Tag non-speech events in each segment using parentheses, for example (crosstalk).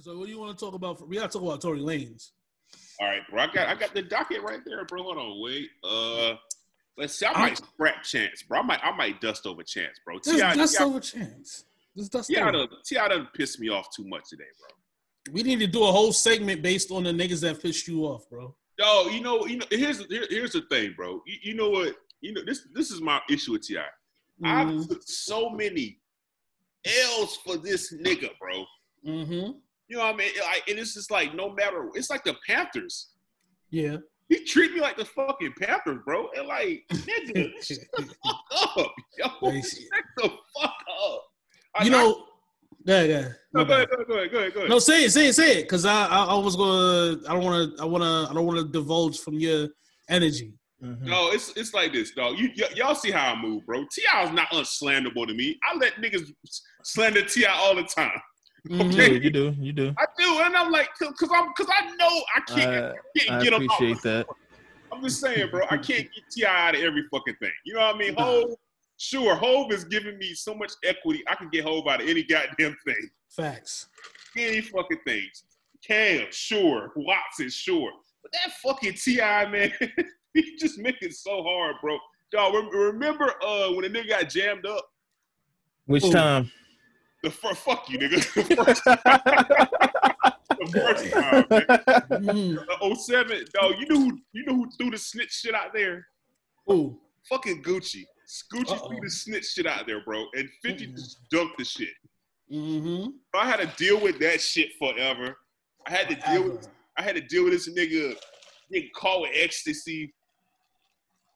So what do you want to talk about? We got to talk about Tory Lanez. All right, bro. I got I got the docket right there, bro. Hold on, wait. Uh, let's see. I might scrap Chance, bro. I might I might dust over Chance, bro. This dust over Chance. This dust T.I. over. T.I. done pissed me off too much today, bro. We need to do a whole segment based on the niggas that pissed you off, bro. Yo, you know, you know. Here's here, here's the thing, bro. You, you know what? You know this this is my issue with Ti. Mm-hmm. I've took so many L's for this nigga, bro. Mm-hmm. You know what I mean? Like, and it's just like no matter. It's like the Panthers. Yeah. He treat me like the fucking Panthers, bro. And like, nigga, (laughs) shut the fuck up, yo. Nice. Shut the fuck up. I- You know, yeah, yeah. No, go ahead, go ahead, go ahead, go ahead, go ahead. No, say it, say it, say it, because I, I, I was gonna, I don't want to, I want to, I don't want to divulge from your energy. Mm-hmm. No, it's it's like this, dog. You y- y'all see how I move, bro. T.I. is not unslanderable to me. I let niggas slander T.I. all the time. Mm-hmm. You do, you do, you do. I do, and I'm like, cause, cause I'm, cause I know I can't, Uh, I can't I get him out. appreciate that. I'm just saying, bro. I can't get T.I. out of every fucking thing. You know what I mean? Hove, sure, Hove is giving me so much equity. I can get Hove out of any goddamn thing, Facts. any fucking things. Cam, sure. Watson, sure. But that fucking T.I. man, (laughs) he just make it so hard, bro. Dog, rem- remember uh when the nigga got jammed up? Which Ooh. time? The first, fuck you, nigga. (laughs) The (laughs) first, the first time, man. The 07, dog. You know who you know who threw the snitch shit out there? Ooh. Fucking Gucci. Gucci Uh-oh. threw the snitch shit out there, bro. And 50 Mm-mm. just dunked the shit. Mm-hmm. I had to deal with that shit forever. I had to deal with I had to deal with this nigga getting caught with ecstasy.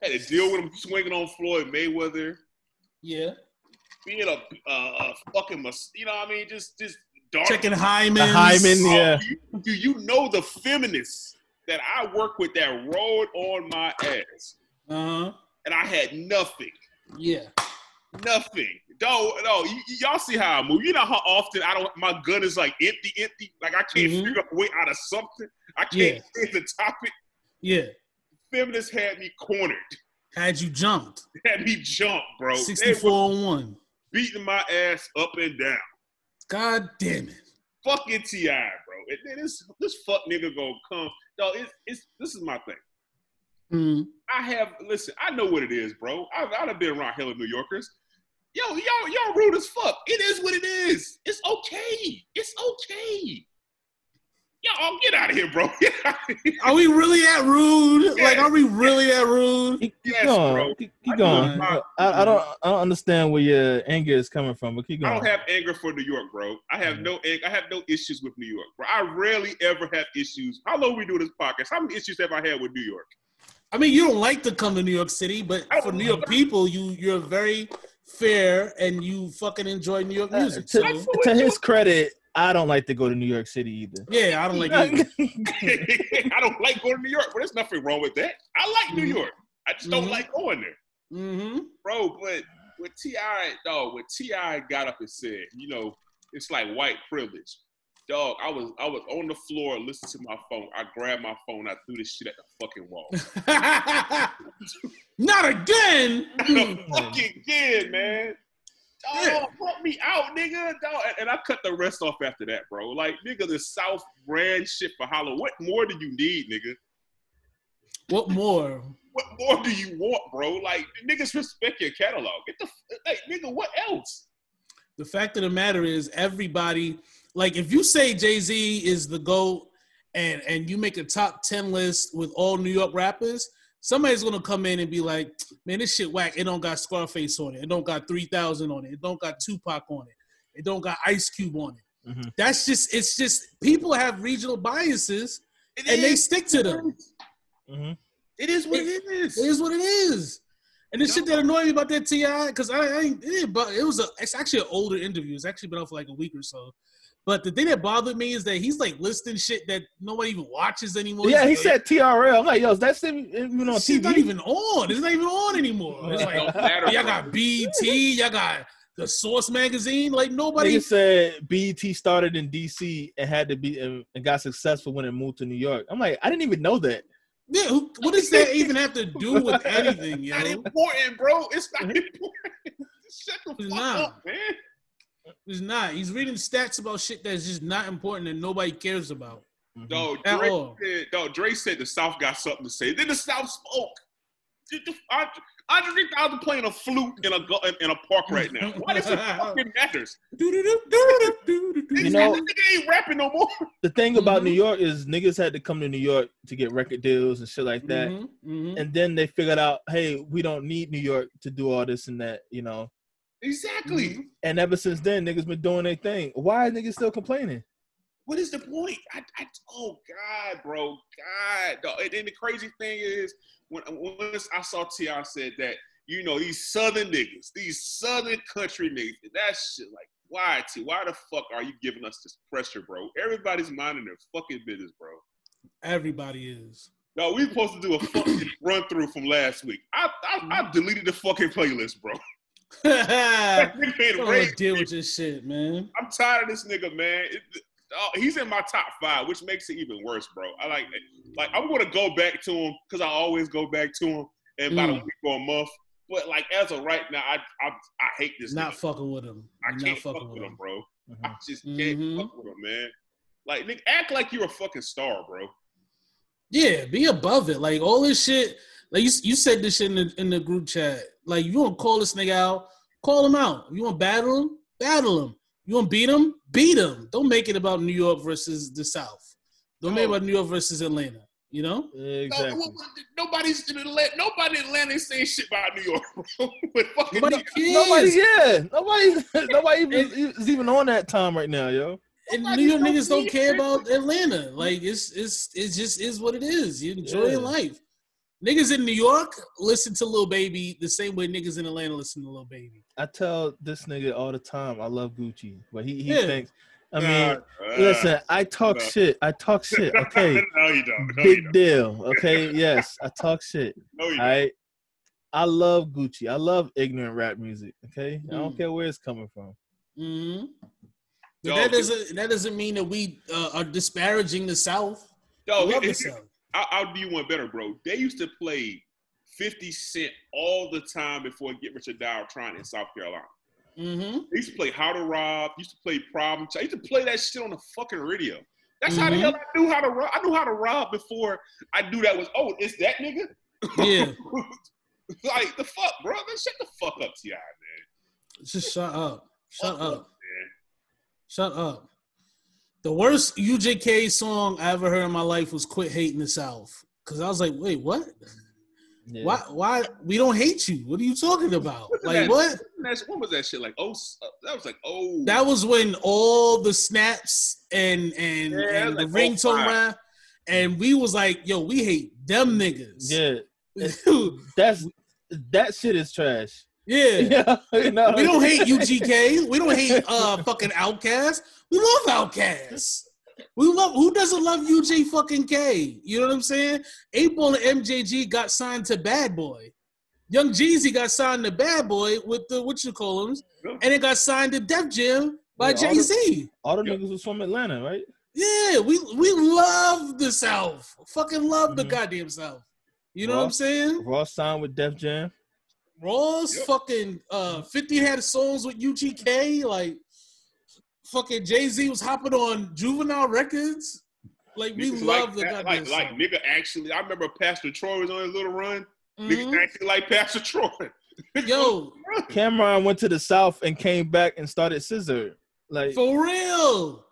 I had to deal with him swinging on Floyd Mayweather. Yeah. Being a, uh, a fucking, mus- you know what I mean? Just, just dark. Checking hymen. The hymen, Oh, yeah. Do you, do you know the feminists that I work with that rode on my ass? Uh huh. And I had nothing. Yeah. Nothing. No, no. Y- y- y'all see how I move. You know how often I don't. My gun is like empty, empty. Like I can't Mhm. figure a way out of something. I can't Yeah. change the topic. Yeah. Feminists had me cornered. Had you jumped? Had me jump, bro. They Sixty-four on one. Beating my ass up and down. God damn it. Fucking Ti, bro. And then this this fuck nigga gonna come. Dog, it's, it's this is my thing. Mm. I have listen. I know what it is, bro. I've I've been around hella New Yorkers. Yo, y'all y'all rude as fuck. It is what it is. It's okay. It's okay. Y'all get out of here, bro. (laughs) Of here. Are we really that rude? Like, are we really that rude? Keep, keep Yes, going. bro. Keep, I keep know going. I, I don't. I don't understand where your anger is coming from, but keep going. I don't have anger for New York, bro. I have no I have no issues with New York, bro. I rarely ever have issues. How long we do this podcast? How many issues have I had with New York? I mean, you don't like to come to New York City, but for New York people, you you're very fair and you fucking enjoy New York Uh, music. to, So to his credit, I don't like to go to New York City either. yeah, I don't like it. (laughs) (laughs) I don't like going to New York, but there's nothing wrong with that. I like New Mhm. York. I just don't Mhm. like going there. Mm-hmm. bro. But with T.I., dog, what T.I. got up and said, you know, it's like white privilege, dog. I was I was on the floor, listening to my phone. I grabbed my phone, I threw this shit at the fucking wall. (laughs) Not again. the fucking again, man. Dog, Yeah. help me out, nigga. Dog. And- And I cut the rest off after that, bro. Like, nigga, the South brand shit for Hollow. What more do you need, nigga? what more? What more do you want, bro? Like, niggas respect your catalog. Get the like, nigga. What else? The fact of the matter is, everybody like if you say Jay Z is the goat, and and you make a top ten list with all New York rappers, somebody's gonna come in and be like, "Man, this shit whack. It don't got Scarface on it. It don't got three thousand on it. It don't got Tupac on it. It don't got Ice Cube on it." Mhm. That's just it's just people have regional biases It and they stick to them. hmm It is what it is. It is what it is. And the shit that annoyed me about that T.I., because I, I ain't- it, but it was a it's actually an older interview. It's actually been out for like a week or so. But the thing that bothered me is that he's like listing shit that nobody even watches anymore. Yeah, he like, said TRL. I'm like, yo, is that even even on this shit's not even on. It's not even on anymore. It's like don't y'all got BT, y'all got the Source magazine. Like nobody. Nigga said BET started in DC and had to be and and got successful when it moved to New York. I'm like, I didn't even know that. Yeah, who, what does that even have to do with anything, (laughs) yo? not important, bro. It's not (laughs) important. Shut the fuck Nah. up, man. He's not. He's reading stats about shit that's just not important and nobody cares about. Mhm. No, At Dre all. said, no, Dre said the South got something to say. Then the South spoke. Did the- Andre Andre 3000 playing a flute in a in, in a park right now. Why does it (laughs) fucking matters? You know- nigga ain't rapping no more. The thing about Mhm. New York is niggas had to come to New York to get record deals and shit like that. Mhm, mhm. And then they figured out, hey, we don't need New York to do all this and that, you know. Exactly. And ever since then, niggas been doing their thing. Why are niggas still complaining? What is the point? I, I, oh God, bro, God. dog. And then the crazy thing is, when once I saw T.I. said that, you know, these Southern niggas, these Southern country niggas, that shit, like, why, T? Why the fuck are you giving us this pressure, bro? Everybody's minding their fucking business, bro. Everybody is. No, we supposed to do a fucking run through from last week. I, I, I mm. deleted the fucking playlist, bro. (laughs) (laughs) Nigga deal with this shit, man. I'm tired of this nigga, man. It, oh, he's in my top five, which makes it even worse, bro. I like, like I'm gonna go back to him because I always go back to him in about a Mm. week or a month. But like as of right now, I I, I hate this. Not nigga. fucking with him. I You're can't not fuck fucking with with him, him. bro. Mhm. I just can't Mhm. fuck with him, man. Like, nigga, act like you're a fucking star, bro. Yeah, be above it. Like all this shit. Like you, you said this shit in the, in the group chat. Like you want to call this nigga out, call him out. You want to battle him, battle him. You want to beat him, beat him. Don't make it about New York versus the South. Don't make it about New York versus Atlanta. You know? Exactly. what- what- nobody's in Atlanta. Nobody in Atlanta is saying shit about New York, bro. (laughs) but fucking Nobody nigga. Nobody, yeah, nobody, (laughs) nobody even, is even on that time right now, yo. and Nobody New York don't niggas don't care it. about Atlanta. Like it's it's it just is what it is. You enjoy Yeah. life. Niggas in New York listen to Lil Baby the same way niggas in Atlanta listen to Lil Baby. I tell this nigga all the time, I love Gucci, but he, he Yeah. thinks. I mean, uh, listen, I talk uh, shit. I talk shit. (laughs) Okay, no, you don't. No, you big don't. deal. Okay, (laughs) yes, I talk shit. No, you All don't. right. I love Gucci. I love ignorant rap music. Okay, I don't Mm. care where it's coming from. hmm But Yo, that doesn't that doesn't mean that we uh, are disparaging the South. Yo, Love the South. I'll, I'll do you one better, bro. They used to play 50 Cent all the time before Get Rich or Die Trying in South Carolina. hmm They used to play How to Rob, used to play Problem I used to play that shit on the fucking radio. That's how the Mhm. hell I knew how to rob. I knew how to rob before I knew that was, oh, it's that nigga? Yeah, (laughs) like, the fuck, bro? Man, shut the fuck up, T.I., man. just shut up, shut Fuck up, man. shut up. The worst UGK song I ever heard in my life was "Quit Hating the South" because I was like, wait, what? Yeah. Why? Why we don't hate you? What are you talking about? Wasn't Like that- what? When was that shit? Like, oh, uh, that was like, oh. That was when all the snaps and and, Yeah, and the like ringtone 05. rap, and we was like, yo, we hate them niggas. Yeah, (laughs) Yeah, that's that shit is trash. yeah. Yeah, (laughs) you know? We don't hate UGK. We don't hate uh fucking OutKast. We love OutKast. We love who doesn't love UG fucking K? You know what I'm saying? 8Ball and MJG got signed to Bad Boy. Young Jeezy got signed to Bad Boy with the what you call them, and it got signed to Def Jam by Yeah, Jay Z. All the Yep. niggas was from Atlanta, right? Yeah, we we love the South. Fucking love the Mhm. goddamn South. You know what I'm saying? Ross signed with Def Jam. Ross Yep. fucking uh 50 had songs with UGK, like fucking Jay-Z was hopping on Juvenile records. Like we Niggas love like the that, goddamn like, like song. nigga actually. I remember Pastor Troy was on his little run. Mhm. Niggas actually like Pastor Troy. (laughs) Yo, Cam'ron went to the South and came back and started Scissor. Like for real.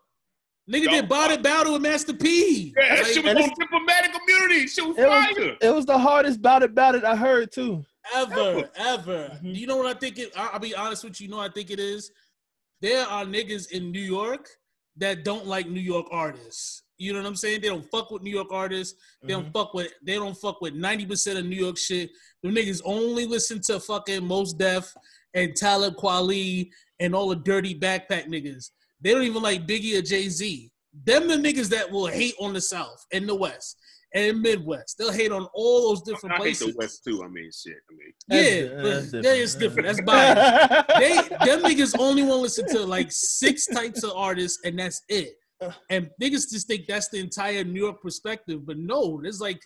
Nigga Yo, did Body Battle with Master P. yeah, that Like, shit was and on diplomatic immunity. Shit was It was- fire. it was the hardest bout it bout it I heard too. ever, ever. Mhm. You know what I think it I- I'll be honest with you, you know what I think it is? There are niggas in New York that don't like New York artists. You know what I'm saying? They don't fuck with New York artists. They don't mm-hmm. fuck with they don't fuck with 90% of New York shit. The niggas only listen to fucking Mos Def and Talib Kweli and all the dirty backpack niggas. They don't even like Biggie or Jay-Z. Them the niggas that will hate on the South and the West and Midwest. They'll hate on all those different I hate places. the West too. I mean, shit. I mean, Yeah, That's- but that's that is different. That's (laughs) biased. They them niggas only want to listen to like six types of artists, and that's it. And niggas just think that's the entire New York perspective, but no, there's like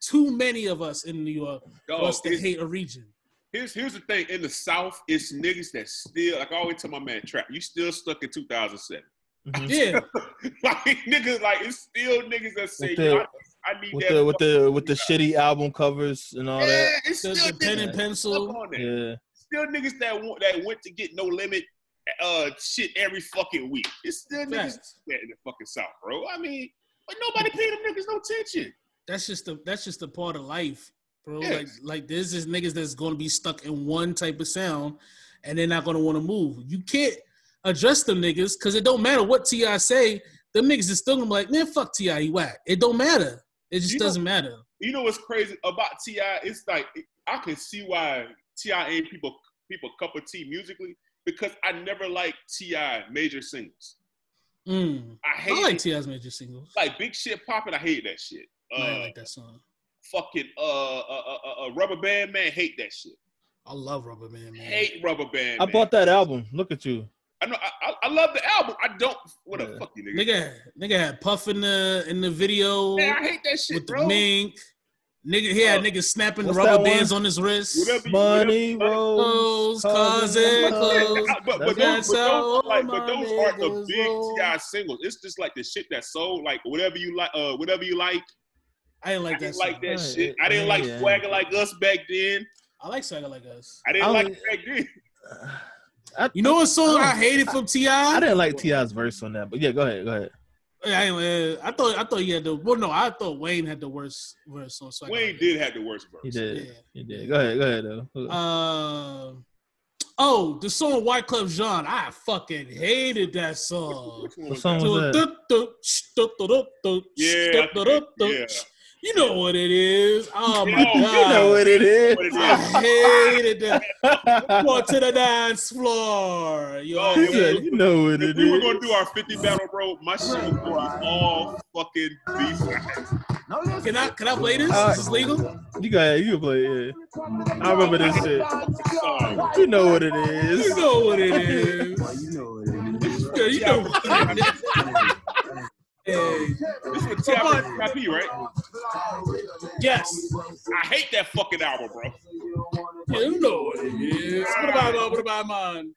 too many of us in New York for dog, us to hate a region. Here's here's the thing. In the South, it's niggas that still like I always tell my man Trap, you still stuck in 2007. Mhm. Yeah, (laughs) like niggas, like it's still niggas that say, Yo, I, I need With that. the with the with the shitty album covers and all yeah, that. it's the, still the pen and pencil. on that. Yeah. Still niggas that want that went to get no limit uh shit every fucking week. It's still niggas Facts. that in the fucking South, bro. I mean, but nobody paid them niggas no attention. That's just the that's just a part of life, bro. Yes. Like like there's just niggas that's gonna be stuck in one type of sound, and they're not gonna want to move. You can't address them niggas because it don't matter what T.I. say. Them niggas is still gonna be like, man, fuck T.I., he whack. It don't matter. It just You doesn't matter. You know what's crazy about T.I.? It's like I can see why T.I. ain't people people cup of tea musically because I never liked T.I. major singles. Mm. I hate I like. T.I.'s major singles. like big shit popping. I hate that shit. Uh, I like that song. fucking uh, uh, uh, uh, uh, rubber band man hate that shit. I love Rubber Band. man. Hate rubber band. I Man. bought that album. Look at you. I know. I, I, I love the album. I don't. What the Yeah. fuck you nigga? Nigga, nigga had Puff in the in the video Man, I hate that shit, with the mink. Nigga, he had Uh, niggas snapping the rubber bands on his wrist. Whatever you- Money whatever- rolls, Clothes, cousin, cousin, clothes. But, but That's those, but those, are like, but my those aren't the big roll. T.I. singles. It's just like the shit that sold, like whatever you like, uh, whatever you like. I didn't like I that. didn't like that Right, shit. I didn't yeah, like yeah. swagger like us back then. I like Swagger Like Us. I didn't I like was- it back then. (sighs) (laughs) I, You know what song I I hated from T.I.? I didn't like T.I.'s verse on that, but yeah, go ahead, go ahead. I, uh, I thought I thought he had the well no I thought Wayne had the worst verse on Swagger. Wayne did have the worst verse. He did, Yeah. he did. Go ahead, go ahead though. Us. Uh, oh, the song White Club Jean. I fucking hated that song. What song was that? Yeah, I yeah. You know what it is. Oh my god. (laughs) You know what it is. What it is. I hated that. (laughs) Go to the dance floor. You Oh, He know, said, you know what If it we were gonna do our 50 battle, bro, my shit was all fucking beef. Can I can I play this? Uh, Is this legal? You got you can play it. Yeah. I remember this shit. Sorry. You know what it is. You know what it (laughs) is. you know what it is. Yeah, you know what it is. Hey, This is TIP, right? yes. I hate that fucking album, bro. You know what it is. What about uh, what about mine?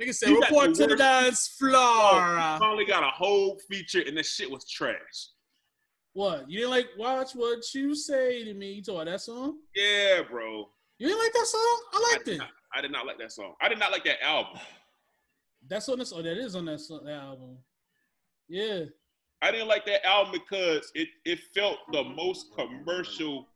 Nigga said You report to the dance floor. I only got a whole feature, and that shit was trash. What? You didn't like watch what you say to me? You told that song? Yeah, bro. You didn't like that song? I I liked did, it. not, I did not like that song. I did not like that album. That's on this. Oh, that is on that, song, that album. Yeah. I didn't like that album because it, it felt the most commercial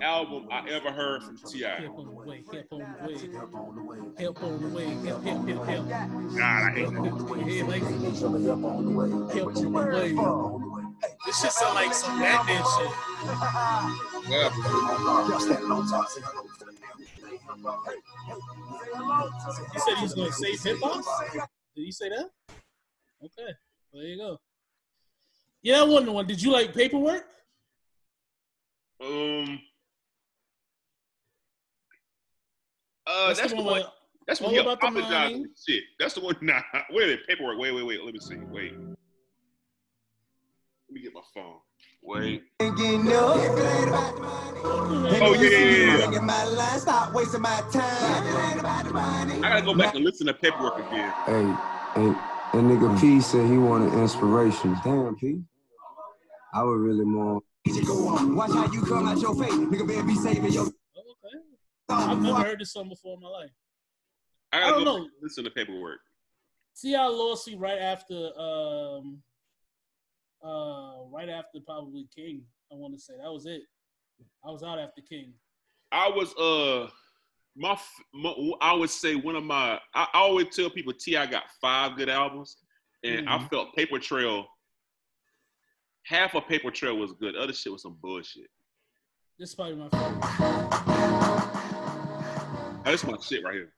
album I ever heard from Ti. Hip on the way. Hip on the way. Hip on the way. Hip hip hip hip. God, I hate that. Yeah, like hip on the way. This shit sound like some Batman shit. He said he's gonna save hip hop. Did he say that? Okay, there you go. Yeah, that wasn't the one. Did you like paperwork? Um. Uh, That's, that's, the the one. one. Where, That's all when he about the apologized money. shit. That's the one. (laughs) Nah, wait a minute. Paperwork. Wait, wait, wait. Let me see. Wait. Let me get my phone. Wait. Oh Oh, yeah, yeah, yeah. my Stop wasting my time. I gotta go back and listen to paperwork again. Hey, hey, that nigga P said he wanted inspiration. Damn, P. I would really more. Watch how you come out your face. Nigga better be saving your okay. I've never heard this song before in my life. I I don't know. listen to paperwork. See how lost he right after um uh right after probably King. I want to say that was it. I was out after King. I was uh my, my I would say one of my I, I always tell people T.I. got five good albums, and I Mhm. felt Paper Trail. Half of Paper Trail was good. Other shit was some bullshit. This is probably my favorite. Oh, this my shit right here.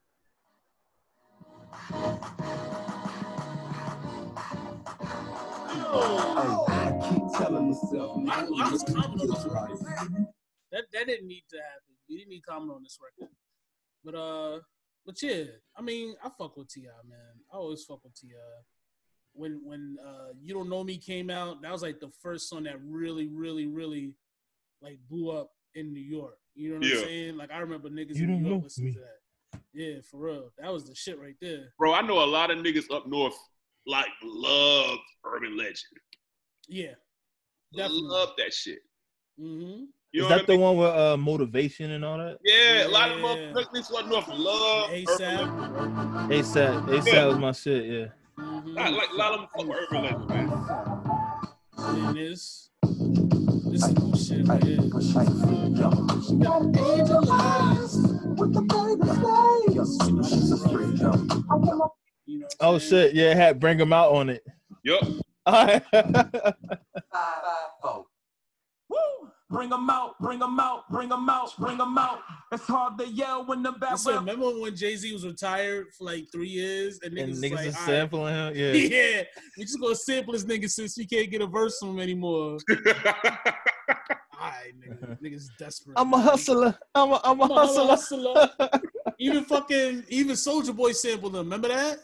Oh, I keep telling myself. I, I was comment on this record. That that didn't need to happen. You didn't need comment on this record. But uh, but yeah, I mean, I fuck with T.I., man. I always fuck with Ti. When when uh, you don't know me came out, that was like the first song that really, really, really like blew up in New York. You know what Yeah. I'm saying? Like I remember niggas You in New York listening to that. Yeah, for real. That was the shit right there. Bro, I know a lot of niggas up north like love Urban Legend. Yeah. Definitely. Love that shit. Mm-hmm. You Is that the mean? one with uh, motivation and all that? Yeah, a lot of Yeah. motherfuckers up north love ASAP. ASAP. ASAP Yeah. was my shit. Yeah. Mm-hmm. Like, like a lot of them fuck with Urban Legend, man. And this, this is bullshit right here. Angel eyes. You know what I'm Oh shit. Yeah, it had bring him out on it. Yup. (laughs) All right. Bring them out, bring them out, bring them out, bring them out. It's hard to yell when the back Listen, remember when Jay Z was retired for like three years and niggas, and niggas, niggas like, is "All right, sampling him. (laughs) Yeah. yeah, we just gonna sample this nigga since we can't get a verse from him anymore. (laughs) Alright, nigga, (laughs) niggas desperate. I'm a hustler. I'm a, I'm a I'm a hustler. hustler. even fucking even Soulja Boy sampled them. Remember that?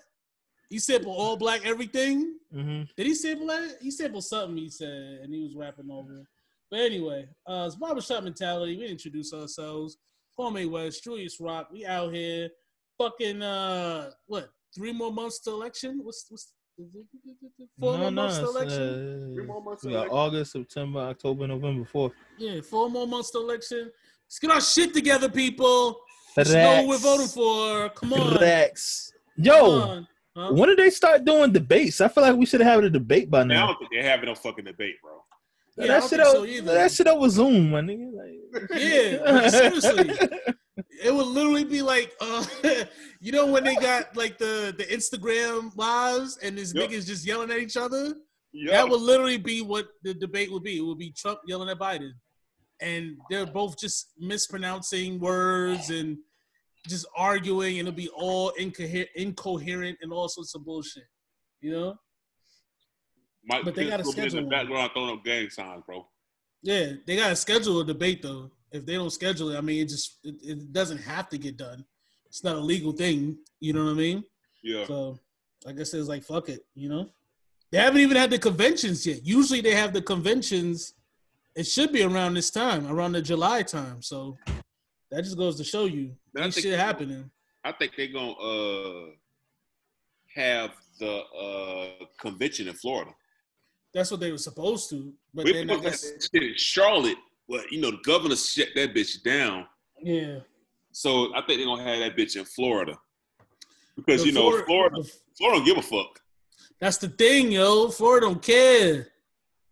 He sampled all black everything. hmm Did he sample that? He sampled something he said, and he was rapping over it. But anyway, uh, it's barbershop mentality. We introduce ourselves. Kwame West, Julius Rock. We out here, fucking uh, what? Three more months to election. What's what's four no, more no, months to it's, election? Three uh, more months we to got election. August, September, October, November, fourth. Yeah, four more months to election. Let's get our shit together, people. Let's know what we're voting for. Come on, Relax. Yo, on. Huh? when did they start doing debates? I feel like we should have had a debate by Man, I now. don't think they're having no fucking debate, bro. Yeah, I that don't shit think so over, either. that shit over Zoom, my nigga. Like, (laughs) Yeah, seriously. It would literally be like, uh, (laughs) you know, when they got like the the Instagram lives and these Yep. niggas just yelling at each other. Yup. That would literally be what the debate would be. It would be Trump yelling at Biden, and they're both just mispronouncing words and just arguing, and it'll be all incoherent, incoherent, and all sorts of bullshit. You know? But they gotta will be in schedule the background throwing up gang signs, bro. Yeah, they gotta schedule a debate though. If they don't schedule it, I mean, it just it, it doesn't have to get done. It's not a legal thing. You know what I mean? Yeah. So I guess it's like fuck it. You know, they haven't even had the conventions yet. Usually they have the conventions. It should be around this time, around the July time. So that just goes to show you this shit happening. I think they're gonna uh have the uh convention in Florida. That's what they were supposed to, but We then that shit in Charlotte, but you know the governor shut that bitch down. yeah. So I think they're gonna have that bitch in Florida. Because The you know, Flor- Florida Florida don't give a fuck. That's the thing, yo. Florida don't care.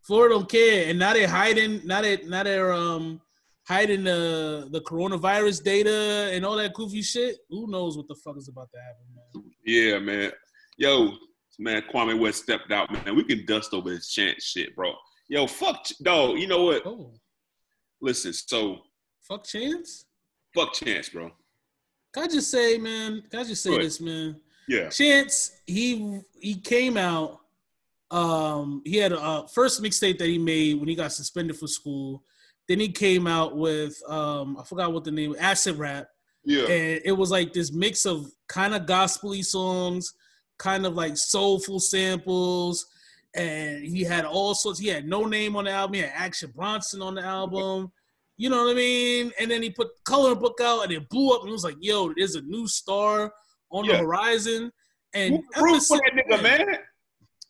Florida don't care, and now they're hiding. Now they now they're um hiding the the coronavirus data and all that goofy shit. Who knows what the fuck is about to happen, man? Yeah, man. Yo, man, Kwame West stepped out, man. We can dust over this chance shit, bro. Yo, fuck, dog. You know what? Oh, Listen, so fuck Chance. fuck Chance, bro. Can I just say, man? Can I just say this, man? Yeah, Chance, he he came out. Um, he had a first mixtape that he made when he got suspended for school. Then he came out with um, I forgot what the name, acid rap. yeah, and it was like this mix of kind of gospely songs, kind of like soulful samples, and he had all sorts. He had Noname on the album. He had Action Bronson on the album. You know what I mean? And then he put Coloring Book out, and it blew up. And it was like, "Yo, there's a new star on the horizon." And ever for that nigga, man.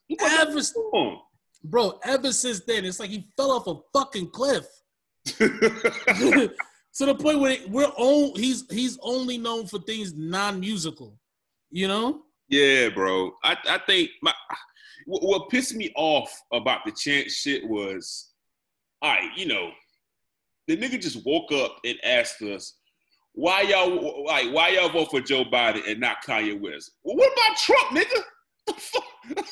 You put that Ever, bro, ever since then, it's like he fell off a fucking cliff. (laughs) (laughs) to the point where we're on he's he's only known for things non-musical you know yeah, bro. I I think my what, what pissed me off about the chance shit was, all right, you know, the nigga just woke up and asked us. Why y'all like? Why y'all vote for Joe Biden and not Kanye West? Well, what about Trump, nigga? The fuck, (laughs)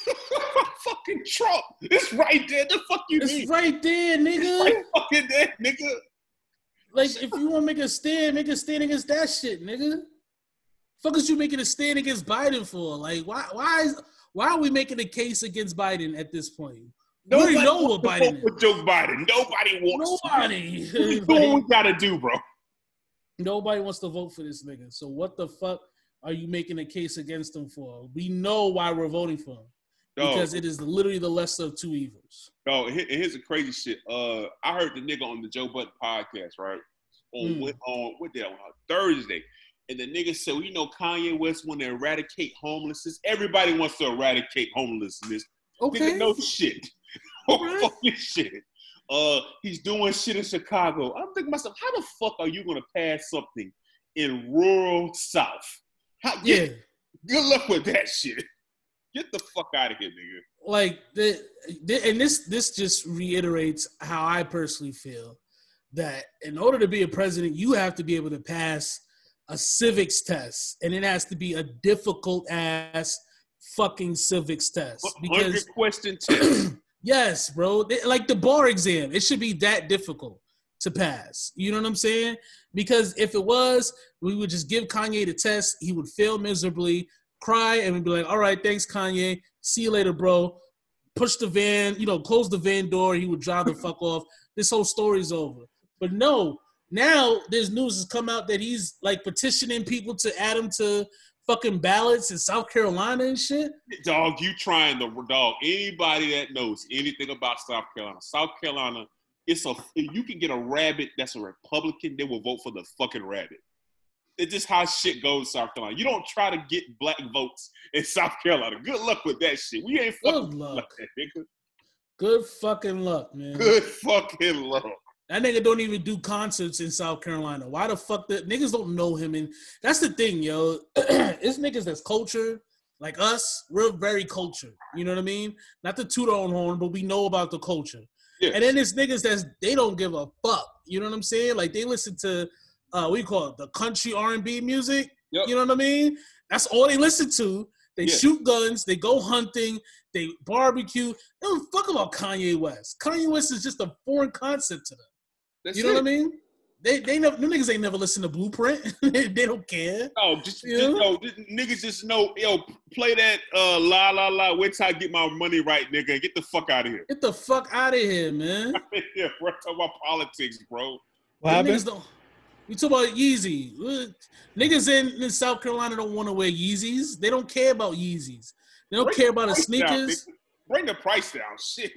fucking Trump. It's right there. The fuck you mean? it's right there It's nigga right fucking there, nigga. like if you want to make a stand make a stand against that shit nigga fuck is you making a stand against biden for like why why is why are we making a case against biden at this point already know what biden is for Joe Biden. Nobody wants. nobody We do we gotta do, bro. Nobody wants to vote for this nigga. So what the fuck are you making a case against him for? We know why we're voting for him because it is literally the lesser of two evils. here- here's the crazy shit. Uh, I heard the nigga on the Joe Budden podcast, right? on Mm. on what day on Thursday. And the nigga said, well, you know, Kanye West want to eradicate homelessness. Everybody wants to eradicate homelessness. Okay. Nigga, no shit. (laughs) Alright. Fucking shit. Uh, he's doing shit in Chicago. I'm thinking myself, how the fuck are you gonna pass something in rural South? How, Yeah. Good luck with that shit. Get the fuck out of here, nigga. like the, the and this this just reiterates how I personally feel that in order to be a president, you have to be able to pass a civics test, and it has to be a difficult ass fucking civics test because question (clears throat) test. yes, bro, They- like the bar exam, it should be that difficult to pass. You know what I'm saying? Because if it was, we would just give Kanye the test, he would fail miserably, cry, and we'd be like, "All right, thanks, Kanye. See you later, bro." Push the van, you know, close the van door. He would drive the fuck off. This whole story's over. But no, now there's news has come out that he's like petitioning people to add him to fucking ballots in South Carolina and shit. dog, you trying to dog anybody that knows anything about South Carolina. South Carolina, it's a you can get a rabbit that's a Republican, they will vote for the fucking rabbit. It's just how shit goes South Carolina. You don't try to get black votes in South Carolina. Good luck with that shit. We ain't fucking Good luck. like that, nigga. Good fucking luck, man. Good fucking luck. That nigga don't even do concerts in South Carolina. Why the fuck the niggas don't know him? And that's the thing, yo. (clears throat) it's niggas that's culture, like us. We're very culture. You know what I mean? Not to toot our own horn, but we know about the culture. Yeah. And then there's niggas that's they don't give a fuck. You know what I'm saying? Like they listen to uh what you call it, the country R and B music. Yep. You know what I mean? That's all they listen to. They Yeah. shoot guns, they go hunting, they barbecue. They don't fuck about Kanye West. Kanye West is just a foreign concept to them. That's You know it. what I mean? They they never them niggas ain't never listened to Blueprint. (laughs) they don't care. Oh, just, Yeah. just yo, just, niggas just know, yo, play that uh la la la. Wait till I get my money right, nigga, get the fuck out of here. Get the fuck out of here, man. (laughs) yeah, we're talking about politics, bro. What niggas don't. We talk about Yeezy. Niggas in, in South Carolina don't want to wear Yeezys. They don't care about Yeezys. They don't Bring care about the Price down, sneakers. Bring the price down. Shit.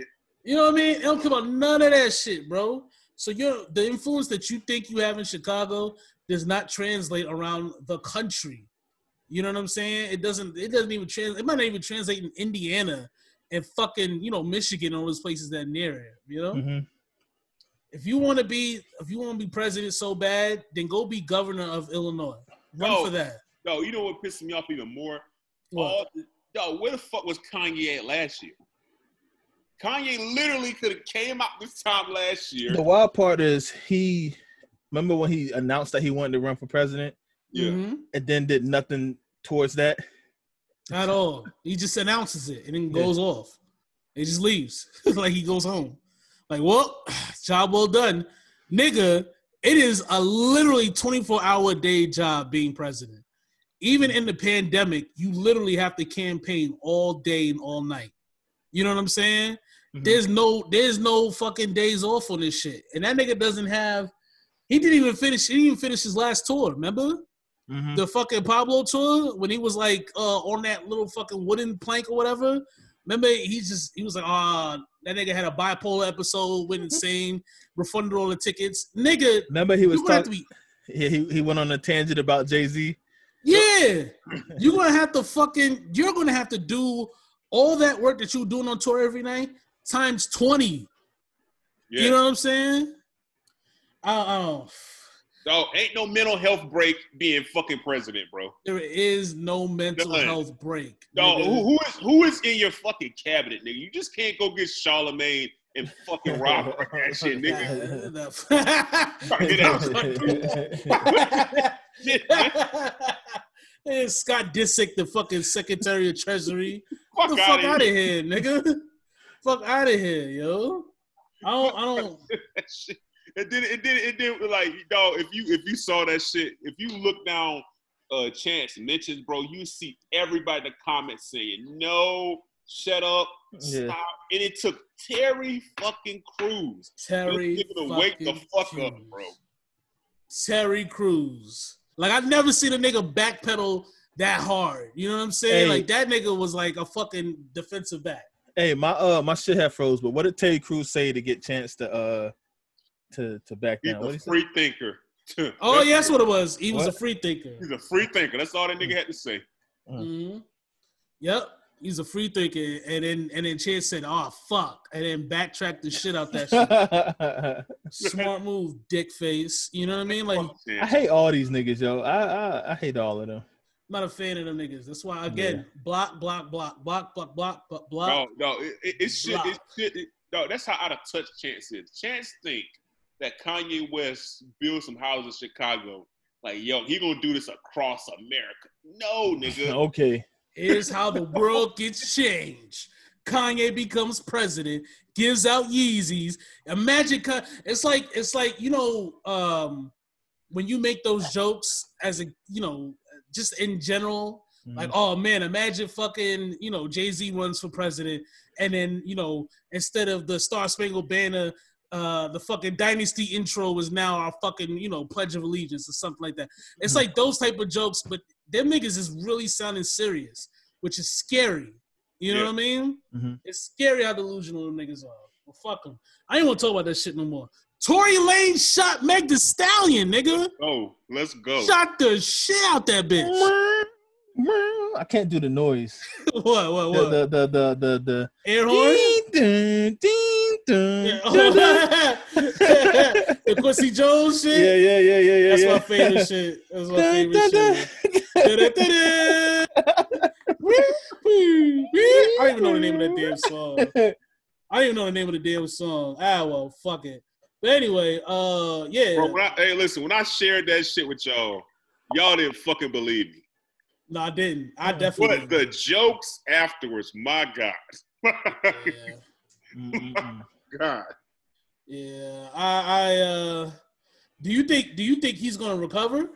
You know what I mean? They don't care about none of that shit, bro. So you're the influence that you think you have in Chicago does not translate around the country. You know what I'm saying? It doesn't. It doesn't even translate. It might not even translate in Indiana and fucking you know Michigan and all those places that near it. You know, Mhm. if you want to be if you want to be president so bad, then go be governor of Illinois. Run No. for that. Yo, you know what pisses me off even more? What? All the- yo, where the fuck was Kanye at last year? Kanye literally could have came out this time last year. The wild part is he. Remember when he announced that he wanted to run for president, Yeah. Mhm. and then did nothing towards that. At all. He just announces it and then Yeah. goes off. He just leaves. (laughs) like he goes home. Like, well, (sighs) job well done. Nigga, it is a literally 24 hour day job being president. Even in the pandemic, you literally have to campaign all day and all night. You know what I'm saying? Mhm. There's no there's no fucking days off on this shit. And that nigga doesn't have he didn't even finish he didn't even finish his last tour, remember? Mhm. the fucking Pablo tour when he was like uh, on that little fucking wooden plank or whatever. Remember, he just he was like, ah, that nigga had a bipolar episode, went insane, refunded all the tickets. Nigga, Remember he was you gonna have to talking. be He, he he went on a tangent about Jay Z. yeah. You're gonna have to fucking you're gonna have to do all that work that you're doing on tour every night times 20. Yeah. You know what I'm saying? I, I don't Dog, ain't no mental health break being fucking president, bro. there is no mental None. health break. Dog, who, who is who is in your fucking cabinet, nigga? You just can't go get Charlemagne and fucking Rob (laughs) that shit, nigga. (laughs) Shit, (laughs) man. and Scott Disick, the fucking Secretary of Treasury. Get Fuck the out fuck of out of here. here, nigga. Fuck out of here, yo. I don't. I don't. Shit. (laughs) It did. It did. It did. Like, dog, if you if you saw that shit, if you look down, uh, chance mentions, bro, you see everybody in the comments saying no, shut up, Yeah. stop, and it took Terry fucking Crews. Terry. to wake the fucking fuck up, bro. Terry Crews. Like I've never seen a nigga backpedal that hard. You know what I'm saying? Hey. Like that nigga was like a fucking defensive back. Hey, my uh my shit had froze, but what did Terry Crews say to get chance to uh to to back He's down? What a he say? free thinker. (laughs) Oh, yeah, that's what it was. He was a free thinker. He's a free thinker. That's all that nigga had to say. hmm Yep. He's a free thinker. And then and then Chance said, oh fuck. And then backtracked the shit out that shit. (laughs) Smart move, dick face. You know what I mean? Like I'm Fuck Chance. I hate all these niggas, yo. I, I I hate all of them not a fan of them niggas. That's why again, yeah. block, block, block, block, block, block, block. No, no, it, it, it should, it should. It, no, that's how out of touch Chance is. Chance think that Kanye West builds some houses in Chicago. Like, yo, he gonna do this across America. No, nigga. (laughs) okay. Here's how the world gets changed. Kanye becomes president, gives out Yeezys. Imagine it's like it's like you know um, when you make those jokes as a you know just in general. Like, oh man, imagine fucking, you know, Jay Z runs for president, and then, you know, instead of the Star Spangled Banner, uh, the fucking Dynasty intro was now our fucking, you know, Pledge of Allegiance or something like that. It's Mhm. like those type of jokes, but them niggas is really sounding serious, which is scary. You know Yeah. what I mean? Mhm. It's scary how delusional them niggas are. Well, fuck them. I ain't want to talk about that shit no more. Tory Lane shot Meg Thee Stallion, nigga. Oh, let's go. Shot the shit out that bitch. I can't do the noise. (laughs) what? What? The What? the the the the, the Air horn? ding, ding, ding, Yeah. dun, dun. (laughs) the Quincy Jones shit. yeah, yeah, yeah, yeah, yeah. That's yeah. my favorite shit. That's my Dun, favorite dun, shit. (laughs) I don't even know the name of that damn song. I don't even know the name of the damn song. Ah, well, fuck it. But anyway, uh, yeah. Bro, when I, hey, listen, when I shared that shit with y'all, y'all didn't fucking believe me. No, I didn't. I definitely. But the jokes afterwards, my God. (laughs) yeah. God. Yeah. I. I. Uh, do you think? Do you think he's gonna recover?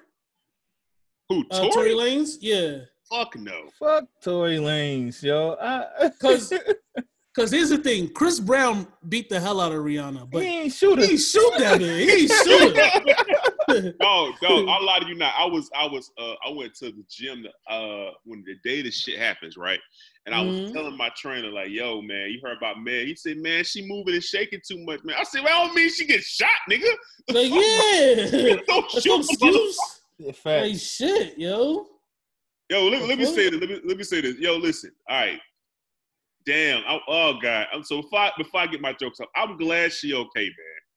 Who, Uh, Tory? Tory Lanez? Yeah. Fuck no. Fuck Tory Lanez, yo. I, (laughs) Cause, cause here's the thing: Chris Brown beat the hell out of Rihanna, but he he ain't shooting. He shoot that man. He ain't shoot. No, no, I'll lie to you not. I was, I was, uh, I went to the gym uh, when the day this shit happens, right? And I was Mhm. telling my trainer, like, yo, man, you heard about Meg? He said, man, she moving and shaking too much, man. I said, well, I don't mean she gets shot, nigga. like (laughs) yeah, Don't that's shoot no the excuse. Yeah, fact. Like shit, yo. Yo, let, let me say this. Let me, let me say this. Yo, listen. All right. Damn. I, oh God. I'm so before I, before I get my jokes up, I'm glad she okay, man.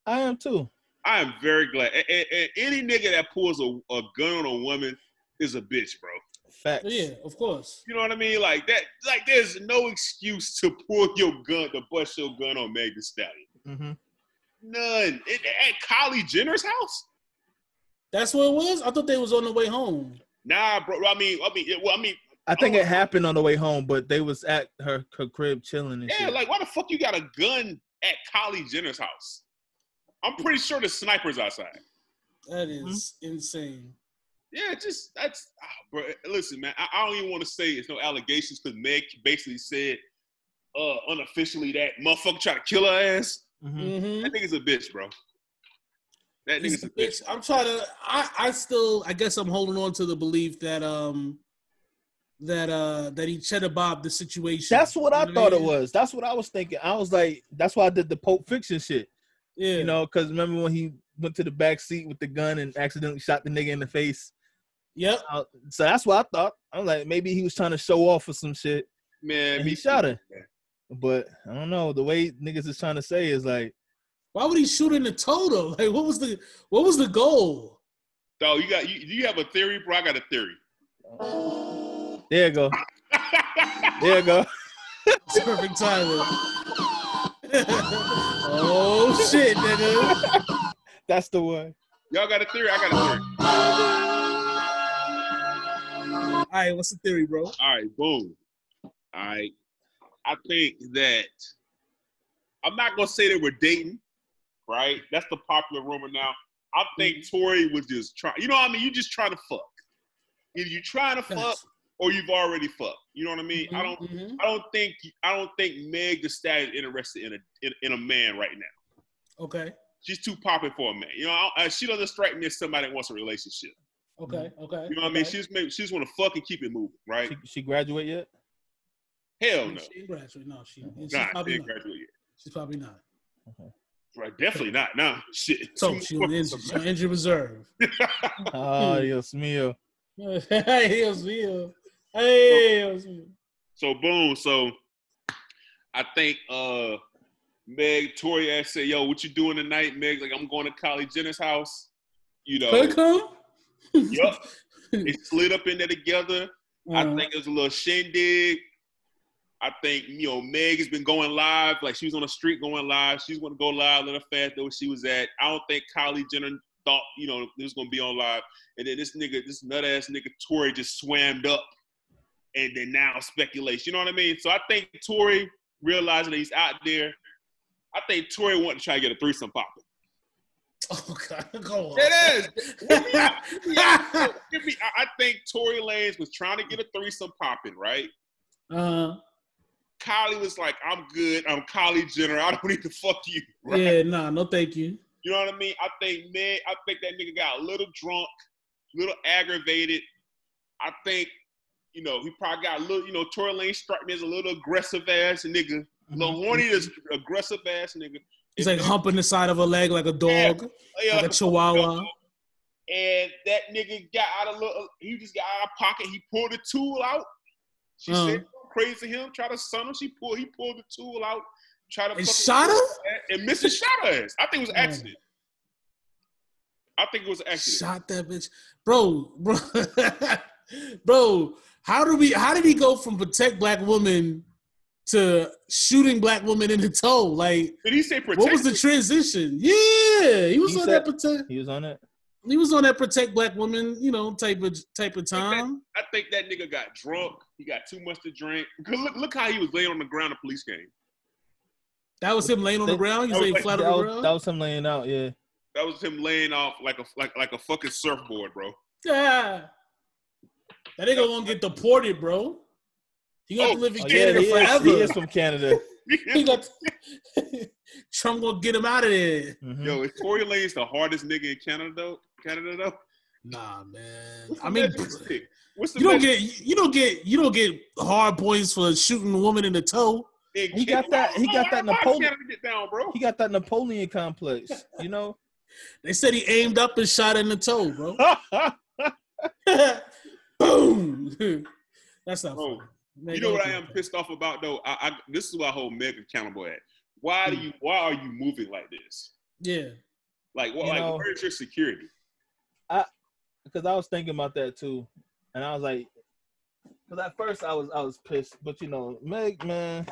I am too. I am very glad. And, and- and any nigga that pulls a, a gun on a woman is a bitch, bro. Facts. Yeah, of course. You know what I mean? Like that. Like there's no excuse to pull your gun, to bust your gun on Meg Thee Stallion. Mm-hmm. None. It, at Kylie Jenner's house? That's what it was. I thought they was on the way home. Nah, bro. I mean, I mean, well, I mean, I think Oh. it happened on the way home, but they was at her, her crib chilling and yeah. shit. Like, why the fuck you got a gun at Kylie Jenner's house? I'm pretty sure the sniper's outside. That is insane. Yeah, just that's, ah, bro. Listen, man, I, I don't even want to say it's no allegations because Meg basically said uh unofficially that motherfucker tried to kill her ass. Mhm. Mm-hmm. That nigga's a bitch, bro. That nigga's a a bitch. bitch. I'm trying to. I. I still. I guess I'm holding on to the belief that um, that uh, that he cheddar bobbed the situation. That's what I You know thought it mean? was. That's what I was thinking. I was like, that's why I did the Pulp Fiction shit. Yeah. You know, because remember when he went to the back seat with the gun and accidentally shot the nigga in the face? Yep. Uh, so that's what I thought. I'm like, maybe he was trying to show off for some shit, Man, and he too, shot her. But I don't know. The way niggas is trying to say is like, Why would he shoot in the toe though? Like, what was the what was the goal? Dog, you got you, do you have a theory, bro? I got a theory. There you go, there you go. It's (laughs) perfect timing. (laughs) oh shit, nigga. That's the one. Y'all got a theory? I got a theory. All right, what's the theory, bro? All right, boom. All right. I think that I'm not gonna say they were dating, right? That's the popular rumor now. I think mm-hmm. Tory was just trying. You know what I mean? You just trying to fuck. If you trying to fuck Facts. Or you've already fucked. You know what I mean? I mm-hmm, don't. Mhm. I don't think. I don't think Meg Thee Stallion is interested in a in, in a man right now. Okay. She's too popular for a man. You know, I, I- she doesn't strike me as somebody that wants a relationship. Okay. Mm-hmm. Okay. You know what I mean? She's maybe she just want to fuck and keep it moving, right? She, she graduate yet? Hell no. She ain't graduate. No, she. and she's Nah, probably didn't not. graduate yet. She's probably not. Right, definitely not. Nah, shit. (laughs) So Too she on injury, she on injury reserve. Oh, Dios mío. hey, Dios mío. Hey, mío. So boom. So I think uh Meg Tory asked said, "Yo, what you doing tonight?" Meg like, "I'm going to Kylie Jenner's house." You know, Could come. yup. (laughs) They slid up in there together. I Uh, think it was a little shindig. I think you know Meg has been going live, like she was on the street going live. She's going to go live, let her fast know where she was at. I don't think Kylie Jenner thought you know this was going to be on live, and then this nigga, this nut ass nigga Tory just swammed up, and then now speculation. You know what I mean? So I think Tory realizing that he's out there. I think Tory wanted to try to get a threesome popping. (laughs) oh God, go on. It is. Hear me out. Hear me out. Hear me- I I think Tory Lanez was trying to get a threesome popping, right? Uh, Kylie was like, I'm good. I'm Kylie Jenner. I don't need to fuck you. (laughs) Right? yeah, nah, no, thank you. You know what I mean? I think Meg, I think that nigga got a little drunk, a little aggravated. I think, you know, he probably got a little, you know, Tory Lane struck me as a little aggressive ass nigga. A little horny, aggressive ass nigga. He's like humping the side of a leg like a dog, Yeah, like a chihuahua. And that nigga got out of little, he just got out of pocket. He pulled the tool out. She Uh. said crazy him, try to son him. She pulled, he pulled the tool out, try to And shot her? and Mrs. shot her ass. I think it was an accident. I think it was an accident. Shot that bitch, bro, bro, (laughs) bro. How do we? How did he go from protect black women to shooting black women in the toe? Like, Did he say protect? what was the transition? Yeah, he was He on said- that protect. He was on it. He was on that protect black women, you know, type of type of time. I think that nigga got drunk. He got too much to drink. 'Cause Look, look how he was laying on the ground. The police came. That was him laying on the ground. He's that was laying flat on the was, ground. that was him laying out. Yeah. That was him laying off like a like like a fucking surfboard, bro. Yeah. That nigga gonna get deported, bro. He got Oh, to live in Oh, yeah, Canada he is, he is from Canada. (laughs) He got (laughs) Trump gonna get him out of there. Mhm. Yo, is Tory Lanez the hardest nigga in Canada though? Canada though. Nah, man. What's I mean. What's the you don't measuring get you don't get you don't get hard points for shooting a woman in the toe. stick He got that- he got Why- that why Napoleon- Canada get down, bro. He got that Napoleon complex. You know. (laughs) They said he aimed up and shot in the toe, bro. Boom. (laughs) That's not Bro, funny. Man, You know what I am pissed off about though? I, I this is why I hold Meg accountable at. Why Hmm. do you why are you moving like this? Yeah. Like what You like know- where's your security? I because I was thinking about that too, and I was like, because at first I was I was pissed, but you know, Meg, man,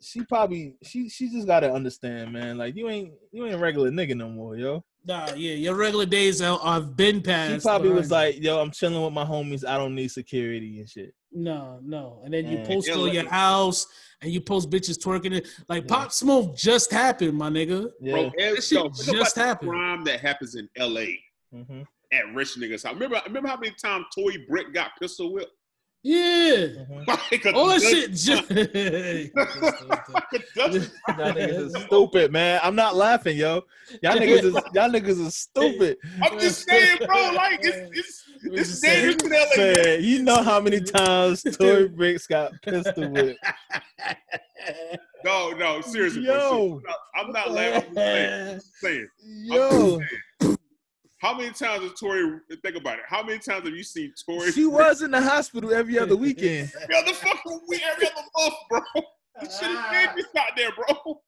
she probably she she just gotta understand, man. Like you ain't you ain't a regular nigga no more, yo. Nah, yeah, your regular days I've been She passed. probably was like, yo, I'm chilling with my homies. I don't need security and shit. no, no. And then you Yeah. post Yeah, on like- your house and you post bitches twerking it. Like Yeah. Pop Smoke just happened, my nigga. Yeah. Bro, That as, shit yo, think about just the happened. crime that happens in LA hmm at rich niggas house. Remember remember how many times Tory Brick got pistol whipped? Yeah. (laughs) hmm All that shit. times. Just, (laughs) (laughs) Like a dozen Y'all niggas is stupid, man. I'm not laughing, yo. Y'all niggas is y'all niggas is stupid. I'm just saying, bro. Like it's it's it's just dangerous in LA. man. Man, you know how many times Tory Bricks got pistol whipped. No, no, seriously, bro. Yo. I'm not, I'm not laughing. I'm just saying. I'm just Yo, saying. How many times has Tory think about it? How many times have you seen Tory? she was in the hospital every other (laughs) weekend. every other fucking week, every other month, bro. This shit is dangerous out there, bro.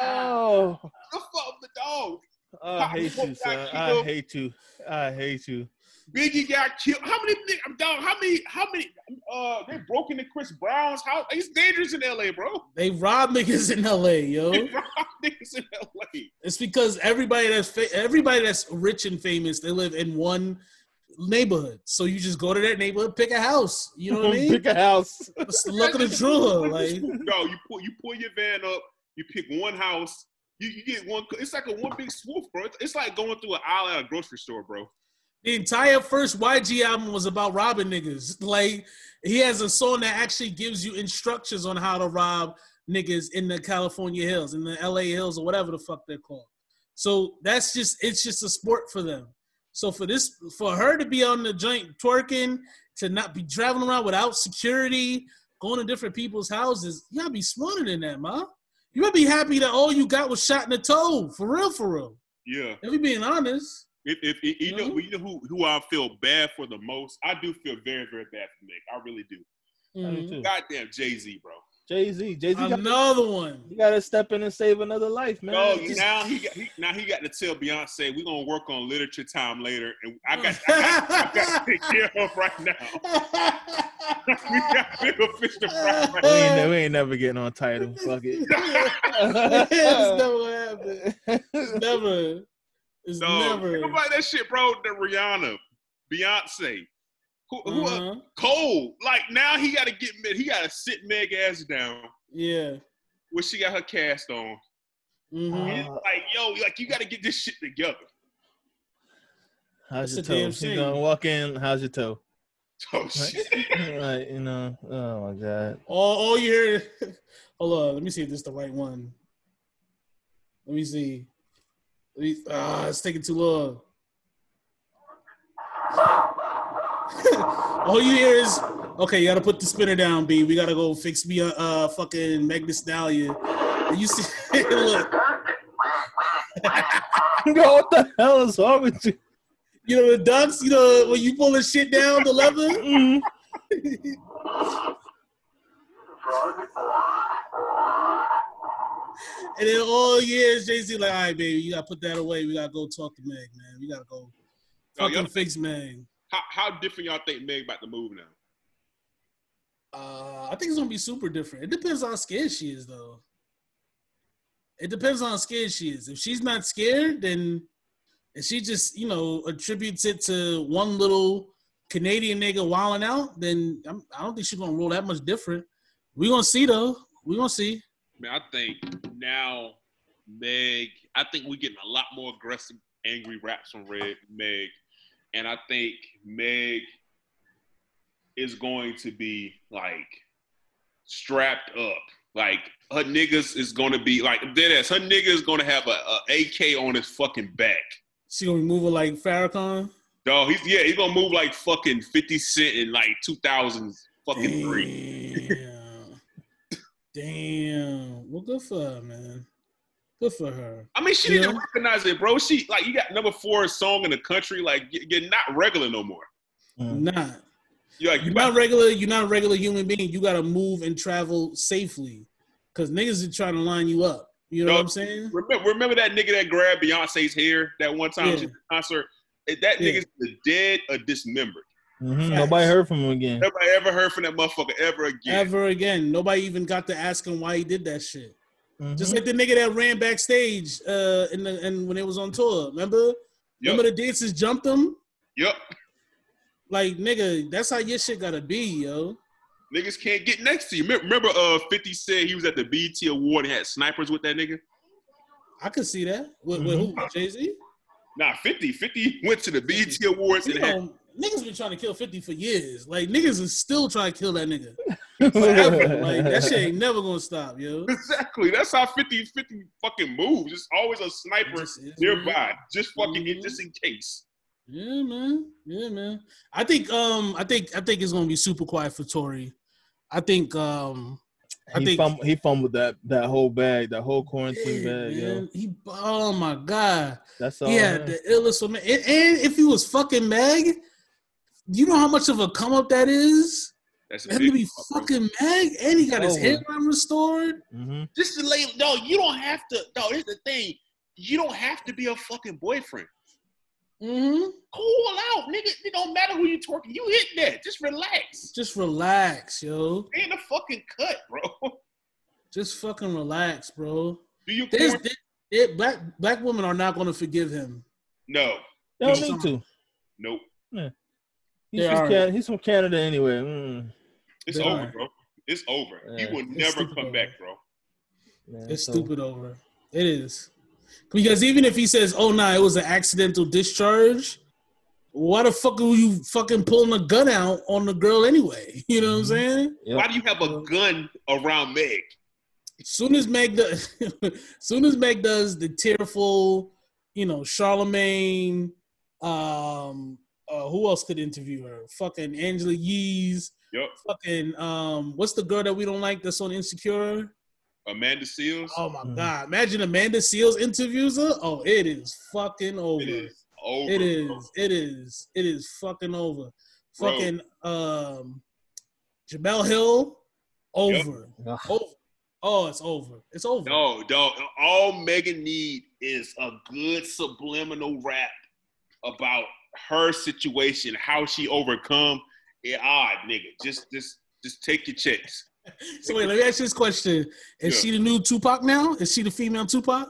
Oh, The fuck the dog. I hate you, son. I hate you. I hate you. Biggie got killed. How many ni- dog? How many? How many? Uh, they broke into Chris Brown's house. It's dangerous in L.A., bro. They rob niggas in LA, yo. They rob (laughs) niggas in L.A. It's because everybody that's fa- everybody that's rich and famous, they live in one neighborhood. So you just go to that neighborhood, pick a house. You know what I mean? (laughs) Pick a house. It's the luck of the draw. (laughs) Like No, you pull you pull your van up. You pick one house. You, you get one. It's like a one big swoop, bro. It's, it's like going through an aisle at a grocery store, bro. The entire first YG album was about robbing niggas. Like he has a song that actually gives you instructions on how to rob niggas in the California hills, in the LA hills, or whatever the fuck they're called. So that's just it's just a sport for them. So for this, for her to be on the joint twerking, to not be traveling around without security, going to different people's houses, you gotta be smarter than that, ma. You better be happy that all you got was shot in the toe. For real, for real. Yeah. If we being honest. If, if, if you know, Mhm. you know who, who I feel bad for the most, I do feel very, very bad for Meg. I really do. I do Mhm. Goddamn Jay Z, bro. Jay Z, Jay Z, Another one. you gotta step in and save another life, man. No, Just- now he got he, now he got to tell Beyonce we're gonna work on literature time later, and I got I got, I got (laughs) to take care of right now. (laughs) we got bigger fish to fry. Right (laughs) we, ain't, ne- we ain't never getting on Tidal. Fuck it. it's never gonna happen. It's never. It's So never. think about that shit, bro. The Rihanna, Beyonce, who, who Uh-huh. Cole. Like now he got to get Meg- he got to sit Meg ass down Yeah. where she got her cast on. hmm And like yo, like you got to get this shit together. How's your That's a toe? You shame. gonna walk in? How's your toe? Oh shit. (laughs) like you know. Oh my god. all, all you hear. (laughs) Hold on. Let me see if this is the right one. Let me see. Ah, it's taking too long. (laughs) all you hear is, okay, you gotta put the spinner down, B. We gotta go fix me a uh, fucking Thee Stallion. And you see, (laughs) look, (laughs) what the hell is wrong with you? you know the ducks. You know when you pull the shit down the lever. Mhm. And then all years, Jay Z like, all right, baby, you gotta put that away. We gotta go talk to Meg, man. We gotta go Oh, fucking fix Meg. How, how different y'all think Meg about to move now? Uh, I think it's gonna be super different. It depends on how scared she is, though. It depends on how scared she is. If she's not scared, then if she just, you know, attributes it to one little Canadian nigga wilding out, then I'm, I don't think she's gonna roll that much different. We gonna see though. We gonna see. Man, I think now Meg, I think we're getting a lot more aggressive, angry raps from Red Meg. And I think Meg is going to be like strapped up. Like her niggas is gonna be like dead ass. Her nigga is gonna have a, a AK on his fucking back. She gonna move her like Farrakhan. Dog, he's yeah, he's gonna move like fucking 50 Cent in like 2000 fucking three. Damn. Damn. Well, good for her, man. Good for her. I mean, she didn't recognize it, bro. She like you got number four song in the country. Like you- you're not regular no more. Mm. Not. You're like You're not regular. You're not a regular human being. You gotta move and travel safely, cause niggas are trying to line you up. You know No. what I'm saying? remember, remember that nigga that grabbed Beyonce's hair that one time Yeah. she did the concert. That Yeah. nigga's either dead or dismembered. Mhm. Nobody heard from him again. Nobody ever heard from that motherfucker ever again. Ever again. Nobody even got to ask him why he did that shit. Mhm. Just like the nigga that ran backstage uh in the and when it was on tour. Remember? Yep. Remember the dancers jumped him? Yep. Like nigga, that's how your shit gotta be, yo. Niggas can't get next to you. Remember, remember, uh, 50 said he was at the BET Award and had snipers with that nigga? I could see that. With, with who? Jay Z? Nah, 50. 50 went to the BET Awards You and had know, niggas been trying to kill 50 for years. Like niggas is still trying to kill that nigga. (laughs) Forever. like that shit ain't never gonna stop, yo. Exactly. That's how 50 50 fucking moves. It's always a sniper Just is, nearby. Just fucking Mhm. just in case. Yeah, man. Yeah, man. I think um I think I think it's gonna be super quiet for Tory. I think um I he, think fum- he fumbled that that whole bag, that whole quarantine yeah, bag, yo. He oh my god. That's all. Yeah, had man. the illest woman. And, and if he was fucking Meg, you know how much of a come up that is? That's a For him to be fuck, bro. fucking Meg and he got his Over. hairline restored. Mhm. Just to lay no, you don't have to no, here's the thing. You don't have to be a fucking boyfriend. Mm-hmm. Cool out, nigga. It don't matter who you twerking. You hit that. Just relax. Just relax, yo. Ain't a fucking cut, bro. Just fucking relax, bro. Do you There's porn? there- there- black black women are not gonna forgive him. No. They don't He's need to. Nope. He's, from are. Can- he's from Canada anyway. Mm. It's They over, are. bro. It's over. he will never come over. back, bro. Man, It's so- stupid over. It is. Because even if he says, "Oh nah, it was an accidental discharge," why the fuck are you fucking pulling a gun out on the girl anyway? (laughs) You know what I'm Mhm. saying? Yep. Why do you have a gun around Meg? Soon as Meg does, (laughs) soon as Meg does the tearful, you know, Charlemagne. Um, uh, who else could interview her? Fucking Angela Yee's. Yep. Fucking um, what's the girl that we don't like that's on Insecure? Amanda Seales. Oh my Mhm. god! Imagine Amanda Seales interviews her. Oh, it is fucking over. it is over. It bro. is. It is. It is fucking over. Bro. Fucking um, Jemele Hill, over. Ugh. Over. Oh, it's over. It's over. No, dog. All Megan need is a good subliminal rap about her situation, how she overcome. Yeah, ah, nigga, just just just take your checks. (laughs) So wait, let me ask you this question: Is Yeah. she the new Tupac now? Is she the female Tupac?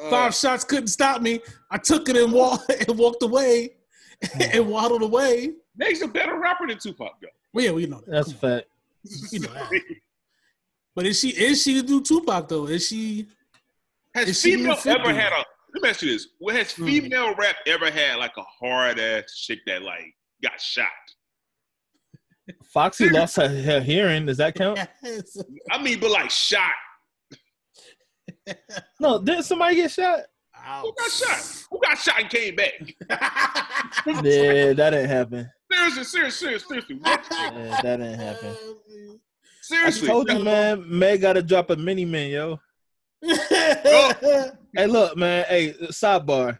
Uh, Five shots couldn't stop me. I took it and walked (laughs) and walked away and waddled away. Meg's a better rapper than Tupac, though. Well, yeah, we know that. That's Come on. fact. You know that. But is she is she the new Tupac though? Is she? Has Is she female even 50? ever had a? Let me ask you this: What has Hmm. female rap ever had like a hard ass chick that like got shot? Foxy lost her, her hearing. Does that count? I mean, but like shot. No, didn't somebody get shot? Who got shot? Who got shot and came back? (laughs) Yeah, that didn't happen. Seriously, seriously, seriously, seriously. (laughs) What? Yeah, that didn't happen. Seriously, I Seriously. told you, man. Meg got to drop a mini man, yo. Hey, look, man. Hey, sidebar.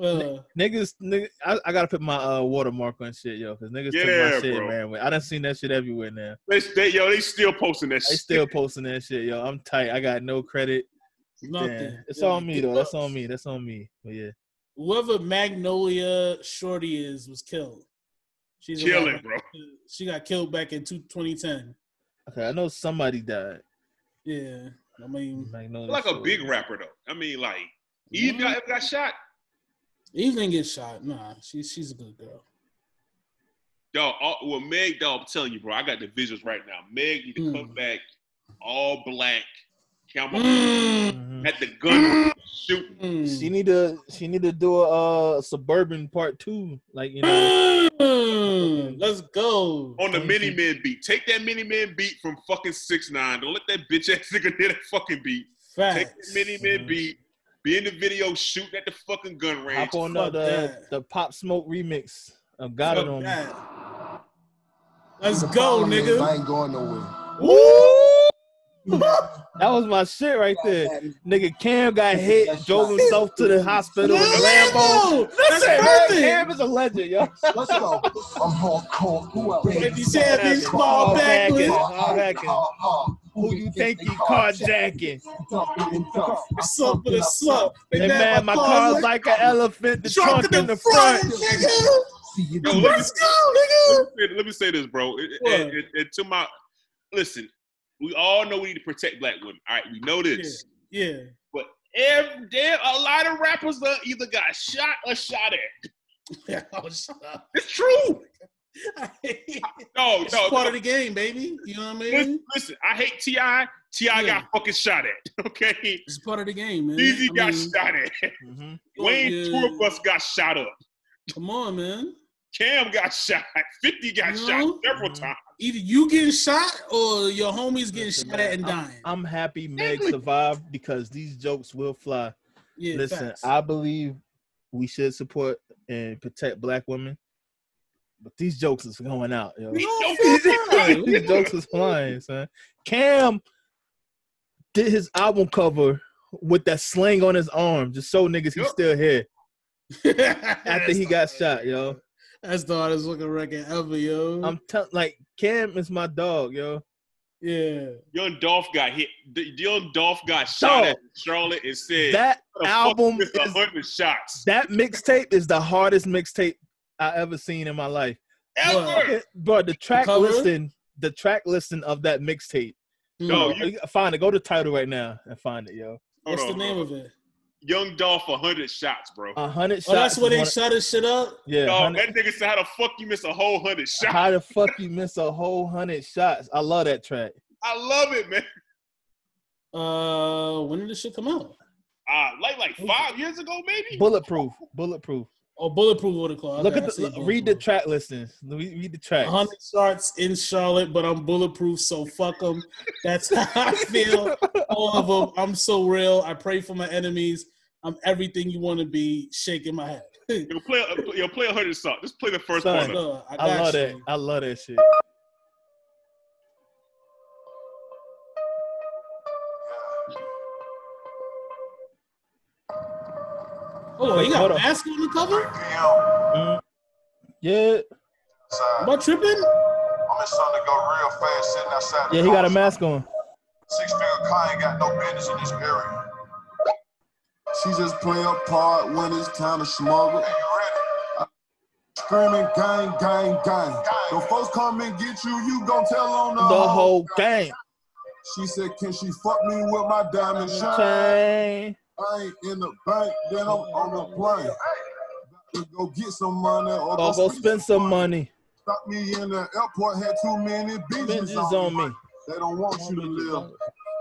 Uh, Niggas, nigga, I, I gotta put my uh, watermark on shit, yo, because niggas took Yeah, my shit, bro. man. I done seen that shit everywhere now. They, they, yo, they still posting that They shit. still posting that shit, yo. I'm tight. I got no credit. nothing. Damn. It's Yeah, on me though. That's up. on me. That's on me. But yeah, Whoever Magnolia Shorty is was killed. She's Killing, alive. bro. She got killed back in two, 2010. okay. I know somebody died. Yeah, I mean, Magnolia Like a big rapper though. I mean, like Eve Mhm. got, got shot. Eve didn't get shot. Nah, she's she's a good girl. Dog, all, well, Meg, dog, I'm telling you, bro, I got the visuals right now. Meg need to Mm. come back all black, camera Mm, Mhm. at the gun shooting. mm. She need to. She need to do a uh, suburban part two. Like you know. Mm, let's go. On the mini man beat. Take that mini man beat from fucking six nine. Don't let that bitch ass (laughs) nigga hear that fucking beat. Take Facts. that mini man beat. Be in the video shooting at the fucking gun range. Hop on the Fuck the, that. the pop smoke remix. of Got Fuck it on me. that. Let's go, nigga. I ain't going nowhere. That was my shit right there. Nigga Cam got hit, drove himself to the hospital in Lambo. That's Listen, perfect. Cam is a legend, yo. Let's go. I'm hardcore. Who else? Fifty Savage, small Hard backward. hacking, hard hacking. Who you think you carjacking? What's up with a sup? They Hey man, my car's like an elephant, the trunk in the front. Yo, let me, Let's go, nigga. let, me say, let me say this, bro. It- it- it- it- it- to my listen, we all know we need to protect black women. All right, we know this. Yeah. But every damn, a lot of rappers uh, either got shot or shot at. (laughs) oh, shut. It's true. (laughs) No, it's no, part no. of the game, baby. You know what I mean? listen, I hate T.I. T.I Yeah. got fucking shot at. (laughs) Okay, It's part of the game, man. Easy got mean, shot at. Mhm. Wayne, yeah. two of us got shot up. Come on, man. Cam got shot. (laughs) Fifty got You shot several Mhm. times. Either you getting shot or your homies getting Listen, shot at and dying. I'm happy Meg Exactly. survived because these jokes will fly. yeah, Listen, facts. I believe we should support and protect black women. But these jokes is going out, yo. These jokes is flying. (laughs) these jokes is flying, son. Cam did his album cover with that sling on his arm, just so niggas he's still here (laughs) after he got hardest- shot, yo. That's the hardest looking record ever, yo. I'm telling, like Cam is my dog, yo. yeah. Young Dolph got hit. The- Young Dolph got shot at Charlotte and said, That "How the fuck album you missed a is hundred shots that mixtape is the hardest mixtape I ever seen in my life. ever." Bro, the track cover? listing, the track listing of that mixtape. No, you- You- find it. Go to Tidal right now and find it, yo. What's Hold the name hold of it? Young Dolph, a hundred shots, bro. A hundred shots. Oh, that's where is they one- shut his shit up. Yeah. Dog, 100 that nigga said, "How the fuck you miss a whole hundred shots?" How the fuck (laughs) you miss a whole hundred shots? I love that track. I love it, man. Uh, when did this shit come out? Uh, like like five years ago, maybe. Bulletproof. Bulletproof. Oh, Bulletproof Water Claw. Look Okay, at I see the read the track listings. Read, read the track. 100 starts in Charlotte, but I'm bulletproof, so fuck them. That's (laughs) how I feel. All of them. I'm so real. I pray for my enemies. I'm everything you want to be. Shaking my head. (laughs) Yo, play, a- yo, play a hundred song. Just play the first Son. part. Of it. Uh, I, I love you. that. I love that shit. Oh, he got a on. mask on the cover? Mm. Yeah, Am I tripping? I'm his son to go real fast sitting outside the yeah, he got a mask on. Six figure car ain't got no business in this area. She just play a part when it's time to smuggle. Screaming gang, gang, gang. The folks come and get you, you gon' tell on the, The whole gang. She said, can she fuck me with my diamond shine? Chain. I ain't in the bank, then I'm on the plane. To go get some money or Or go spend some money. Stop me in the airport, had too many bitches Binges on me. They don't want you to live.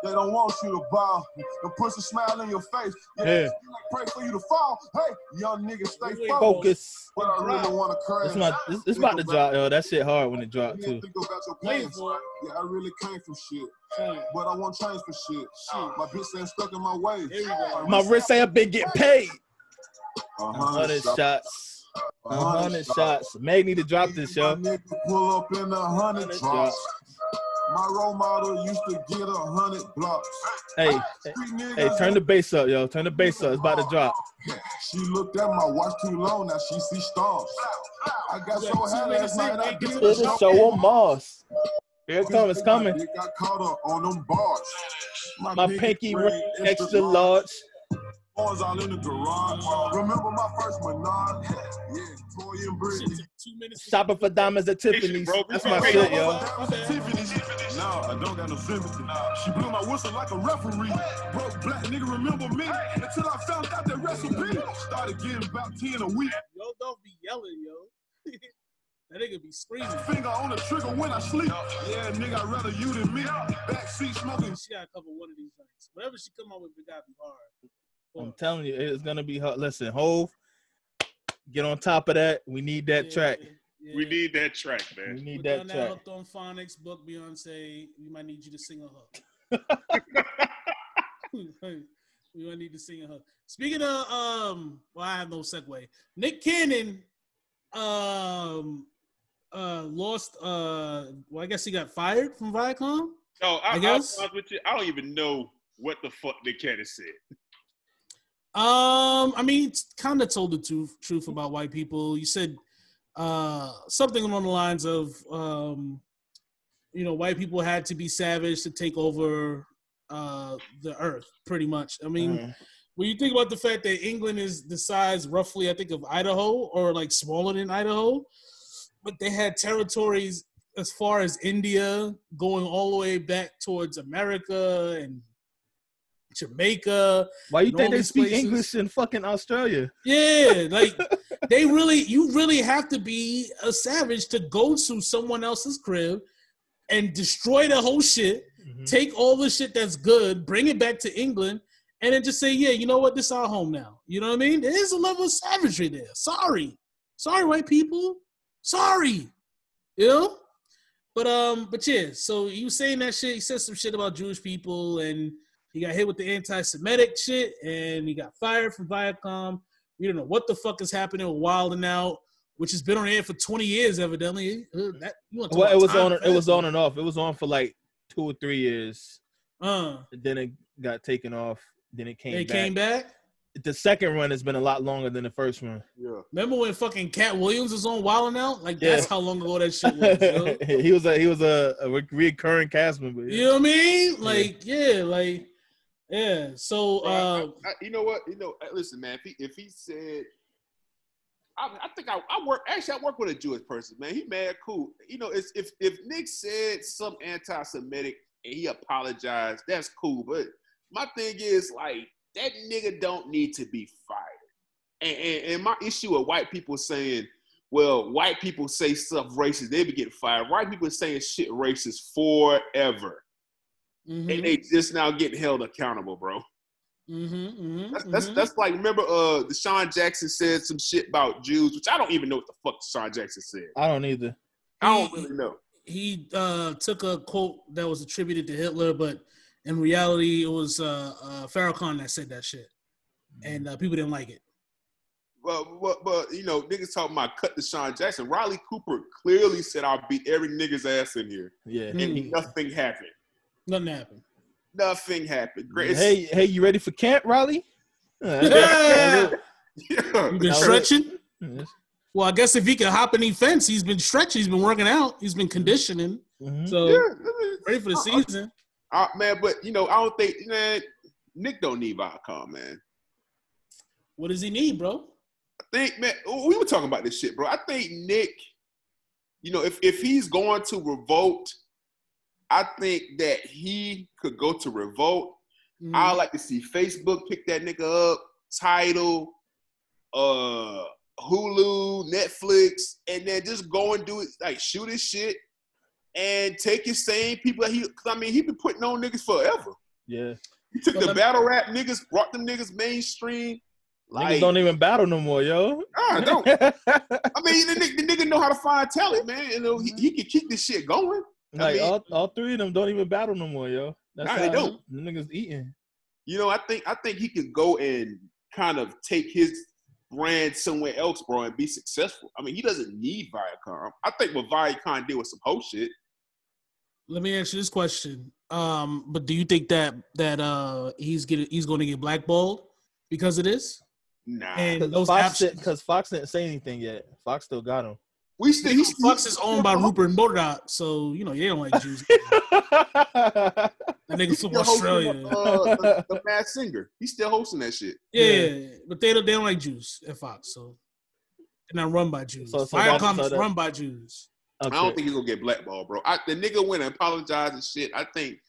They don't want you to bow. The pussy smile in your face. Yeah, Yeah. they pray for you to fall. Hey, young nigga, stay Wait, focused. Focus. But I really want to crash. It's not. It's, it's about to drop, yo. That shit hard when it drop too. think about your Wait plans. for it. Yeah, I really came from shit. Shit. But I want change for shit. Shit. Oh. My bitch ain't stuck in my ways. Here. My wrist say I've been getting paid. A A hundred shots. shots. A hundred shots. Meg need to drop this, My yo. nigga pull up in a hundred Hundred drops. My role model used to get a hundred blocks. Hey, ah, Street hey, turn the bass up, yo. Turn the bass up. It's about to drop. (laughs) She looked at my watch too long, now she see stars. I got so high last night, I did it the to It's a show on Mars. Here it comes. It's coming. Dick got caught up on them bars. My pinky ring extra large. Boys all in the garage. Remember my first Menard? (laughs) Yeah, Toy and Brittany. Two minutes. to- Shopping for diamonds at Tiffany's. bro. That's my shit, yo. No, I don't got no sympathy. She blew my whistle like a referee. Broke black nigga remember me until I found out that recipe. Started getting about 10 a week. Yo, don't be yelling, yo. (laughs) that nigga be screaming. Finger on the trigger when I sleep. Yeah, nigga, I'd rather you than me. Backseat smoking. She gotta cover one of these nights. Whatever she come out with, it gotta be hard. I'm telling you, it's gonna be hard. Listen, Hove, get on top of that. We need that Yeah, track. yeah. We need that track, man. We man. need Put that down that track. hooked on phonics, book Beyonce. We might need you to sing a hook. (laughs) (laughs) we might need to sing a hook. Speaking of, um, well, I have no segue. Nick Cannon, um, uh, lost. Uh, well, I guess he got fired from Viacom. No, I, I I guess. guess. with you. I don't even know what the fuck Nick Cannon said. Um, I mean, kind of told the truth, truth about white people. You said uh, something along the lines of, um, you know, white people had to be savage to take over uh, the earth, pretty much. I mean, Mm. when you think about the fact that England is the size, roughly, I think, of Idaho, or like smaller than Idaho, but they had territories as far as India, going all the way back towards America and Jamaica. Why you think they speak places- English in fucking Australia? Yeah, (laughs) like they really, you really have to be a savage to go to someone else's crib and destroy the whole shit, Mm-hmm. take all the shit that's good, bring it back to England, and then just say, yeah, you know what, this is our home now. You know what I mean? There is a level of savagery there. Sorry, sorry, white people. Sorry, you know. But um, but yeah. So you saying that shit? He said some shit about Jewish people, and he got hit with the anti-Semitic shit, and he got fired from Viacom. We don't know what the fuck is happening with Wild and Out, which has been on air for 20 years, evidently. Uh, That, you wanna Well, it was time on. It fast? was on and off. It was on for like two or three years. Uh, Then it got taken off. Then it came they back. came back. The second run has been a lot longer than the first one. Yeah. Remember when fucking Katt Williams was on Wild and Out? Like Yeah. that's how long ago that shit was. (laughs) yo. he was a he was a, a recurring cast member. You know what I mean? Like, yeah, like, yeah. So, Bro, uh, I- you know what? You know, uh, listen, man. If he if he said, I, I think I, I work. Actually, I work with a Jewish person, man. He mad cool. You know, it's, if if Nick said some anti-Semitic and he apologized, that's cool. But my thing is like that nigga don't need to be fired. And, and, and my issue with white people saying, well, white people say stuff racist, they be getting fired. White people saying shit racist forever, mhm, and they just now getting held accountable, bro. mhm, mhm, That's, that's mhm. that's like remember uh DeSean Jackson said some shit about Jews, which I don't even know what the fuck DeSean Jackson said. I don't either. I don't He- really know. he uh, took a quote that was attributed to Hitler, but in reality, it was uh, uh, Farrakhan that said that shit, and uh, people didn't like it. But, but but you know, niggas talking about cut DeSean Jackson. Riley Cooper clearly said I'll beat every nigga's ass in here. Yeah. And Mm. nothing happened. Nothing happened. Nothing happened. Great. Hey, hey, you ready for camp, Riley? Yeah. (laughs) Yeah. You've been stretching. Well, I guess if he can hop any fence, he's been stretching. He's been working out. He's been conditioning. Mhm. So Yeah, ready for the season. uh, man, but you know, I don't think man, Nick don't need Viacom, man. What does he need, bro? I think, man, we were talking about this shit, bro. I think Nick, you know, if if he's going to revolt, I think that he could go to revolt. Mm. I like to see Facebook pick that nigga up, Tidal, uh, Hulu, Netflix, and then just go and do it, like shoot his shit and take his same people that he. Cause I mean, he been putting on niggas forever. Yeah. He took the battle rap niggas, brought them niggas mainstream. Niggas Like, don't even battle no more, yo. nah, don't. (laughs) I mean, the, nigga- the nigga know how to find talent, man. You know, he, he can keep this shit going. Like mean- all, all three of them don't even battle no more, yo. That's Nah, they don't. The niggas eating. You know, I think I think he could go and kind of take his brand somewhere else, bro, and be successful. I mean, he doesn't need Viacom. I think what Viacom did was some whole shit. Let me ask you this question. Um, but do you think that that uh he's getting he's going to get blackballed because of this? Nah, Because Fox, apps, cause Fox didn't say anything yet. Fox still got him. We still he's Fox is owned by Rupert Murdoch, so you know they don't like Jews. (laughs) That nigga He's from still hosting Australia. uh, the, the Masked Singer. He's still hosting that shit. Yeah, but they don't they don't like Jews at Fox, so they're not run by Jews. So- so that's- Viacom so run by Jews. I don't think he's gonna get blackballed, bro. I, the nigga went and apologized and shit. I think,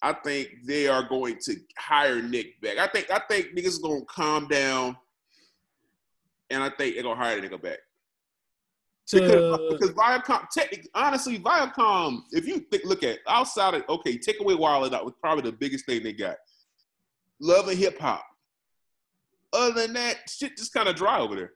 I think they are going to hire Nick back. I think, I think niggas gonna calm down, and I think they're gonna hire the nigga back. Because, To, because Viacom, technically, honestly, Viacom, if you think, look at outside of okay, take away Wild Out was probably the biggest thing they got. Love and hip hop. Other than that, shit just kind of dry over there.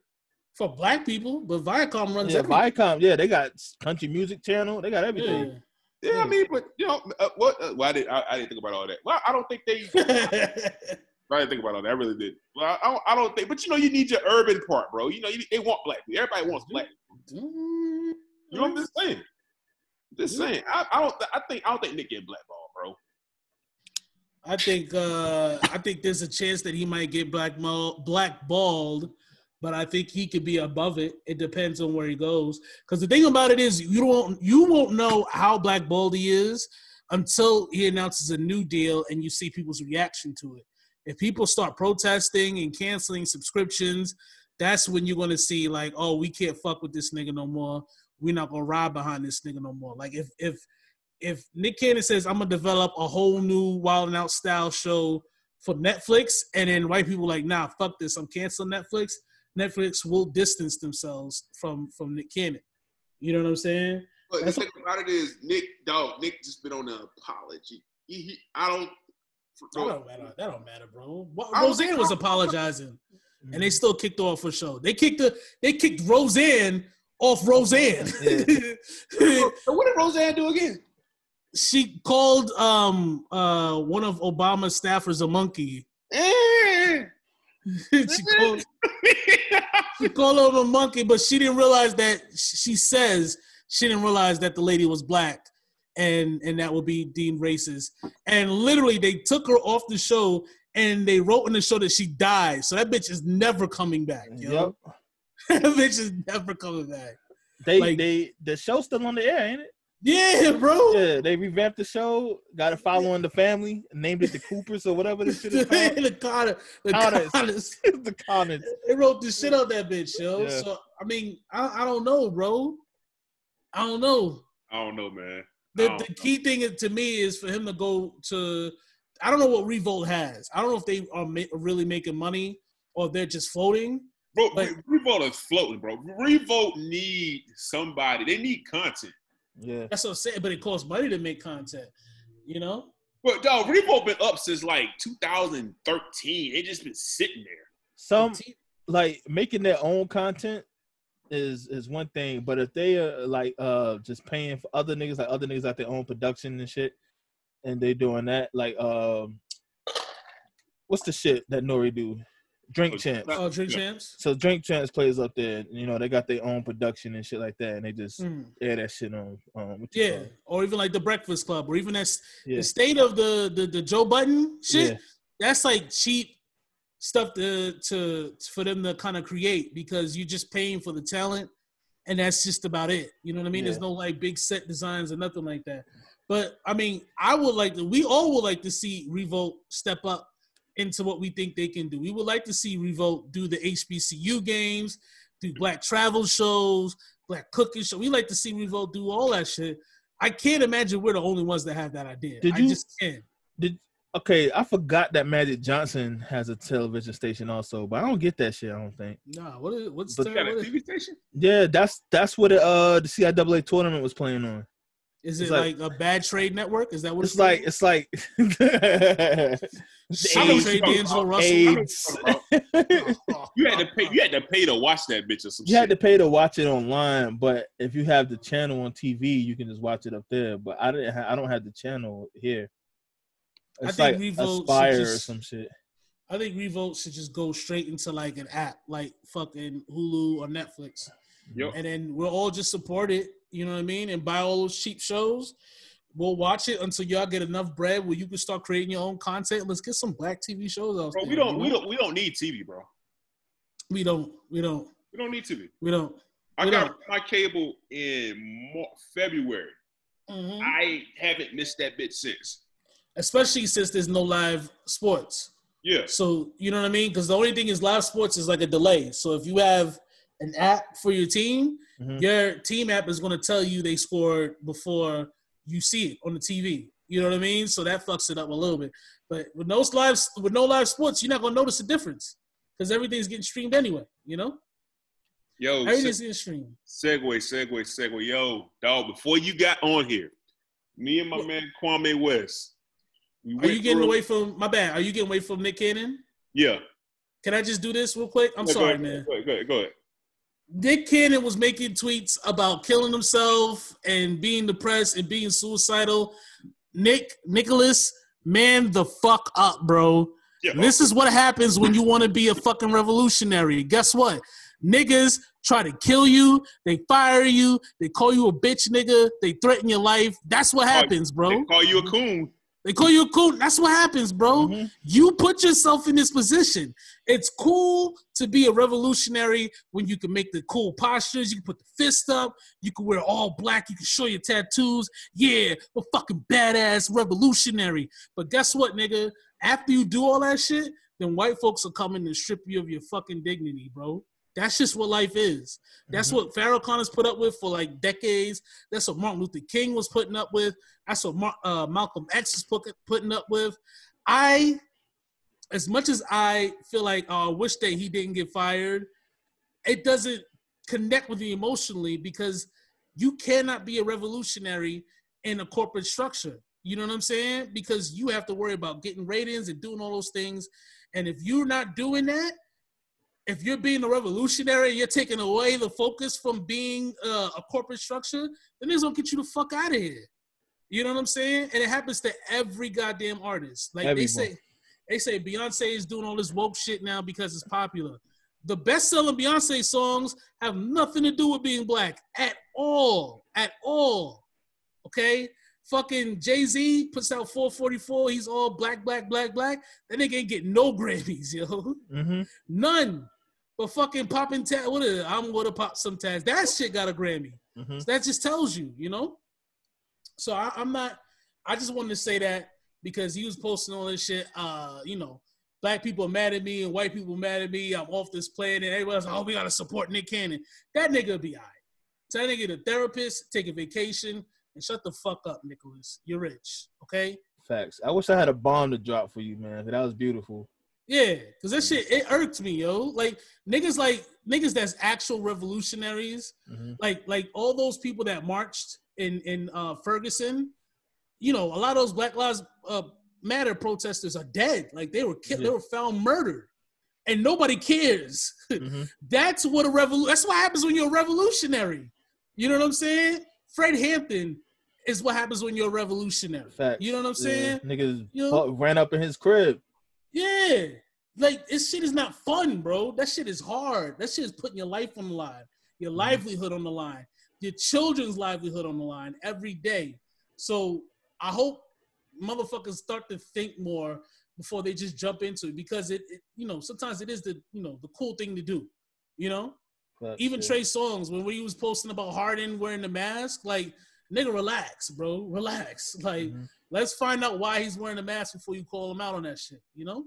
for black people, but Viacom runs Yeah, everything. Viacom. Yeah, they got country music channel. They got everything. Yeah, I mean, but you know, uh, what? Uh, well, I didn't, I, I didn't think about all that. Well, I don't think they. (laughs) I didn't think about all that. I really did. Well, I don't, I don't think, but you know, you need your urban part, bro. You know, you, they want black people. Everybody wants black. You know what I'm just saying? Just saying. I, I don't. I think. I don't think Nick get blackballed, bro. I think uh I think there's a chance that he might get blackball blackballed, but I think he could be above it. It depends on where he goes. Because the thing about it is, you don't you won't know how blackballed he is until he announces a new deal and you see people's reaction to it. If people start protesting and canceling subscriptions, that's when you're gonna see like, oh, we can't fuck with this nigga no more. We're not gonna ride behind this nigga no more. Like if if if Nick Cannon says I'm gonna develop a whole new Wild and Out style show for Netflix, and then white people like, nah, fuck this, I'm canceling Netflix. Netflix will distance themselves from from Nick Cannon. You know what I'm saying? But the thing about it is, Nick, dog, Nick just been on an apology. He, he, I don't. That don't matter. That don't matter, bro. What, Roseanne was apologizing, and they still kicked off for show. They kicked the they kicked Roseanne off Roseanne. So what did Roseanne do again? she called um uh one of Obama's staffers a monkey. Eh. (laughs) she called she called him a monkey, but she didn't realize that she says she didn't realize that the lady was black and and that will be deemed racist. And literally they took her off the show and they wrote in the show that she died. So that bitch is never coming back, yo. Yep. (laughs) that bitch is never coming back. They Like- they the show's still on the air, ain't it? Yeah, bro. Yeah, they revamped the show. Got it following the family. Named it the Coopers or whatever this shit is (laughs) called. the Conner, the Conners. Conners. (laughs) the Conners. They wrote the shit out that bitch, yo. Yeah. So I mean, I, I don't know, bro. I don't know. I don't know, man. I The, don't the know. key thing to me is for him to go to. I don't know what Revolt has. I don't know if they are ma- really making money or if they're just floating. Bro, But- Revolt is floating, bro. Revolt need somebody. They need content. Yeah. That's what I'm saying. But it costs money to make content. You know. But dog, Revolt been up since like 2013. They just been sitting there. Some like making their own content is is one thing, but if they are like uh just paying for other niggas like other niggas got their own production and shit, and they doing that like um what's the shit that N.O.R.E. do? Drink Champs. Oh, Drink Yeah. Champs. So Drink Champs plays up there. You know they got their own production and shit like that, and they just Mm. air that shit on. Um, Yeah, or even like the Breakfast Club, or even that's yeah, the state of the the, the Joe Budden shit. Yeah. That's like cheap stuff to to for them to kind of create because you're just paying for the talent and that's just about it. You know what I mean? There's no like big set designs or nothing like that. But I mean, I would like to. We all would like to see Revolt step up into what we think they can do. We would like to see Revolt do the HBCU games, do black travel shows, black cooking show. We like to see Revolt do all that shit. I can't imagine we're the only ones that have that idea. Did I you- just can't. Did okay? I forgot that Magic Johnson has a television station also, but I don't get that shit. I don't think. Nah, what is what's But- the, You got a what is, TV station? Yeah, that's that's what it, uh the CIAA tournament was playing on. is it's it like, like- a bad trade network? Is that what It's it's, like it's like (laughs) I know what trade you're (laughs) D'Angelo. Russell? I know what AIDS. you're talking about. You had to pay. You had to pay to watch that bitch or some You had to pay to watch it online, but if you have the channel on TV, you can just watch it up there. But I didn't. Ha- I don't have the channel here. I think like Revolt should Aspire or just- some shit. I think Revolt should just go straight into like an app, like fucking Hulu or Netflix, Yo, and then we'll all just support it. You know what I mean? And buy all those cheap shows. We'll watch it until y'all get enough bread where you can start creating your own content. Let's get some black TV shows out bro, there. we don't. you We know? don't. We don't need TV, bro. We don't. We don't. We don't need TV. We don't. I We got don't. my cable in Mar- February. Mhm. I haven't missed that bit since. Especially since there's no live sports. Yeah. So you know what I mean? Because the only thing is live sports is like a delay. So if you have an app for your team, Mhm. your team app is going to tell you they scored before you see it on the TV. You know what I mean? So that fucks it up a little bit. But with no live with no live sports, you're not going to notice the difference because everything's getting streamed anyway. You know, Yo, everything's se- getting streamed. segue, segue, segue. Yo, dog. Before you got on here, me and my man Kwame West. We Are you getting through- away from my bad? Are you getting away from Nick Cannon? Yeah. Can I just do this real quick? I'm Yeah, sorry, ahead, man. Go ahead. Go ahead. Go ahead. Nick Cannon was making tweets about killing himself and being depressed and being suicidal. Nick Nicholas, man, the fuck up, bro. Yeah. This is what happens when you want to be a fucking revolutionary. Guess what? Niggas try to kill you, they fire you, they call you a bitch nigga, they threaten your life. That's what happens, bro. They bro. call you a coon. They call you a coon. That's what happens, bro. Mhm. You put yourself in this position. It's cool to be a revolutionary when you can make the cool postures. You can put the fist up. You can wear all black. You can show your tattoos. Yeah, we're fucking badass revolutionary. But guess what, nigga? After you do all that shit, then white folks are coming to strip you of your fucking dignity, bro. That's just what life is. That's what Farrakhan has put up with for like decades. That's what Martin Luther King was putting up with. That's what Mar- uh, Malcolm X is put- putting up with. I, as much as I feel like oh, I wish that he didn't get fired, it doesn't connect with me emotionally because you cannot be a revolutionary in a corporate structure. You know what I'm saying? Because you have to worry about getting ratings and doing all those things. And if you're not doing that, if you're being a revolutionary, and you're taking away the focus from being uh, a corporate structure, then they're gonna get you the fuck out of here. You know what I'm saying? And it happens to every goddamn artist. Like Everyone. they say, they say Beyonce is doing all this woke shit now because it's popular. The best-selling Beyonce songs have nothing to do with being black at all, at all. Okay, fucking Jay Z puts out 444. He's all black, black, black, black. That nigga ain't getting no Grammys, yo. Mhm. None. But fucking popping tag, what is it? I'm gonna pop some tags. That shit got a Grammy. Mhm. So that just tells you, you know. So I, I'm not. I just wanted to say that because he was posting all this shit. Uh, you know, black people are mad at me and white people mad at me. I'm off this planet. And everybody's like, oh, we gotta support Nick Cannon. That nigga be alright. Tell that nigga the therapist, take a vacation, and shut the fuck up, Nicholas. You're rich, okay? Facts. I wish I had a bomb to drop for you, man. That was beautiful. Yeah, cause that shit it irked me, yo. Like niggas, like niggas that's actual revolutionaries, Mhm. like like all those people that marched in in uh, Ferguson. You know, a lot of those Black Lives uh, Matter protesters are dead. Like they were killed, they were found murdered, and nobody cares. (laughs) Mhm. That's what a revol. That's what happens when you're a revolutionary. You know what I'm saying? Fred Hampton is what happens when you're a revolutionary. Facts. You know what I'm saying? Yeah. Niggas You know? ran up in his crib. Yeah. Like this shit is not fun, bro. That shit is hard. That shit is putting your life on the line, your Mm-hmm. livelihood on the line, your children's livelihood on the line every day. So I hope motherfuckers start to think more before they just jump into it because it, it you know sometimes it is the you know the cool thing to do you know But even shit. Trey Songz when he was posting about Harden wearing the mask like nigga relax bro relax (laughs) like Mhm. let's find out why he's wearing the mask before you call him out on that shit you know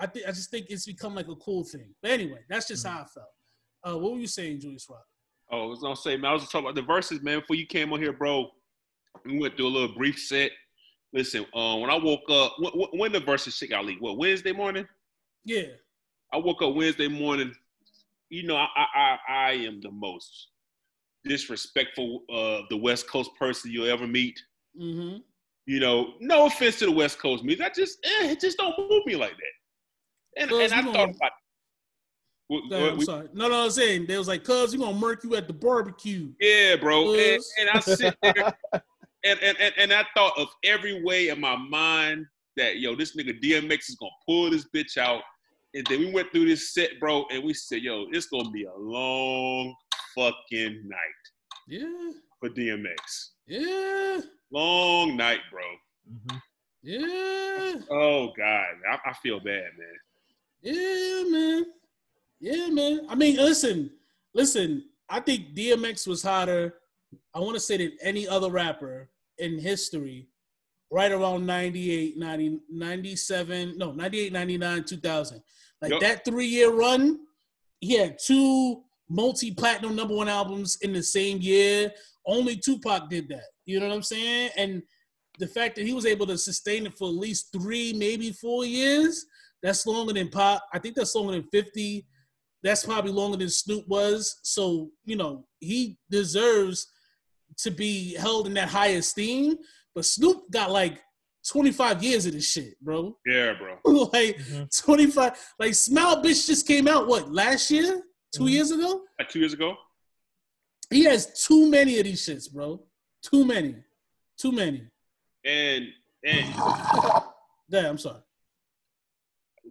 I think I just think it's become like a cool thing but anyway that's just how I felt uh what were you saying Julius Rock Oh, I was gonna say, man, I was talking about the verses, man. Before you came on here, bro, we went through a little brief set. Listen, uh, when I woke up, when, when the verses shit got leaked, what Wednesday morning? yeah I woke up Wednesday morning. You know, I I, I, I am the most disrespectful uh, the West Coast person you'll ever meet. mm-hmm You know, no offense to the West Coast music, I just eh, it just don't move me like that. And, and I thought gonna- about. Damn, what I'm we- sorry. No, no, I'm saying they was like, "Cuz you gonna murk you at the barbecue." Yeah, bro. And, and I sit there (laughs) and, and, and, and I thought of every way in my mind that yo, this nigga DMX is gonna pull this bitch out. And then we went through this set, bro, and we said, yo, it's gonna be a long fucking night Yeah, for DMX. yeah, Long night, bro. Mhm. yeah, Oh God, I, I feel bad, man. yeah, man. Yeah, man. I mean, listen, listen. I think DMX was hotter. I want to say than any other rapper in history, right around 98, 90, 97, no, 98, 99, 2000. Like Yup. that three year run, he had two multi platinum number one albums in the same year. Only Tupac did that. You know what I'm saying? And the fact that he was able to sustain it for at least three, maybe four years, that's longer than Pop. I think that's longer than 50. That's probably longer than Snoop was. So, you know, he deserves to be held in that high esteem. But Snoop got like 25 years of this shit, bro. Yeah, bro. (laughs) like Mhm. 25. Like Smile Bitch just came out, what, last year? 2 Mhm. years ago? Like two years ago. He has too many of these shits, bro. Too many. Too many. And and (laughs) Yeah, I'm sorry.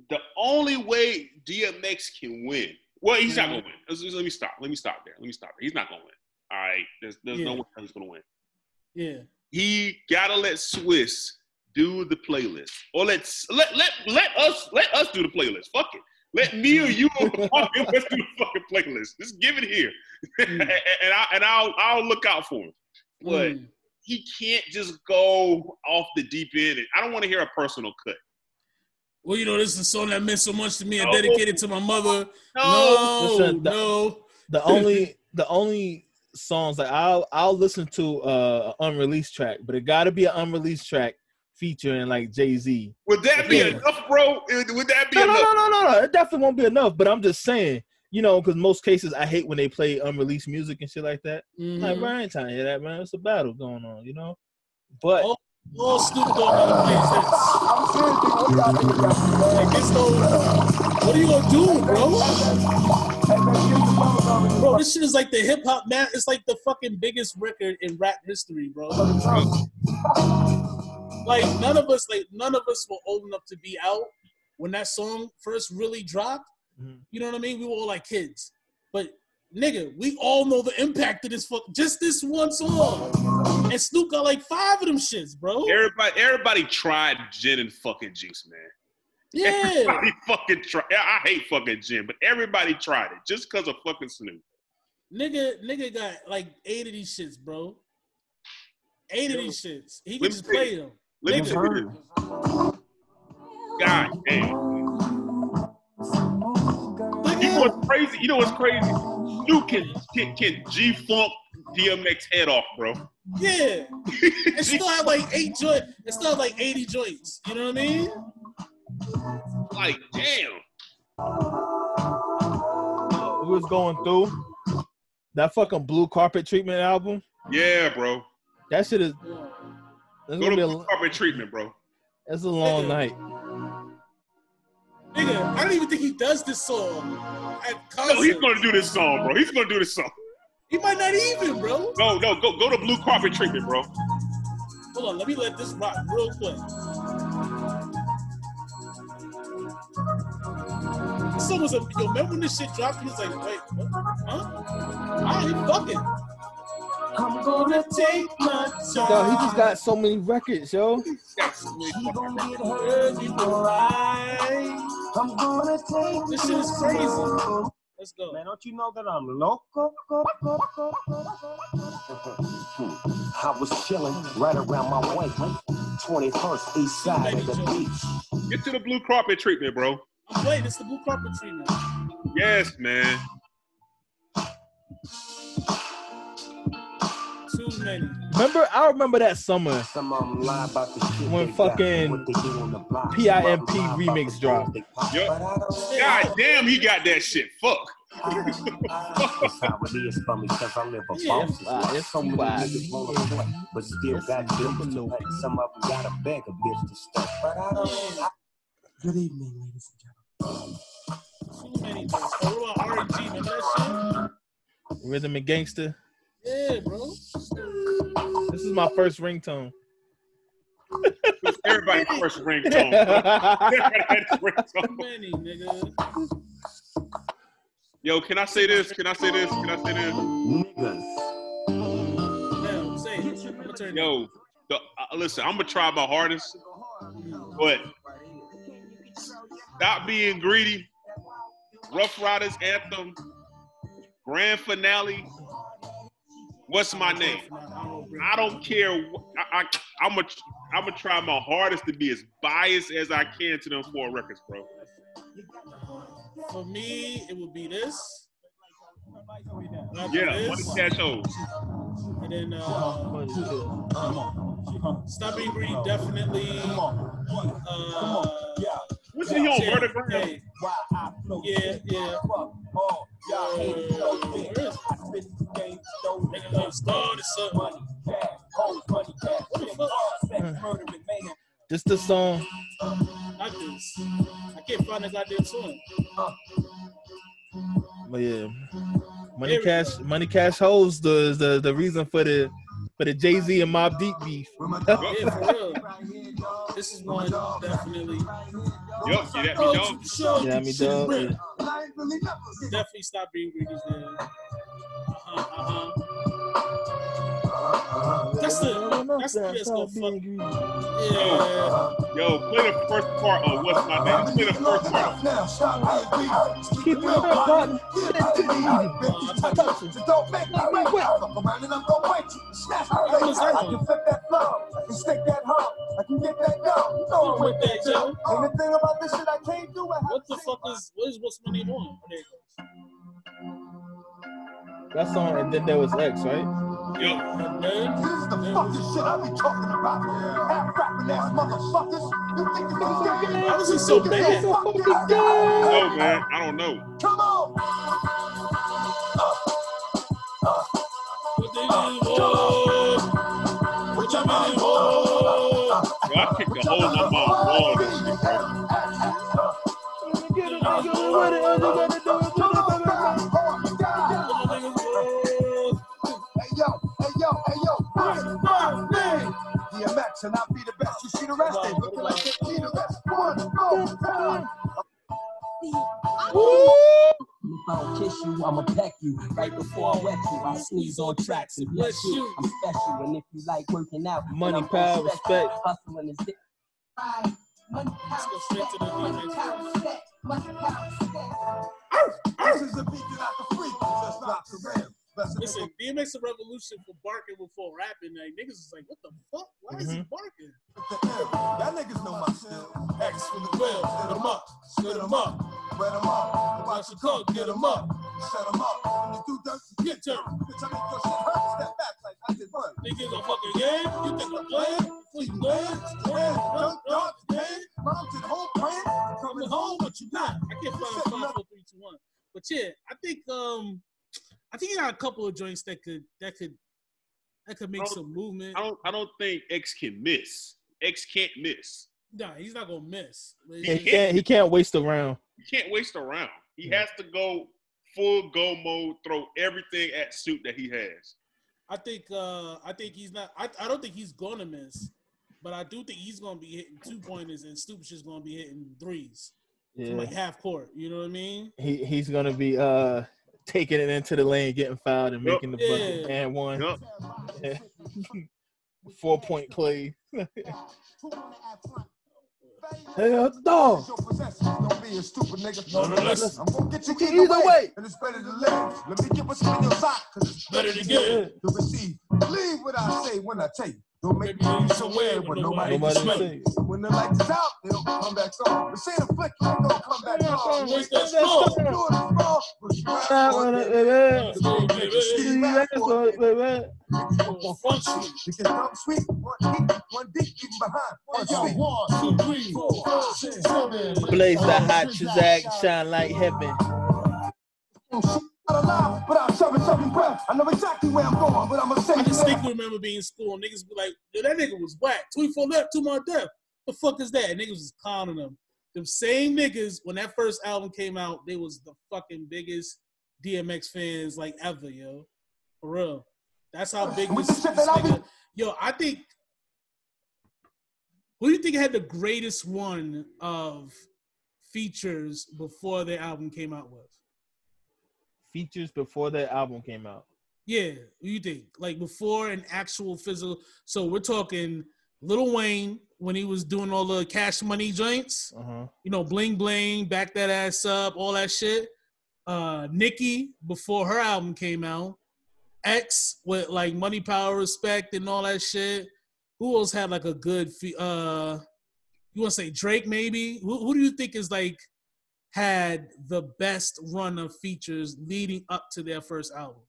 the only way DMX can win. Well, he's not Mhm. gonna win. Let's- let's- me stop. Let me stop there. Let me stop there. He's not gonna win. All right. There's there's no way he's gonna win. Yeah. He gotta let Swiss do the playlist, or let's let let let us let us do the playlist. Fuck it. Let me or you or Mark, (laughs) let's do the fucking playlist. Just give it here, (laughs) Mm. and, and I and I'll I'll look out for him. But Mm. he can't just go off the deep end. I don't want to hear a personal cut. Well, you know, this is a song that meant so much to me and No. dedicated to my mother. No, No, Listen, the- no. the only the only songs that I'll I'll listen to uh an unreleased track, but it got to be an unreleased track featuring like Jay Z. would that be Yeah. enough, bro? Would that be No, no, enough? no, no, no, no. It definitely won't be enough. But I'm just saying, you know, because most cases I hate when they play unreleased music and shit like that. Mhm. Like, bro, I ain't trying to hear that, man. It's a battle going on, you know. But Oh, All Snoop Dogg gonna play is. I'm seriously, what y'all think about this? Like, this don't, what are you gonna do, bro? Hey, man, get the brothers over here. Bro, this shit is like the hip hop man. It's like the fucking biggest record in rap history, bro. Like none of us, like none of us were old enough to be out when that song first really dropped. Mhm. You know what I mean? We were all like kids, but nigga, we all know the impact of this fuck. Just this one song, and Snoop got like five of them shits, bro. Everybody, everybody tried gin and fucking juice, man. Yeah, Everybody (laughs) fucking tried. I hate fucking gin, but everybody tried it just because of fucking Snoop. nigga, nigga got like eight of these shits, bro. Eight of these shits. He can just see. play them. Let me Nigga. tell you. God damn. You know what's crazy? You know what's crazy? Snoop can can, can G Funk DMX head off, bro. Yeah, (laughs) it still had like eight joint. It still had like eighty joints. You know what I mean? like, damn. Uh, we was going through that fucking blue carpet treatment album. Yeah, bro. That shit is. It's Go gonna blue a, carpet treatment, bro. it's a long night. Nigga, I don't even think he does this song No, he's gonna do this song, bro. He's gonna do this song. He might not even, bro. No, no, go go to blue carpet treatment, bro. Hold on, let me let this rock real quick. This song was a yo. Remember when this shit dropped? He was like, "Wait, what? Huh? I ain't fucking." I'm gonna take my time. Yo, he just got so many records, yo. Got so many She fucking gon' get hurt before I. I'm gonna take This shit is crazy. Let's go. Man, don't you know that I'm loco? I was chilling right around my way. 21st East Side of the beach. Get to the blue carpet treatment, bro. I'm waiting. It's the blue carpet treatment. Yes, man. Remember, I remember that summer. Some of them lie about the shit When they got, fucking what they do on the block. PIMP Some of 'em lie about remix dropped. they pop, Yup. but I don't God damn, he got that shit. Fuck. (laughs) That's how it is for me, cause I live a Yeah, life. it's So many niggas wanna play, but still got bills to pay. Some of them gotta beg a bitch to stay. But I don't. I- Good evening, ladies and gentlemen. Too many. Bro. What about R&G? Remember that Rhythm and Gangster. Yeah, bro. This is my first ringtone. Everybody first (laughs) ringtone. Everybody had his Too ringtone. many, nigga. Yo, can I say this? Can I say this? Can I say this? Niggas. Now, say it. I'm gonna turn it. Yo, the, uh, listen, I'm gonna try my hardest, but stop being greedy. Rough Riders anthem, grand finale. What's my name? I don't care. I, I, I'm gonna I'm gonna try my hardest to be as biased as I can to them four records, bro. For me, it would be this. Yeah, this, Money Cash Hoes. And then uh, Stop Being Greedy, definitely. Uh, Wasn't he on yeah, Vertigram? hey, Yeah, yeah. Uh, where is it? Nigga, don't start or something. What the fuck? This the song. Not this. I can't find the goddamn song. But yeah, Money Cash, Money Cash holds the the the reason for the for the Jay Z and Mobb Deep beef. (laughs) Yeah, for real. This is one definitely. Yup, get at me, dog. sure, Yeah, I mean, shit, dog. Definitely stop being greedy. There. Uh-huh, uh-huh. That's the that's the PS go fuck. Yeah. Yo, play the first part of What's My Name. Play the first part. Now stop being. Keep it up, partner. Get it to me. Touch it. So don't make me wait. Fuck around and I'm gonna wait. Snatch my face. I can flip that flow. I can stick that hump. I can get that down. You know I'm with that, yo. Ain't the thing about this shit I can't do. I What the fuck is what is what's my name on? There it That song, and then there was X, right? Goes. Yup. This is the fucking shit I be talking about. Half rapping ass motherfuckers. You think you niggas got me? How is it so bad? No, man, I don't know. Come on. what they mean, boy? What you mean, boy? Yo, I kicked the hole in my mom's wall in this shit, bro. What yo, hey yo, what's my name? DMX and I be the best. You see the rest, they looking like they see the rest. One, go, time. If I don't kiss you, I'ma peck you right before I wet you. I sneeze on tracks and bless you. I'm special, and if you like working out, Money, power, gonna stretch you. respect. Hustling is it. Let's go straight to the DMX. This is a beat that I can freak. Just not the real. Listen, (laughs) Listen, DMX a revolution for barking before rapping. Like niggas is like, what the fuck? Why is he barking? Y'all niggas know my skill. X for the Well, real. spit 'em up, spit 'em up. Wet 'em up. Watch your cook. Get 'em up. Set 'em up. When you do dirt, Get turned. Bitch, I make your shit hurt. Step back like I did one. Niggas a fucking game. You think I'm playing? Before you land, jump, jump, game. Mom's at home praying. Coming home, but you not. I can't find five, four, three, two, one. But yeah, I think um, I think he got a couple of joints that could that could that could make some movement. I don't I don't think X can miss. X can't miss. Nah, he's not gonna miss. But He can't. He can't waste around. He can't waste around. He has to go full go mode, throw everything at suit that he has. I think uh I think he's not I, I don't think he's gonna miss, but I do think he's gonna be hitting two pointers and Stoops is gonna be hitting threes. Yeah. like half court. You know what I mean? He he's gonna be uh taking it into the lane, getting fouled, and Yup. making the bucket Yeah. and one. Yup. (laughs) Four point play. (laughs) Hell no. Don't be a stupid nigga. No, no, listen. I'm gonna get you Either either way, way. and it's better to live. Let me get what's in your sock, cause it's Better to get it. to receive. Believe what I say when I tell you. Don't make me be somewhere where nobody Nobody smell say. When the lights is out, they don't come back on. But say the flick, you ain't gonna come back on. Where's that score? Do it wrong, but you rap wanna- on it. baby. Baby. See, that's what- baby. Function. You can come sweet, one deep, one deep, even behind, one sweet. One, two, three, four, five, six, seven. Blaze the hot Chazak, shine like heaven. Not alive, but I'm shoving, shoving breath. I know exactly where I'm going, but I'm gonna say I distinctly remember being in school. and Niggas be like, yo, that nigga was whack. 24 left, two more death. What the fuck is that? Niggas was clowning them. Them same niggas, when that first album came out, they was the fucking biggest DMX fans like ever, yo. For real. That's how big this, this nigga. Yo, I think. Who do you think had the greatest one of features before their album came out with? Features before that album came out. Yeah, you think? Like before an actual physical. So we're talking Little Wayne when he was doing all the cash money joints. Uh huh. You know, bling bling, back that ass up, all that shit. Uh, Nicki before her album came out. X with like money, power, respect, and all that shit. Who else had like a good? Fe- uh, you want to say Drake? Maybe. Who, who do you think is like had the best run of features leading up to their first album?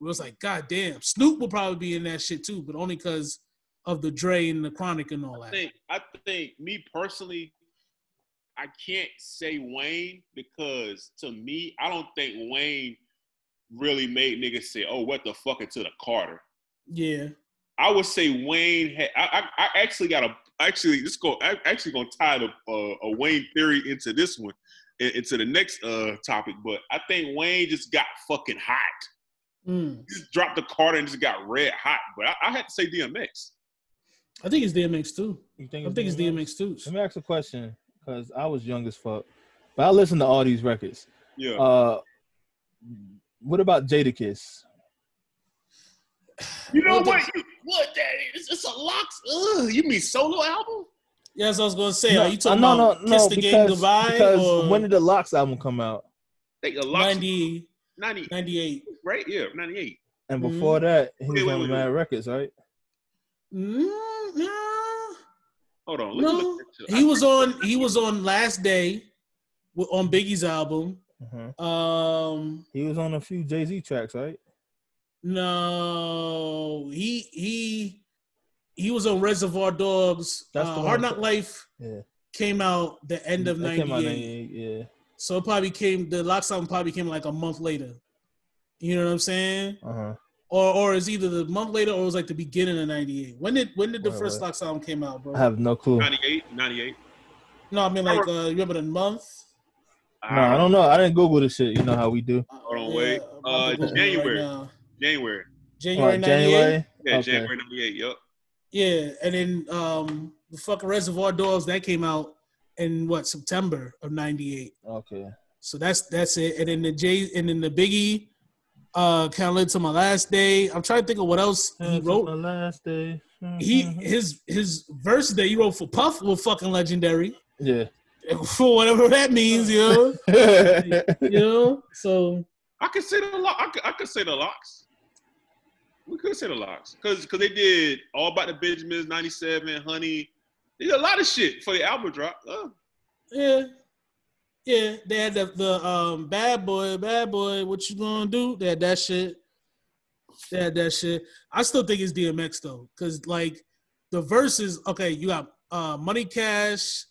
It was like, God damn, Snoop will probably be in that shit too, but only because of the Dre and the Chronic and all I that. think I think me personally, I can't say Wayne because to me, I don't think Wayne really made niggas say, "Oh, what the fuck?" into the Carter. Yeah. I would say Wayne had. I, I, I actually got a. Actually, this go. I actually gonna tie the uh, a Wayne theory into this one, into the next uh topic. But I think Wayne just got fucking hot. Mm. Just dropped the Carter and just got red hot. But I, I had to say DMX. I think it's DMX too. You think I think it's DMX too. Let me ask a question because I was young as fuck, but I listened to all these records. Yeah. Uh, what about Jadakiss? you know Well, what? You, what that is? It's a LOX. Ugh, you mean solo album? Yeah, that's what I was gonna say. no, Are you talking no, about no, Kiss no, the because, Game Goodbye because or when did the LOX album come out? I think a LOX. 90, 90, 98? right? Yeah, 98. And before that, he Wait, was wait, on wait, Mad. Records, right? Mm, nah. Hold on. Let me No, look he I was on. He was on Last Day on Biggie's album. Uh-huh. Um, He was on a few Jay Z tracks, right? no, he he he was on Reservoir Dogs. That's uh, the Hard one- Knock Life Yeah. came out the end of That '98. 98, Yeah. So it probably came. The LOX album probably came like a month later. You know what I'm saying? Uh huh. Or or it's either the month later or it was like the beginning of '98. When did when did the Wait, first wait. LOX album came out, bro? I have no clue. 98, 98. No, I mean like uh, you remember the month? No, I don't know. I didn't Google this shit. You know how we do. Hold on, Yeah, wait. I'm Uh, to Google it January. January. January What, '98. January? Yeah, Okay. January 98. Yup. Yeah, and then um the fucking Reservoir Dogs that came out in what September of '98. Okay. So that's that's it. And then the J and then the Biggie, uh, kind of led to my last day. I'm trying to think of what else he Until wrote. the last day. He Mhm. his his verse that he wrote for Puff was fucking legendary yeah. (laughs) for whatever that means, you (laughs) know. you know. So I could say the lock. I could, I could say the LOX. We could say the LOX because because they did all about the Benjamins, 97, Honey. They did a lot of shit for the album drop. Oh, yeah, yeah. They had the the um bad boy, bad boy. What you gonna do? They had that shit. They had that shit. I still think it's DMX though, because like the verses. Okay, you got uh Money Cash,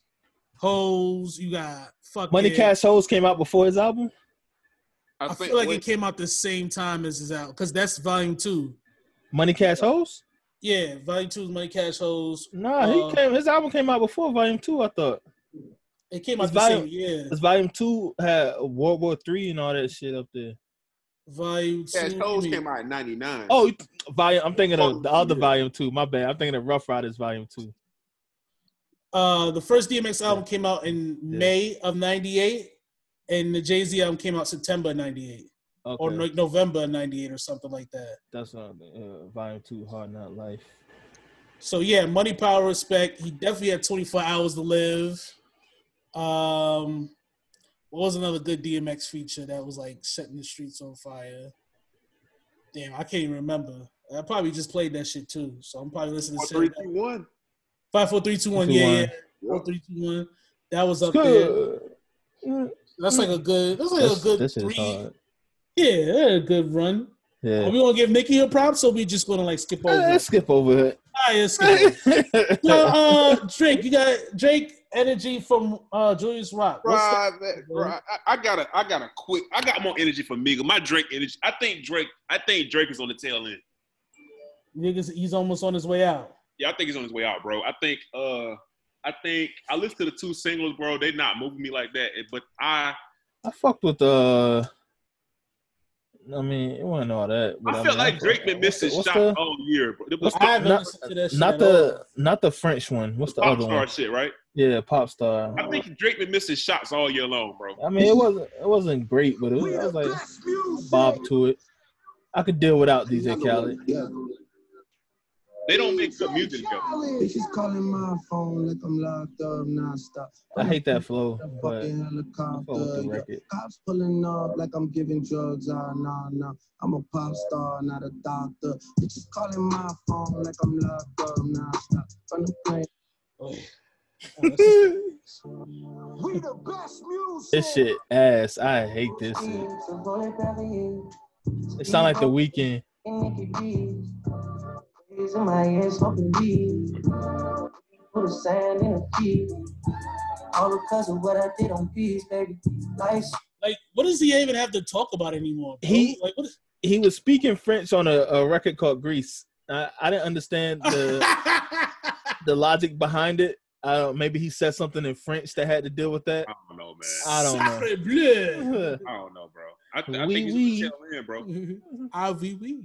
Hoes. You got fucking Money Cash Hoes came out before his album. I feel like it came out the same time as his album because that's volume two. Money Cash Hoes? Yeah, volume two is Money Cash Hoes. Nah, Uh, he came. His album came out before Volume Two. I thought. It came His out the volume, same year. His Volume Two had World War Three and all that shit up there. Volume Cash two. Hoes came out in 99. Oh, volume. I'm thinking of the other. Volume Two. My bad. I'm thinking of Rough Riders Volume Two. Uh, the first DMX album came out in Yeah. May of '98, and the Jay Z album came out September '98. Okay. or no- November '98 or something like that. That's uh, uh, volume two, Hard Knock Life. So yeah, money, power, respect. He definitely had 24 hours to live. Um, what was another good DMX feature that was like setting the streets on fire? Damn, I can't even remember. I probably just played that shit too, so I'm probably listening Four, to three, it. two, one. Five, four, three, two, one. Two, Yeah, one. yeah. Four, three, two, one. That was up there. Good. That's like a good. That's like This, a good this is three. hard. Yeah, a good run. Yeah. Are we gonna give Nicki her props, or we just gonna like skip over? It? skip over it. All right, let's skip it. (laughs) So, uh, Drake, you got Drake energy from uh, Julius Rock. What's the- Right, man, right. I, I got a, I got a quick. I got more energy for Miga. My Drake energy. I think Drake. I think Drake is on the tail end. Niggas, he's almost on his way out. Yeah, I think he's on his way out, bro. I think. uh I think I listened to the two singles, bro. They not moving me like that. But I, I fucked with uh I mean, it wasn't all that. I I feel mean, like Drake been missing shots the- all year, bro. What's I haven't not, listened to that shit not the not the French one. What's the Pop other star one? shit, right? Yeah, pop star. I think Drake been missing shots all year long, bro. I mean, it wasn't it wasn't great, but it was, I was like bob to it. I could deal without DJ Khaled. They don't make good music together. Bitches calling my phone like I'm locked up nonstop. I hate that flow, but fucking I fuck with helicopter. yeah. record. Cops pulling up like I'm giving drugs. Ah, nah, nah. I'm a pop star, not a doctor. Bitches calling my phone like I'm locked up nonstop. From the plane. Oh, (laughs) We the best music. This shit ass. I hate this shit. It sound like the Weeknd. All because of what I did on peace, baby. Life's like, what does he even have to talk about anymore? Bro? He- like, what? Is- He was speaking French on a, a record called Greece. I, I didn't understand the (laughs) the logic behind it. I don't, maybe he said something in French that had to deal with that. I don't know, man. I don't know. I don't know, bro. I, I Oui, think he's oui. on the tail end, bro. (laughs) Ah, oui, (laughs) oui.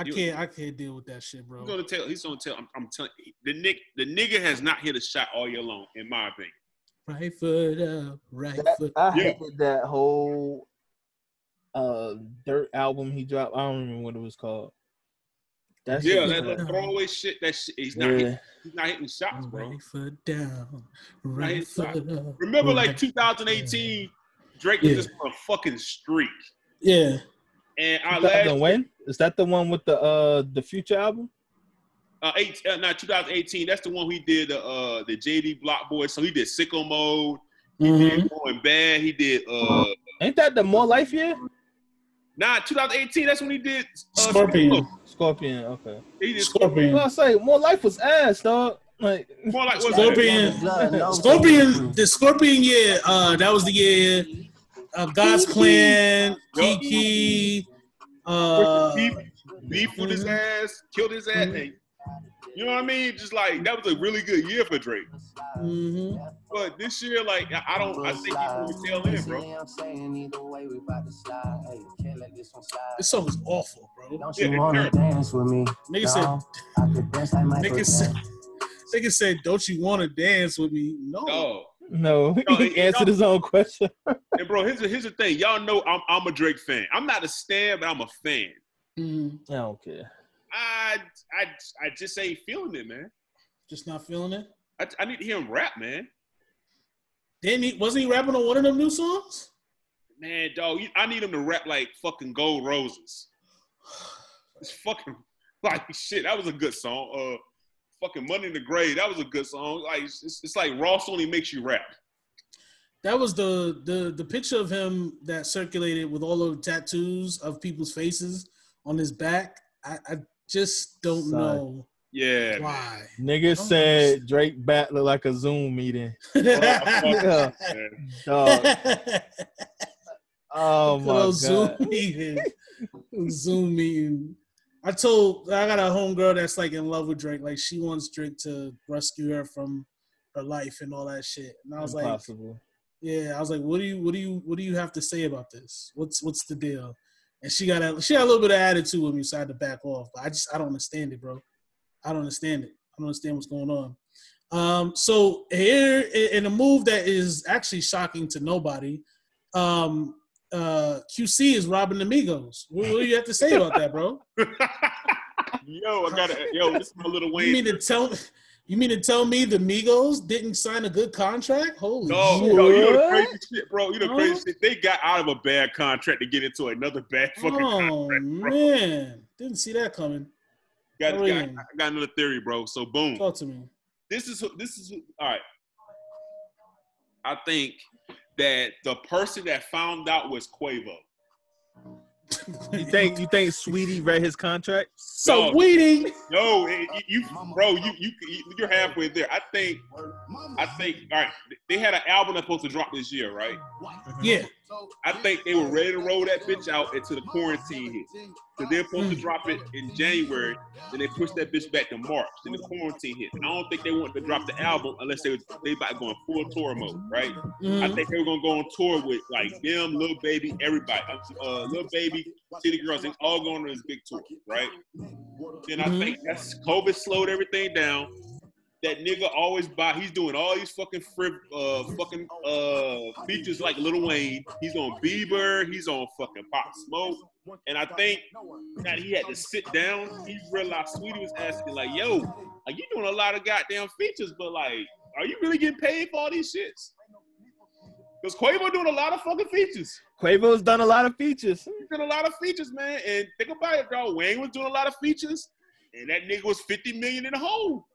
I You- can't. I can't deal with that shit, bro. He's gonna tell. He's gonna tell. I'm, I'm telling the Nick. The nigga has not hit a shot all year long, in my opinion. Right foot up, right That- foot. I Yeah. hated that whole uh dirt album he dropped. I don't remember what it was called. That's Yeah, shit that was little throwaway shit. That shit. He's not. yeah. Hitting, he's not hitting shots, bro. Right foot down, right hit shot. foot up. Remember, like right- 2018, Drake was Yeah. just on a fucking streak. Yeah, And our 2000 last when? Is that the one with the uh the future album? uh, eight, uh, not 2018. That's the one he did the uh the JD Block Boy. So he did Sicko Mode. He Mhm. did Going Bad. He did uh Ain't that the More Life year? nah 2018. That's when he did uh, Scorpion. Sicko Scorpion. Okay. He did Scorpion. Well, I say More Life was ass, dog. Like More like what's Scorpion. Scorpion. The Scorpion year. Uh, that was the year. Uh, God's Plan, Kiki. Uh, beef, beef with his ass, killed his ass. and- you know what I mean? Just like that was a really good year for Drake. mhm. But this year, like I I don't, I think he's on the tail end, bro. This song is awful, bro. Don't Yeah, you wanna it's dance with me? Nigga said, No, I could dance like Michael nigga said, Jackson. (laughs) nigga said, don't you want to dance with me? No. Oh, no, No, (laughs) he it- answered his own question. and bro, here's the, here's the thing. Y'all know I'm I'm a Drake fan. I'm not a stan, but I'm a fan. Mhm. I don't care. I I I just ain't feeling it, man. Just not feeling it. I, I need to hear him rap, man. Didn't he? Wasn't he rapping on one of them new songs? Man, dog, you, I need him to rap like fucking Gold Roses. It's fucking (laughs) like shit. That was a good song. Uh, fucking Money in the Grave. That was a good song. Like it's, it's like Ross only makes you rap. That was the the the picture of him that circulated with all of the tattoos of people's faces on his back. I, I just don't Son. know Yeah. why. Nigga said Drake bat look like a Zoom meeting. (laughs) Yeah. Oh, Dog. (laughs) Oh my old Zoom meeting. Zoom meeting. I told I got a homegirl that's like in love with Drake. Like she wants Drake to rescue her from her life and all that shit. And I was like, Yeah, I was like, what do you what do you what do you have to say about this? What's what's the deal? And she got a she had a little bit of attitude with me, so I had to back off. But I just I don't understand it, bro. I don't understand it. I don't understand what's going on. Um, so here in a move that is actually shocking to nobody, um, uh, QC is robbing the Migos. What, what do you have to say about that, bro? (laughs) Yo, I gotta. Yo, this is my little Wayne. You mean to tell you mean to tell me the Migos didn't sign a good contract? Holy No, shit! no, you know the crazy shit, bro. You know the crazy shit. They got out of a bad contract to get into another bad (laughs) fucking Oh contract. Bro. man, didn't see that coming. Got, Oh, got. I got another theory, bro. So boom. Talk to me. This is this is all right. I think that the person that found out was Quavo. You think you think Saweetie read his contract? So Dog. weeding. No, you, you bro, you you you're halfway there. I think I think all right. They had an album that's supposed to drop this year, right? Yeah. I think they were ready to roll that bitch out until the quarantine hit. So they're supposed to drop it in January, then they pushed that bitch back to March. Then the quarantine hit. I don't think they wanted to drop the album unless they was they about going full tour mode, right? I Mhm. think they were gonna go on tour with like them, Lil Baby, everybody, uh, Lil Baby, City Girls, they all going on this big tour, right? Then I Mhm. think that's COVID slowed everything down. That nigga always buy. He's doing all these fucking friv, uh, fucking uh, features like Lil Wayne. He's on Bieber. He's on fucking Pop Smoke. And I think that he had to sit down. He realized Saweetie was asking like, "Yo, like you doing a lot of goddamn features, but like, are you really getting paid for all these shits?" Because Quavo doing a lot of fucking features. Quavo's done a lot of features. He's doing a lot of features, man. And think about it, dog. Wayne was doing a lot of features, and that nigga was 50 million in the hole.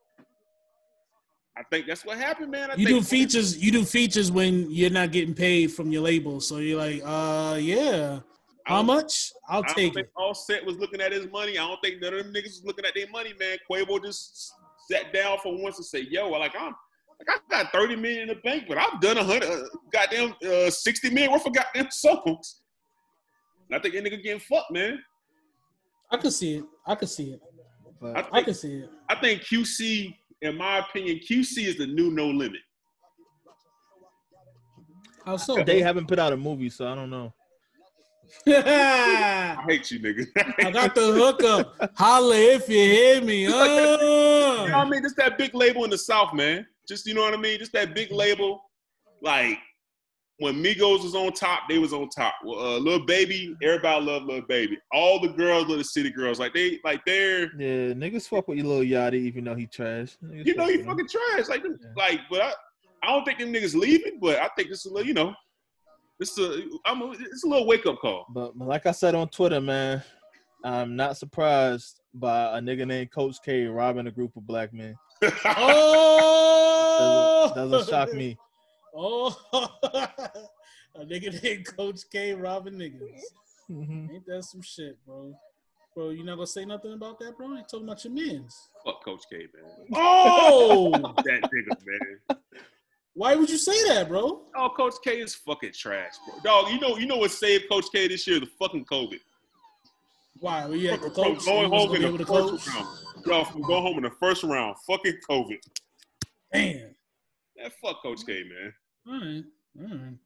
I think that's what happened, man. I You think do features. You do features when you're not getting paid from your label. So you're like, uh, yeah. How much? I'll I don't take think it. set was looking at his money. I don't think none of them niggas was looking at their money, man. Quavo just sat down for once and say, "Yo, like I'm, like I got 30 million in the bank, but I've done a hundred, uh, goddamn, uh, 60 million worth of goddamn (laughs) songs." And I think that nigga getting fucked, man. I could see it. I could see it. But I I think, could see it. I think QC, in my opinion, QC is the new No Limit. How so? they haven't put out a movie, so I don't know. I (laughs) I hate you, nigga. I got the hookup. Holla if you hear me. Uh. You know what I mean? Just that big label in the South, man. Just you know what I mean? Just that big label. Like when Migos was on top, they was on top. Well, uh, little baby, everybody love little baby. All the girls the city girls. Like they, like they're, Yeah, niggas fuck with your little Yachty, even though he trash. Niggas you know, fuck you with him. fucking trash. Like, Yeah. like, but I, I don't think them niggas leaving. But I think this is a little, you know, this is a, I'm, a, it's a little wake up call. But, but like I said on Twitter, man, I'm not surprised by a nigga named Coach K robbing a group of black men. Oh, (laughs) Doesn't, doesn't (laughs) shock me. Oh, (laughs) a nigga named Coach K robbing niggas. Mhm. Ain't that some shit, bro? Bro, you not gonna say nothing about that, bro? You talking about your mans? Fuck Coach K, man. Oh, (laughs) That nigga, man. why would you say that, bro? Oh, Coach K is fucking trash, bro. Dog, you know, you know what saved Coach K this year? The fucking COVID. Why? Were you at the From coach? going home in the able to first coach? round. Yo, from going home in the first round. Fucking COVID. Damn. Man, fuck Coach K, man. All right. All right.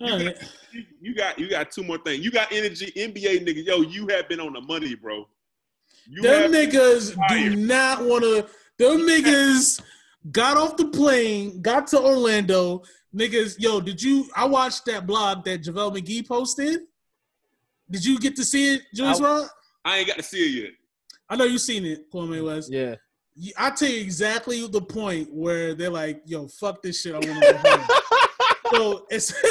All right. You, you got you got two more things. You got energy, NBA nigga. Yo, you have been on the money, bro. You Them niggas do not want to. Them niggas got off the plane, got to Orlando. Niggas, yo, did you? I watched that blog that JaVale McGee posted. Did you get to see it, Julius I- Rod? I ain't got to see it yet. I know you seen it, Kwame West. Yeah. I tell you exactly the point where they're like, "Yo, fuck this shit. I want to go home." (laughs) so it's (laughs)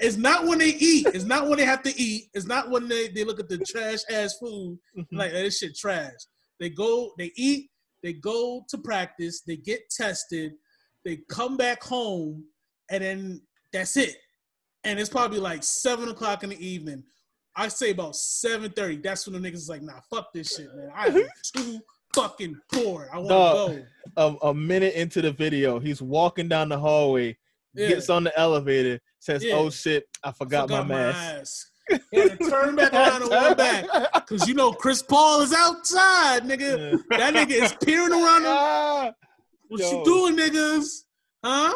it's not when they eat. It's not when they have to eat. It's not when they, they look at the trash ass food mm-hmm. like this shit trash. They go, they eat, they go to practice, they get tested, they come back home, and then that's it. And it's probably like seven o'clock in the evening. I say about seven thirty. That's when the niggas is like, "Nah, fuck this shit, man. I am mm-hmm. too fucking poor. I want to go." A, a minute into the video, he's walking down the hallway, Yeah. gets on the elevator, says, Yeah. "Oh shit, I forgot, my mask." mask. He had turn back around and run (laughs) back. Cause you know Chris Paul is outside, nigga. That nigga is peering around. Ah, (laughs) what Yo. you doing, niggas? Huh?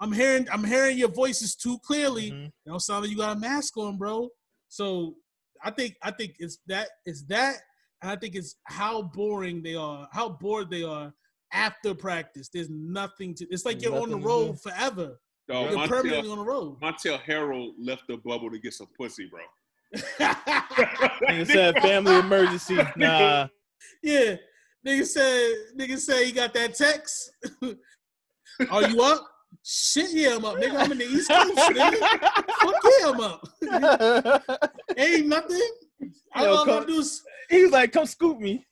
I'm hearing I'm hearing your voices too clearly. Mhm. You don't sound like you got a mask on, bro. So I think I think it's that it's that and I think it's how boring they are, how bored they are after practice. There's nothing to it's like you're on the Nothing to road do. forever. Dog, You're permanently on the road. Montrezl Harrell left the bubble to get some pussy, bro. (laughs) Nigga said family emergency. (laughs) Nah. Yeah. Nigga said, nigga said he got that text. (laughs) Are you up? Shit, yeah, I'm up, nigga. I'm in the East Coast, nigga. Fuck yeah, I'm up. Ain't nothing. All Yo, I gotta do is, he was like, come scoop me.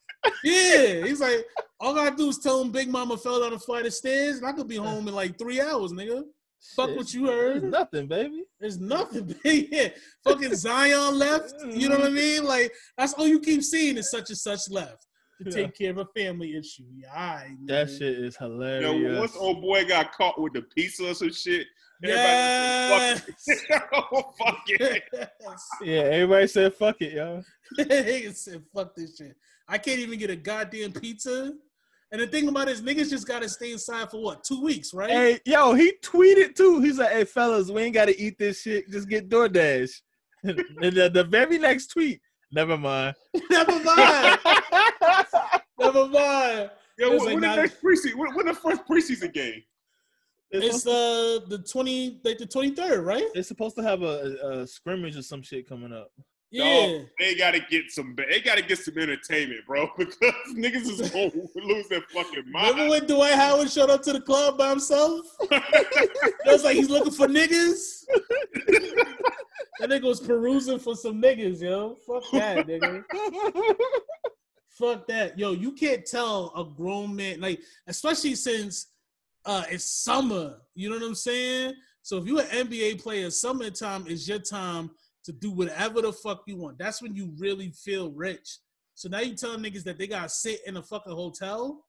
yeah. (laughs) He's like, all I gotta do is tell him Big Mama fell down a flight of stairs, and I could be home in like three hours, nigga. Fuck Shit. what you heard. There's nothing, baby. There's nothing, (laughs) big. Yeah. Fucking Zion left. You know what I mean? Like that's all you keep seeing is such and such left to Yeah. take care of a family issue. Yeah, all right, That shit is Yo, hilarious. once old boy got caught with the pizza or some shit, Yes. everybody just said, fuck it. (laughs) oh, fuck it. (laughs) Yeah, everybody said fuck it, yo. Niggas said, "Fuck this shit." I can't even get a goddamn pizza. And the thing about it is, niggas just gotta stay inside for what two weeks, right? Hey, yo, he tweeted too. He's like, "Hey, fellas, we ain't gotta eat this shit. Just get DoorDash." (laughs) and the, the very next tweet, never mind. Never mind. Never mind. Yo, when, like when the not- next preseason? When, when the first preseason game? It's uh the twenty, like the twenty third, right? They're supposed to have a, a scrimmage or some shit coming up. Yeah. Dog, they gotta get some. They gotta get some entertainment, bro, (laughs) because niggas is gonna (laughs) lose their fucking mind. Remember when Dwight Howard showed up to the club by himself? (laughs) it was like he's looking for niggas. that nigga was perusing for some niggas, yo. Fuck that, nigga. Fuck that. Yo, you can't tell a grown man, like, especially since uh it's summer. You know what I'm saying? So if you're an NBA player, summertime is your time to do whatever the fuck you want. That's when you really feel rich. So now you telling niggas that they gotta sit in a fucking hotel?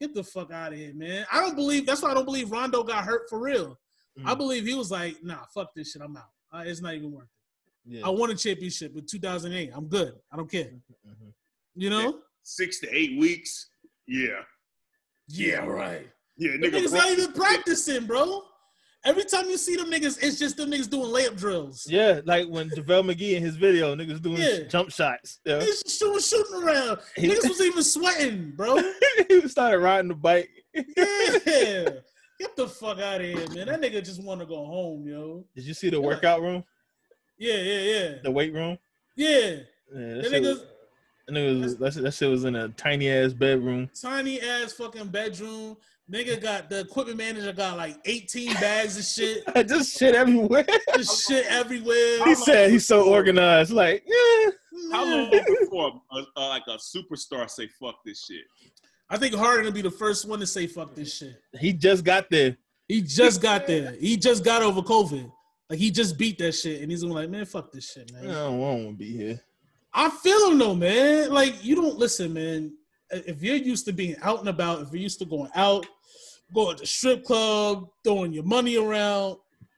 Get the fuck out of here, man. I don't believe that's why I don't believe Rondo got hurt for real. I Mm, believe he was like, nah, fuck this shit. I'm out. Uh, it's not even worth it. yeah. I won a championship in 2008. I'm good. I don't care. Mhm. You know? Six to eight weeks. Yeah, Yeah, right. Yeah, nigga. niggas bro- not even practicing, bro. Every time you see them niggas, it's just them niggas doing layup drills. Yeah, like when JaVale McGee in his video, niggas doing Yeah. jump shots. Yeah. Niggas just shooting, shooting around. (laughs) He- Niggas was even sweating, bro. (laughs) he started riding the bike. Yeah. (laughs) Get the fuck out of here, man. That nigga just want to go home, yo. Did you see the workout room? Yeah, yeah, yeah. The weight room? Yeah. Yeah, that, That shit, niggas- was, that, nigga was, that, shit, that shit was in a tiny ass bedroom. Tiny ass fucking bedroom. Nigga got the equipment manager got like 18 bags of shit. (laughs) Just shit everywhere. Just shit everywhere. he said he's so organized. Like, yeah. How long before a, a, like a superstar say fuck this shit? I think Harden will be the first one to say fuck this shit. He just got there. He just got there. He just got over COVID. Like he just beat that shit, and he's gonna be like, man, fuck this shit, I man. don't want to be here. I feel him though, man. Like you don't listen, man. If you're used to being out and about, if you're used to going out, going to strip club, throwing your money around,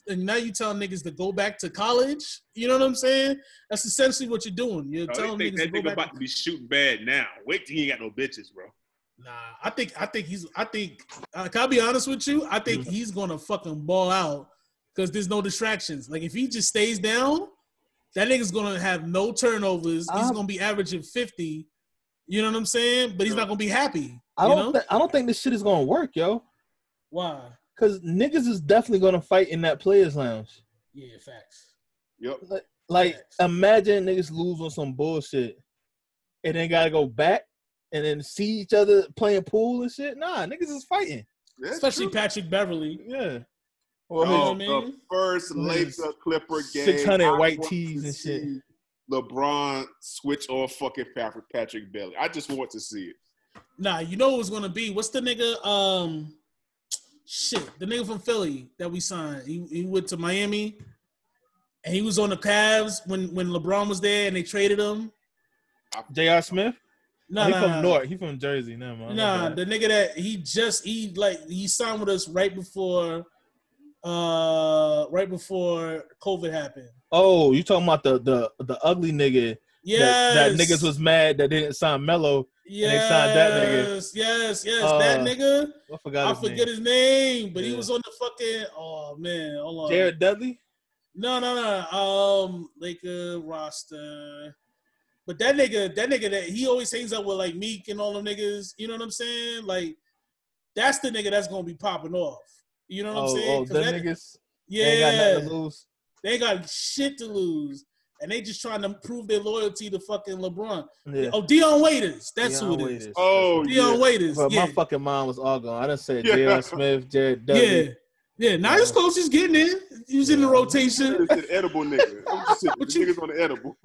and now you tell niggas to go back to college, you know what I'm saying? That's essentially what you're doing. You're telling they think niggas to that go nigga back. about to be shooting bad now. Wait till he ain't got no bitches, bro. Nah, I think I think he's I think uh, can I be honest with you? I think Mm-hmm. he's gonna fucking ball out because there's no distractions. Like if he just stays down, that nigga's gonna have no turnovers. He's gonna be averaging 50. You know what I'm saying? But he's not gonna be happy. I don't. know? thi- I don't think this shit is gonna work, yo. Why? Cause niggas is definitely gonna fight in that players lounge. Yeah, facts. Yep. Like, Facts. imagine niggas lose on some bullshit, and then gotta go back and then see each other playing pool and shit. Nah, niggas is fighting. That's Especially true. Patrick Beverley. Yeah. Oh, know the first His Laker Clipper game. 600 white want tees and shit. LeBron switch off fucking Patrick Patrick Belly. I just want to see it. Nah, you know what it's gonna be. What's the nigga? Um, shit, the nigga from Philly that we signed. He, he went to Miami, and he was on the Cavs when when LeBron was there, and they traded him. J.R. Smith. Nah, he nah, from nah. North. He from Jersey. Never mind. Nah, the nigga that he just he like he signed with us right before, uh, right before COVID happened. Oh, you talking about the the the ugly nigga Yes, that, that niggas was mad that didn't sign Melo. yes, they that nigga. Yes, yes, Uh, that nigga. I forgot I forget name. his name, but he was on the fucking. Oh man, hold on. Jared Dudley. No, no, no. Um, Laker roster. But that nigga, that nigga that he always hangs out with like Meek and all them niggas. You know what I'm saying? Like, that's the nigga that's gonna be popping off. You know what Oh, I'm saying? oh, them niggas. They ain't got nothing to lose. they got shit to lose, and they just trying to prove their loyalty to fucking LeBron. Yeah. Oh, Dion Waiters, that's Dion who it is. Waiters. Oh Dion yeah. Waiters, But yeah, my fucking mind was all gone. I done said Yeah. J.R. Smith, Jared yeah, Dudley. yeah. Now his close. is getting in. He was in the rotation. It's an edible nigga. I'm just (laughs) saying, But you- niggas on the edibles.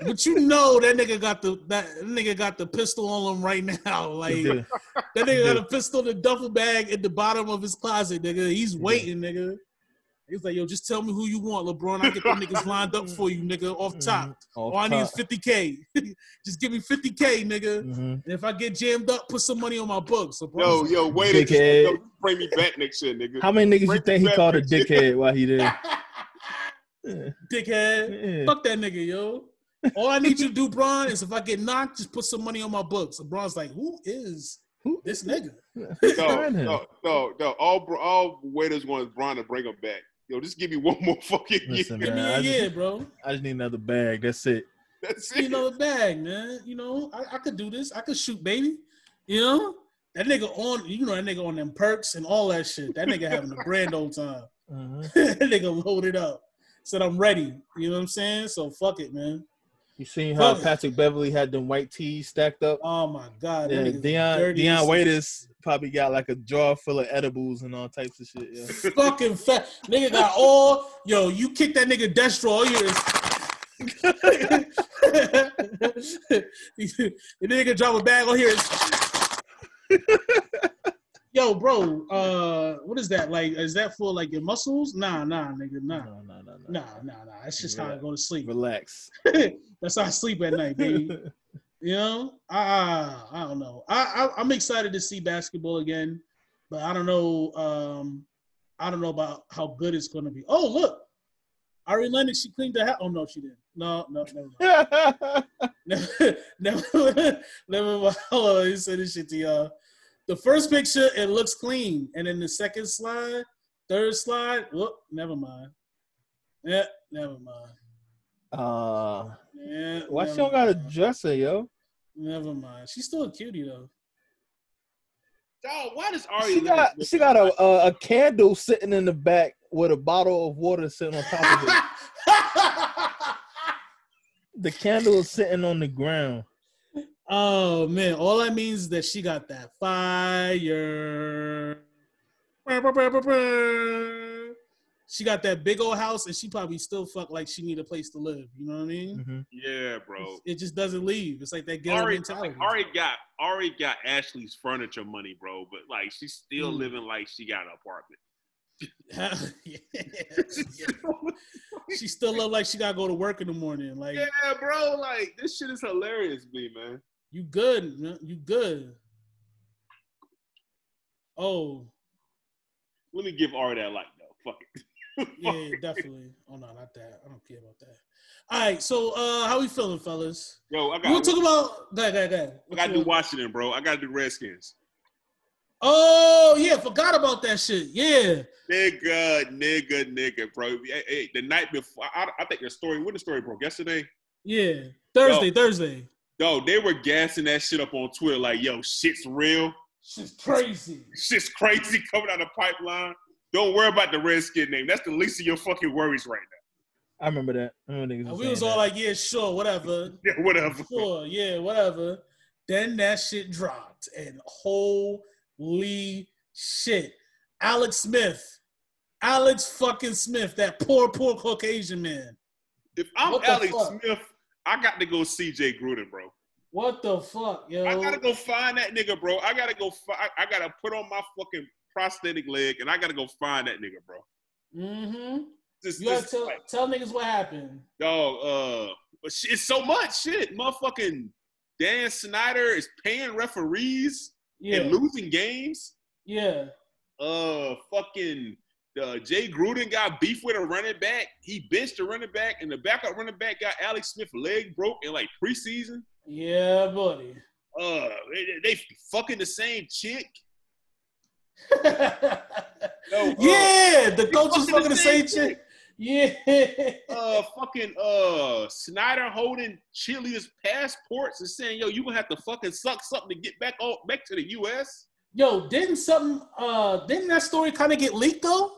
But you know that nigga got the that nigga got the pistol on him right now. (laughs) Like He that nigga got a pistol in the duffel bag at the bottom of his closet, nigga. He's waiting, nigga. He's like, yo, just tell me who you want, LeBron. I get the niggas (laughs) lined up for you, nigga, off top. Mm-hmm. Off All I need is (laughs) 50K. just give me 50K, nigga. Mhm. And if I get jammed up, put some money on my books. LeBron's Yo, yo, wait a Dickhead. bring me back next year, nigga. How many niggas you think he called a that shit. dickhead while he there? (laughs) Dickhead. Yeah. Fuck that nigga, yo. All I need you to do, Bron, is if I get knocked, just put some money on my books. LeBron's like, who is Who- this nigga? No, no, no, no. All all waiters want Bron to bring him back. Yo, just give me one more (laughs) fucking Listen, year. Give me man, a I just- year, bro. I just need another bag. That's it. That's Give me it. another bag, man. You know, I, I could do this. I could shoot, baby. You know? That nigga on, you know, that nigga on them perks and all that shit. That nigga having a grand old time. Mhm. (laughs) that nigga loaded up. Said I'm ready. You know what I'm saying? So fuck it, man. You seen how. Patrick Beverley had them white tees stacked up? Oh my god. Yeah, nigga's Dion dirty Dion as- Waiters probably got like a jar full of edibles and all types of shit. Yeah. (laughs) fucking fat. Nigga got all yo. You kick that nigga Destro. All you (laughs) (laughs) the nigga drop a bag. All here yo, bro. Uh, what is that like? Is that for like your muscles? Nah, nah, nigga, nah, No, no, no, no. nah, nah, nah. That's just how I go to sleep. Relax. (laughs) That's how I sleep at night, baby. You know, I I, I don't know. I, I I'm excited to see basketball again, but I don't know. Um, I don't know about how good it's going to be. Oh look, Ari Lennox, she cleaned the house. Oh no, she didn't. No, no, never mind. (laughs) (laughs) never, never, never mind. Hold on, let me this shit to y'all. The first picture, it looks clean, and then the second slide, third slide, whoop, never mind. Yeah, never mind. uh, Yeah, why she don't got a dresser, yo? Never mind. She's still a cutie though. Dog, why does Ari She got look she got a, a a candle sitting in the back with a bottle of water sitting on top of it. (laughs) The candle is sitting on the ground. Oh man, all that means is that she got that fire. She got that big old house, and she probably still fuck like she need a place to live. You know what I mean? Mhm. Yeah, bro. It just doesn't leave. It's like that ghetto Ari, mentality. Ari got Ari got Ashley's furniture money, bro, but like she's still Mm. living like she got an apartment. (laughs) she still look like she gotta go to work in the morning. Like Yeah, bro. Like this shit is hilarious, B man. You good. You good. Oh, Let me give Ari that like though. Fuck it. (laughs) yeah, definitely. Oh no, not that. I don't care about that. All right, so uh how we feeling, fellas? Yo, I got. We talk about go ahead, go ahead, go ahead. I gotta do Washington, bro. I gotta do Redskins. Oh yeah, forgot about that shit. Yeah. Nigga, nigga, nigga, bro. Hey, hey, the night before, I, I think the story, when the story broke yesterday, Yeah. Thursday, Thursday. Yo, they were gassing that shit up on Twitter like, yo, shit's real. Shit's crazy. Shit's crazy (laughs) coming out of the pipeline. Don't worry about the Redskin name. That's the least of your fucking worries right now. I remember that. I remember niggas And we was saying all that. like, yeah, sure, whatever. (laughs) Yeah, whatever. Sure, yeah, whatever. Then that shit dropped, and holy shit, Alex Smith, Alex fucking Smith, that poor, poor Caucasian man. If I'm Alex fuck? Smith, I got to go CJ Gruden, bro. What the fuck, yo? I gotta go find that nigga, bro. I gotta go. Fi- I, gotta put on my fucking prosthetic leg, and I gotta go find that nigga, bro. Mm-hmm. This, You gotta tell like, tell niggas what happened. dog. Uh, but shit, it's so much shit. Motherfucking Dan Snyder is paying referees Yeah, and losing games. yeah. Uh, fucking. Uh, Jay Gruden got beef with a running back. He benched a running back, and the backup running back got Alex Smith leg broke in like preseason. Yeah, buddy. Uh, they, they fucking the same chick. (laughs) Yo, uh, yeah, the coach is fucking fucking the same same chick. Yeah. uh fucking uh Snyder holding Chile's passports and saying, yo, you gonna have to fucking suck something to get back on back to the US. Yo, didn't something uh didn't that story kind of get leaked though?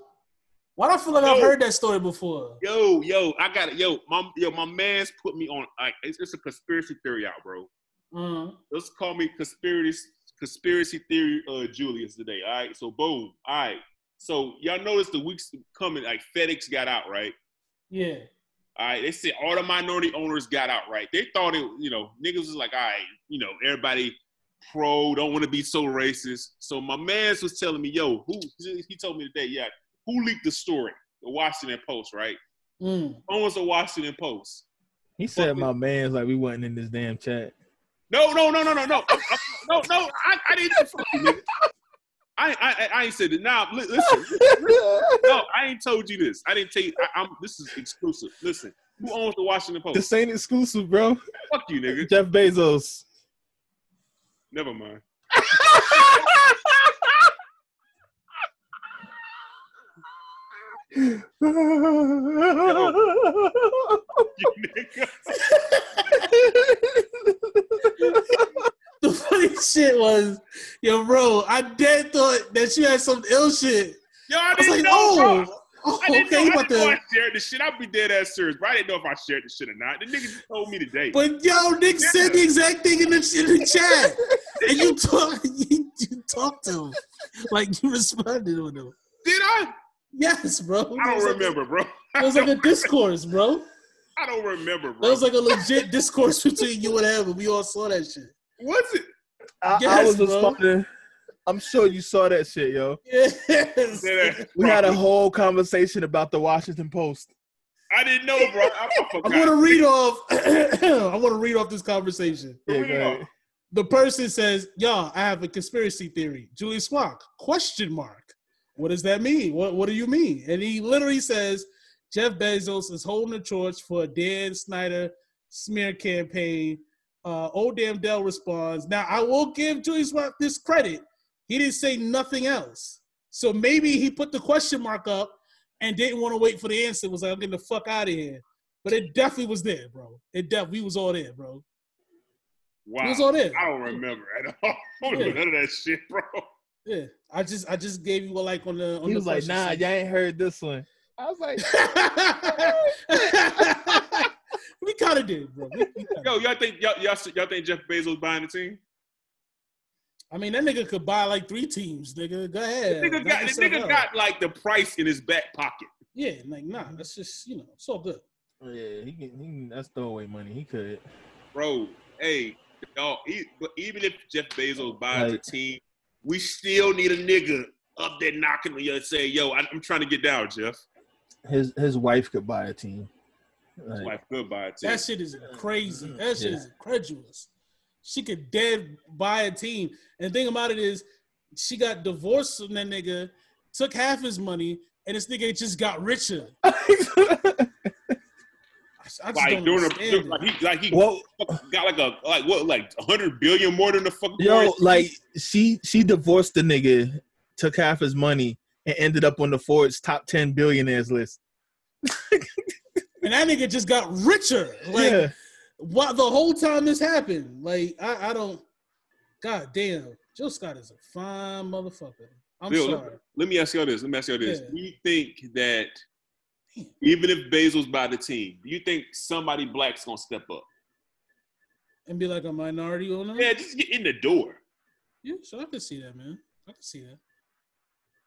Why do I feel like I've heard that story before? Yo, yo, I got it. Yo, my yo, my man's put me on. Like, it's, it's a conspiracy theory out, bro. Uh, Let's call me conspiracy conspiracy theory uh Julius today. All right. So boom. All right. So y'all notice the weeks coming, like FedEx got out, right? yeah. All right. They said all the minority owners got out, right? They thought it, you know, niggas was like, all right, you know, everybody pro, don't want to be so racist. So my man's was telling me, yo, who he told me today, yeah, who leaked the story? The Washington Post, right? Mm. Owns the Washington Post. He said my man's like we wasn't in this damn chat. No, no, no, no, no, no, I'm- I'm- no, no. I, I didn't. Fuck you, nigga. I, I, I ain't said it. Now, li- listen. No, I ain't told you this. I didn't tell you. I, I'm. This is exclusive. Listen. Who owns the Washington Post? This ain't exclusive, bro. Fuck you, nigga. Jeff Bezos. Never mind. (laughs) You nigga. (laughs) The funny shit was, yo, bro, I dead thought that you had some ill shit. Yo, I I was didn't like, know, oh, bro. oh, I didn't okay, know, you I about didn't know to. I shared this shit. I'd be dead ass serious, but I didn't know if I shared this shit or not. The nigga just told me today. But yo, Nick said the exact thing in the, in the chat, (laughs) and you talk, (laughs) you, you talked to him, like you responded to him. Did I? (laughs) Yes, bro. I don't was like a- remember, bro. It was like a discourse, bro. (laughs) I don't remember, It bro. was like a legit discourse between you and him, we all saw that shit. Was it? I, yes, I was responding. I'm sure you saw that shit, yo. Yes. We had a whole conversation about the Washington Post. I didn't know, bro. I, I I'm gonna read off. (clears throat) I want to read off this conversation. Yeah, Read go it ahead. off. The person says, "Y'all, I have a conspiracy theory." Julie Swank question mark. What does that mean? What What do you mean? And he literally says, Jeff Bezos is holding the torch for a Dan Snyder smear campaign. Uh, old damn Dell responds. Now I will give Julie Swank this credit. He didn't say nothing else. So maybe he put the question mark up and didn't want to wait for the answer. Was like, I'm getting the fuck out of here. But it definitely was there, bro. It definitely was all there, bro. Wow. It was all there. I don't remember at all. I (laughs) don't Yeah. remember none of that shit, bro. Yeah, I just I just gave you a like on the. On He the was like, nah, y'all ain't heard this one. I was like, (laughs) we kind of did, bro. We- we Yo, y'all think y'all, y'all y'all think Jeff Bezos buying the team? I mean, that nigga could buy like three teams, nigga. Go ahead. nigga got the nigga out. got like the price in his back pocket. Yeah, like nah, that's just you know, it's all good. Oh, yeah, he can, he can, that's throwaway money. He could. Bro, hey, y'all, e- but even if Jeff Bezos oh, buys Like- the team, we still need a nigga up there knocking on you and say, yo, I, I'm trying to get down, Jeff. His his wife could buy a team. His wife could buy a team. That shit is crazy. Mm-hmm. That shit Yeah. is incredulous. She could dead buy a team. And the thing about it is, she got divorced from that nigga, took half his money, and this nigga just got richer. (laughs) I, I just like don't doing understand a, like he like he well, got like a like what like a hundred billion more than the fuck. yo, boys? like she she divorced the nigga, took half his money, and ended up on the Forbes top ten billionaires list. (laughs) And that nigga just got richer. Like yeah, what the whole time this happened. Like I, I don't. God damn, Jill Scott is a fine motherfucker. I'm Bill, sorry. Let me ask y'all this. Let me ask y'all this. Yeah. Do you think that Damn. Even if Bezos by the team, do you think somebody black's gonna step up? And be like a minority owner. Yeah, just get in the door. Yeah, so I can see that, man. I can see that.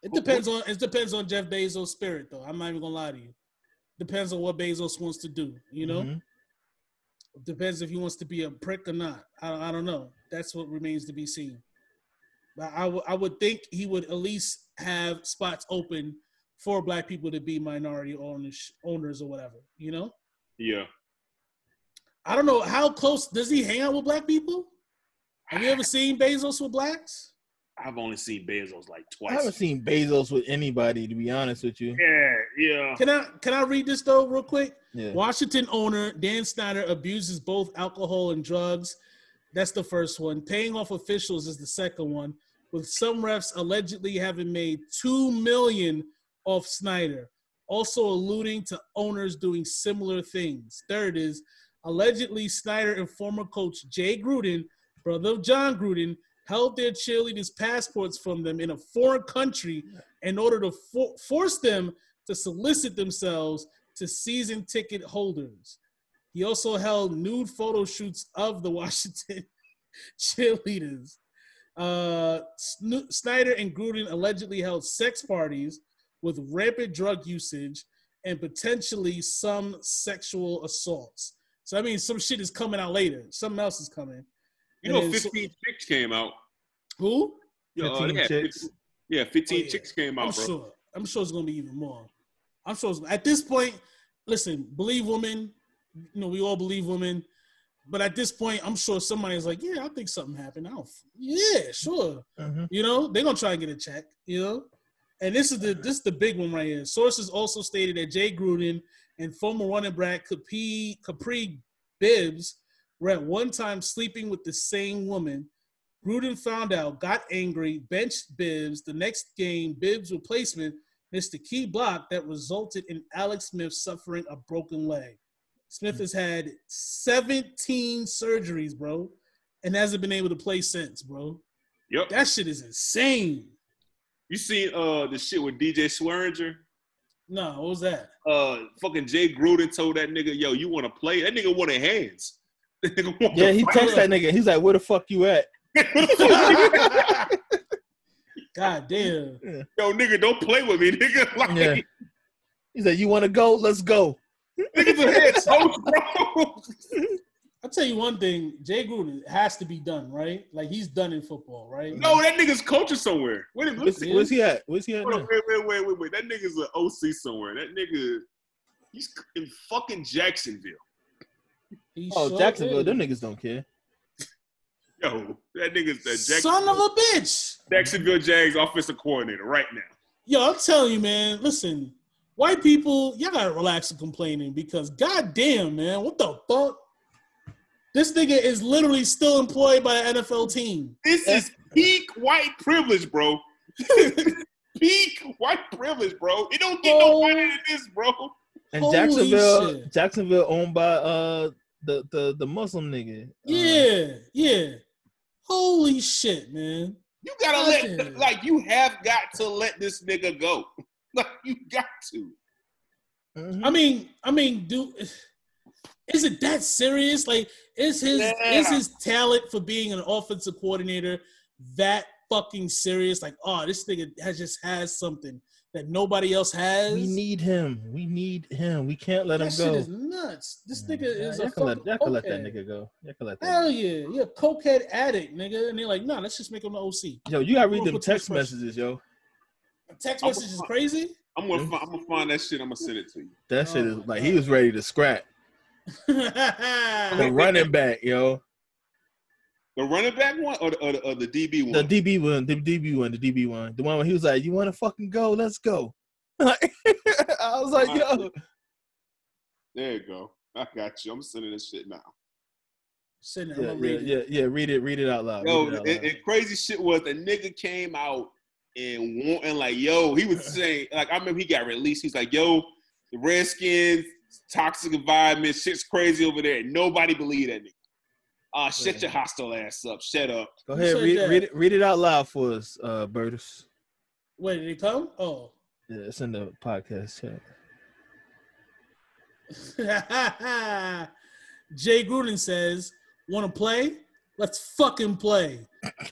It depends on it depends on Jeff Bezos' spirit, though. I'm not even gonna lie to you. Depends on what Bezos wants to do. You know, Mhm. depends if he wants to be a prick or not. I, I don't know. That's what remains to be seen. But I I would think he would at least have spots open for black people to be minority owners owners or whatever. You know, Yeah. I don't know how close does he hang out with black people. Have you ever (sighs) seen Bezos with blacks? I've only seen Bezos like twice. I haven't seen Bezos with anybody to be honest with you. Yeah, yeah. Can I can I read this though real quick? Yeah, Washington owner Dan Snyder abuses both alcohol and drugs. That's the first one. Paying off officials is the second one, with some refs allegedly having made two million off Snyder. Also alluding to owners doing similar things. Third is allegedly Snyder and former coach Jay Gruden, brother of Jon Gruden, held their cheerleaders' passports from them in a foreign country in order to for- force them to solicit themselves to season ticket holders. He also held nude photo shoots of the (laughs) Washington cheerleaders. Uh, Snyder and Gruden allegedly held sex parties with rampant drug usage and potentially some sexual assaults. So I mean, some shit is coming out later. Something else is coming. You And know, then so- 15 chicks came out. who? Yo, uh, 15 they had chicks. 15 yeah, 15 Oh, yeah. chicks came I'm out, bro. sure. I'm sure it's gonna be even more. I'm sure it's, at this point. Listen, believe women. You know, we all believe women. But at this point, I'm sure somebody's like, "Yeah, I think something happened." I don't. Yeah, sure. Mhm. You know, they're gonna try and get a check. You know, and this is the this is the big one right here. Sources also stated that Jay Gruden and former running back Kapri Kapri Bibbs were at one time sleeping with the same woman. Gruden found out, got angry, benched Bibbs. The next game, Bibbs' replacement missed a key block that resulted in Alex Smith suffering a broken leg. Smith has had 17 surgeries, bro, and hasn't been able to play since, bro. Yep. That shit is insane. You seen uh the shit with DJ Swearinger? No, what was that? Uh, fucking Jay Gruden told that nigga, "Yo, you want to play?" That nigga wanted hands. (laughs) That want Yeah, he fight. texted that nigga. He's like, "Where the fuck you at?" (laughs) God damn. Yo, nigga, don't play with me, nigga. (laughs) Like, Yeah. He's like, "You want to go? Let's go." niggas a head coach, bro. I'll tell you one thing, Jay Gruden has to be done, right? Like he's done in football, right? No, that nigga's coaching somewhere. Wait. Where's, Yeah. where's he at? Where's he at Hold now? wait, wait, wait, wait, wait. That nigga's an OC somewhere. That nigga, he's in fucking Jacksonville. He Oh, sure Jacksonville. is. Them niggas don't care. Yo, that nigga's the Jackson, Son of a bitch. Jacksonville Jags offensive coordinator right now. Yo, I'm telling you, man. Listen, white people, y'all gotta relax and complaining because goddamn, man, what the fuck? This nigga is literally still employed by an NFL team. This is peak white privilege, bro. (laughs) peak white privilege, bro. It don't get no Oh. better than this, bro. And Holy Jacksonville, shit. Jacksonville owned by uh the the the Muslim nigga. Uh, Yeah, yeah. Holy shit, man. You gotta let, Goddamn. like, you have got to let this nigga go. (laughs) Like, you got to. mhm. I mean, I mean, do is it that serious? Like, is his Yeah. is his talent for being an offensive coordinator that fucking serious? Like, oh, this nigga has just has something that nobody else has. we need him. We need him. We can't let that him shit go. is nuts. This nigga Yeah, is y'all a can let, fucking y'all can let that nigga go. Y'all can let that. Hell yeah, yeah, cokehead addict, nigga. And they're like, nah, let's just make him the OC. Yo, you gotta read We'll them put text messages, yo. Text I'm- message is crazy. I'm gonna, hmm? find, I'm gonna find that shit. I'm gonna send it to you. That oh shit Oh is like God. he was ready to scrap the (laughs) the running back, yo. The running back one or the, or the, or the DB one? The DB one, the DB one, the DB one, the one where he was like, "You want to fucking go? Let's go." Like, (laughs) I was like, "Yo, there you go. I got you. I'm sending this shit now. Send it, I'm yeah, gonna yeah, read it. yeah, yeah." Read it, read it out loud. Yo, read it out and, loud. and crazy shit was the nigga came out and wanting like, yo, he was (laughs) saying like I remember he got released. He's like, yo, the Redskins, toxic environment, shit's crazy over there. Nobody believe that nigga. Ah, shut your hostile ass up. Shut up. Go ahead, read, that? read it, read it out loud for us, uh, Bertus. Wait, did it come? Oh. Yeah, it's in the podcast chat. (laughs) Jay Gruden says, "Want to play? Let's fucking play."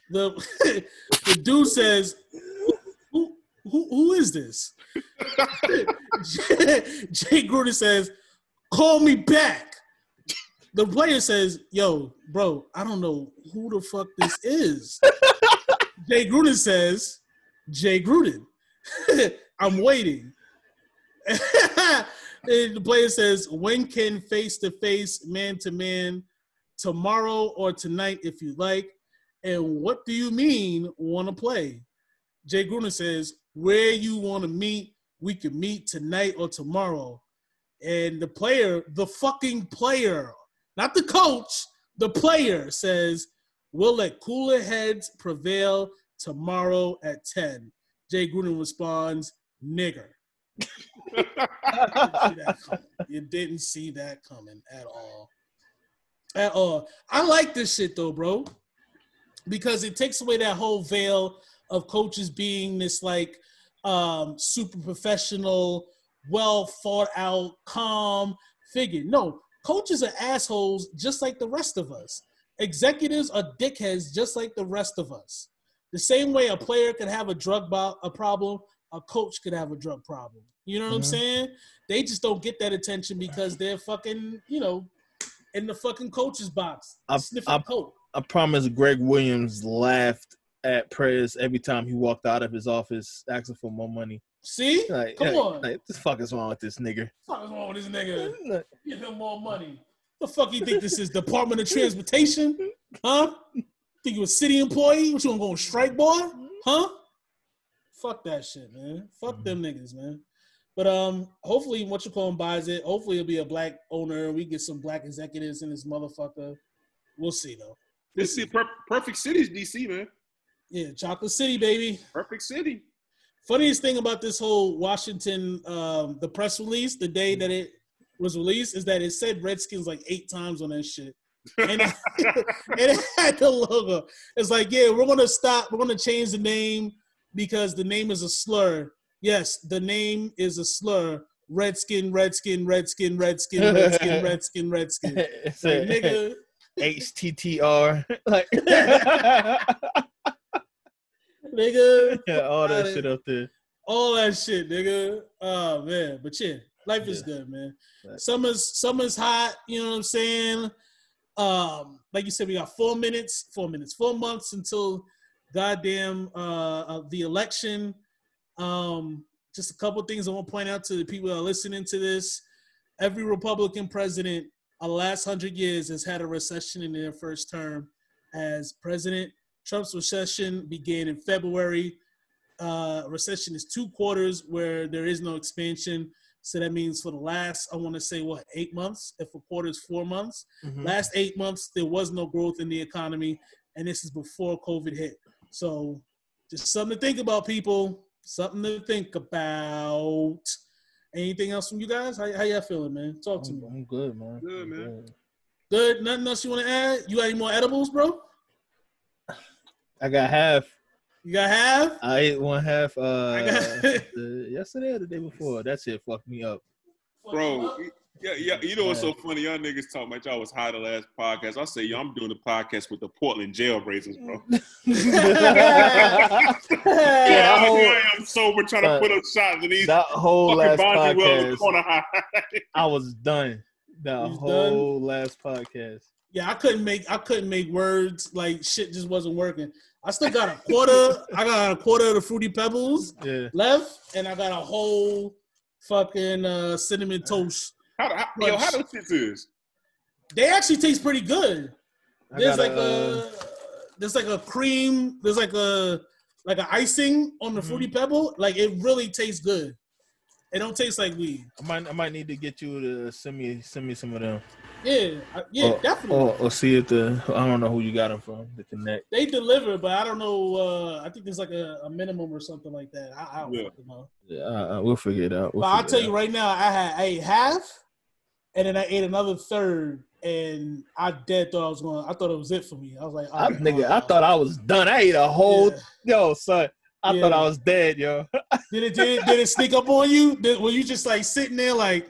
The (laughs) the dude says, "Who who, is this?" (laughs) Jay Gruden says, "Call me back." The player says, "Yo, bro, I don't know who the fuck this is." Jay Gruden says, "Jay Gruden, (laughs) I'm waiting." (laughs) The player says, when can face to face, man to man, tomorrow or tonight if you like? And what do you mean want to play? Jay Gruden says, where you want to meet, we can meet tonight or tomorrow. And the player, the fucking player, not the coach, the player says, we'll let cooler heads prevail tomorrow at 10. Jay Gruden responds, nigger. You didn't see that coming at all. At all. I like this shit though, bro, because it takes away that whole veil of coaches being this like um, super professional, well thought out, calm figure. No, coaches are assholes just like the rest of us. Executives are dickheads just like the rest of us. The same way a player could have a drug bo- a problem, a coach could have a drug problem. You know what I'm Mhm. saying? They just don't get that attention because they're fucking, you know, in the fucking coach's box, I- sniffing I- coke. I promise Greg Williams laughed at Prez every time he walked out of his office asking for more money. See? Like, Come like, on. like, what the fuck is wrong with this nigga? What is wrong with this nigga? Give him more money. The fuck you think this is? Department of Transportation? Huh? Think you a city employee? What you gonna go on strike, boy? Huh? Fuck that shit, man. Fuck them niggas, man. But um, hopefully, what you call him buys it. Hopefully, it'll be a black owner. We get some black executives in this motherfucker. We'll see though. This is per- perfect cities, DC man. Yeah, Chocolate City, baby. Perfect city. Funniest thing about this whole Washington, um, the press release, the day that it was released, is that it said Redskins like eight times on that shit. and, it, (laughs) (laughs) and it had the logo. It's like, yeah, we're gonna stop. We're gonna change the name because the name is a slur. Yes, the name is a slur. Redskin, Redskin, Redskin, Redskin, Redskin, (laughs) Redskin, Redskin. Like, nigga, HTTR. like, nigga, (laughs) yeah, all that shit up there. all that shit, nigga. Oh man, but yeah, life is good, man. Right. Summer's summer's hot. You know what I'm saying? Um, like you said, we got four minutes, four minutes, four months until goddamn uh, uh the election. Um, just a couple things I want to point out to the people that are listening to this. Every Republican president, uh, last hundred years, has had a recession in their first term as president. Trump's recession began in February uh, recession is two quarters where there is no expansion. So that means for the last, I want to say, what, eight months? If a quarter is four months, Mhm. last eight months, there was no growth in the economy. And this is before COVID hit. So just something to think about, people. Something to think about. Anything else from you guys? How, how y'all feeling, man? Talk to I'm, me. I'm good, man. Good, I'm man. Good. Nothing else you want to add? You got any more edibles, bro? I got half. You got half? I ate one half uh got- (laughs) the, yesterday or the day before. That shit fucked me up. Bro, yeah, yeah. You know what's so funny? Y'all niggas talking about y'all was high the last podcast. I say, yo, I'm doing the podcast with the Portland jailbreakers, bro. (laughs) yeah, that whole, I am sober trying to uh, put up shots in these that whole last podcast. I was done. That He's whole last podcast. Yeah, I couldn't make I couldn't make words like shit just wasn't working. I still got a quarter. I got a quarter of the fruity pebbles Yeah. left, and I got a whole fucking uh, cinnamon toast. How, how, yo, how those shits is? They actually taste pretty good. I There's got like a, a there's like a cream. There's like a like a icing on the Mhm. fruity pebble. Like it really tastes good. It don't taste like weed. I might I might need to get you to send me send me some of them. Yeah, yeah, or, definitely. Or, or see if the I don't know who you got them from. The connect. They deliver, but I don't know. Uh, I think there's like a, a minimum or something like that. I, I don't Yeah. know. Yeah, uh, uh, we'll figure it out. We'll But I'll tell it you right now, I had I ate half, and then I ate another third, and I dead thought I was going. I thought it was it for me. I was like, I, oh, nigga, no. I thought I was done. I ate a whole Yeah. yo, son. I Yeah. thought I was dead, yo. (laughs) Did it did it, did it sneak up on you? Did, were you just like sitting there like,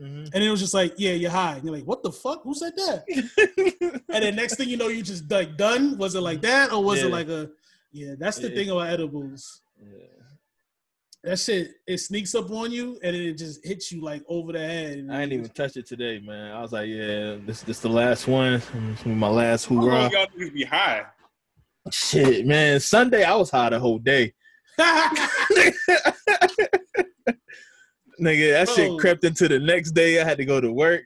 Mhm. and it was just like, yeah, you're high. And you're like, what the fuck? Who said that? (laughs) And then next thing you know, you just like done. Was it like that, or was it like a? Yeah, that's the Yeah. thing about edibles. Yeah. That shit, it sneaks up on you, and it just hits you like over the head. I ain't you even touched it today, man. I was like, yeah, this this the last one. This my last How long hoorah. y'all niggas be high? Shit, man. Sunday I was high the whole day. (laughs) (laughs) Nigga, that Bro. shit crept into the next day. I had to go to work.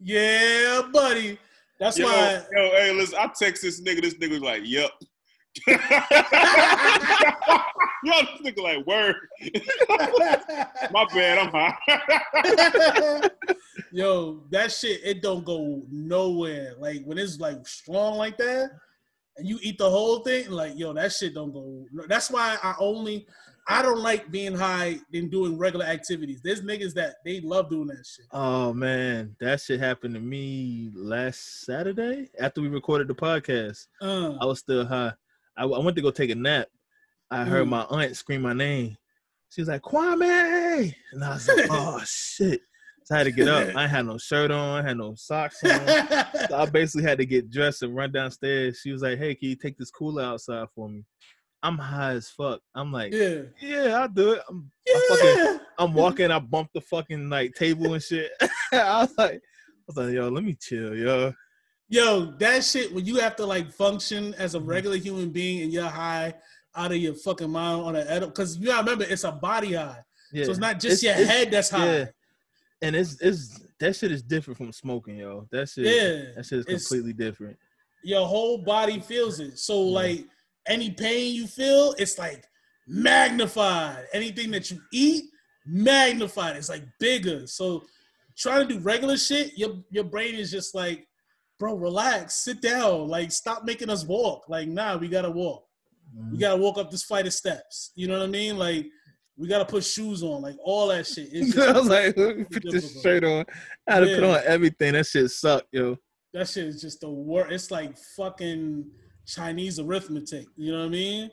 Yeah, buddy. That's Yo, why. yo, hey, listen, I text this nigga. This nigga was like, "Yep." (laughs) yo, this nigga like, "Word." (laughs) My bad, I'm high. (laughs) Yo, that shit, it don't go nowhere. Like when it's like strong like that, and you eat the whole thing, like yo, that shit don't go. That's why I only, I don't like being high than doing regular activities. There's niggas that they love doing that shit. Oh man, that shit happened to me last Saturday after we recorded the podcast. I Uh, was still high. I, I went to go take a nap. I heard Mm. my aunt scream my name. She was like, Kwame. And I was like, (laughs) oh shit. So I had to get up. I had no shirt on, I had no socks on. So I (laughs) basically had to get dressed and run downstairs. She was like, Hey, can you take this cooler outside for me? I'm high as fuck. I'm like, yeah, yeah, I'll do it. I'm, yeah. I fucking, I'm (laughs) walking, I bumped the fucking like table and shit. (laughs) I was like, I was like, yo, let me chill, yo. Yo, that shit when you have to like function as a Mm-hmm. regular human being and you're high out of your fucking mind on an edible because you gotta remember it's a body high. Yeah. So it's not just It's- your it's- head that's high. Yeah. And it's it's that shit is different from smoking, yo. That shit, Yeah, that shit is it's- completely different. Your whole body feels it. So like any pain you feel, it's like magnified. Anything that you eat, magnified. It's like bigger. So trying to do regular shit, your your brain is just like, bro, relax, sit down, like stop making us walk. Like, nah, we gotta walk. Mm-hmm. We gotta walk up this flight of steps. You know what I mean? Like, we gotta put shoes on, like all that shit. It's (laughs) I was like, let me put this shirt on. I had to put on everything. That shit sucked, yo. that shit is just the worst. It's like fucking Chinese arithmetic. You know what I mean?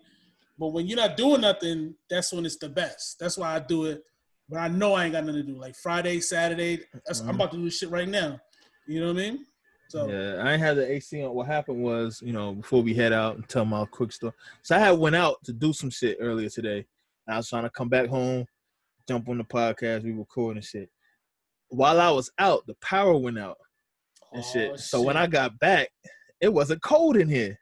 But when you're not doing nothing, that's when it's the best. That's why I do it. But I know I ain't got nothing to do. Like Friday, Saturday, that's, I'm about to do this shit right now. You know what I mean? So Yeah, I ain't had the AC on. What happened was, you know, before we head out and tell my quick story. So I had went out to do some shit earlier today. I was trying to come back home, jump on the podcast, we recording shit. While I was out, the power went out and oh, shit. Oh, So when. I got back, it wasn't cold in here.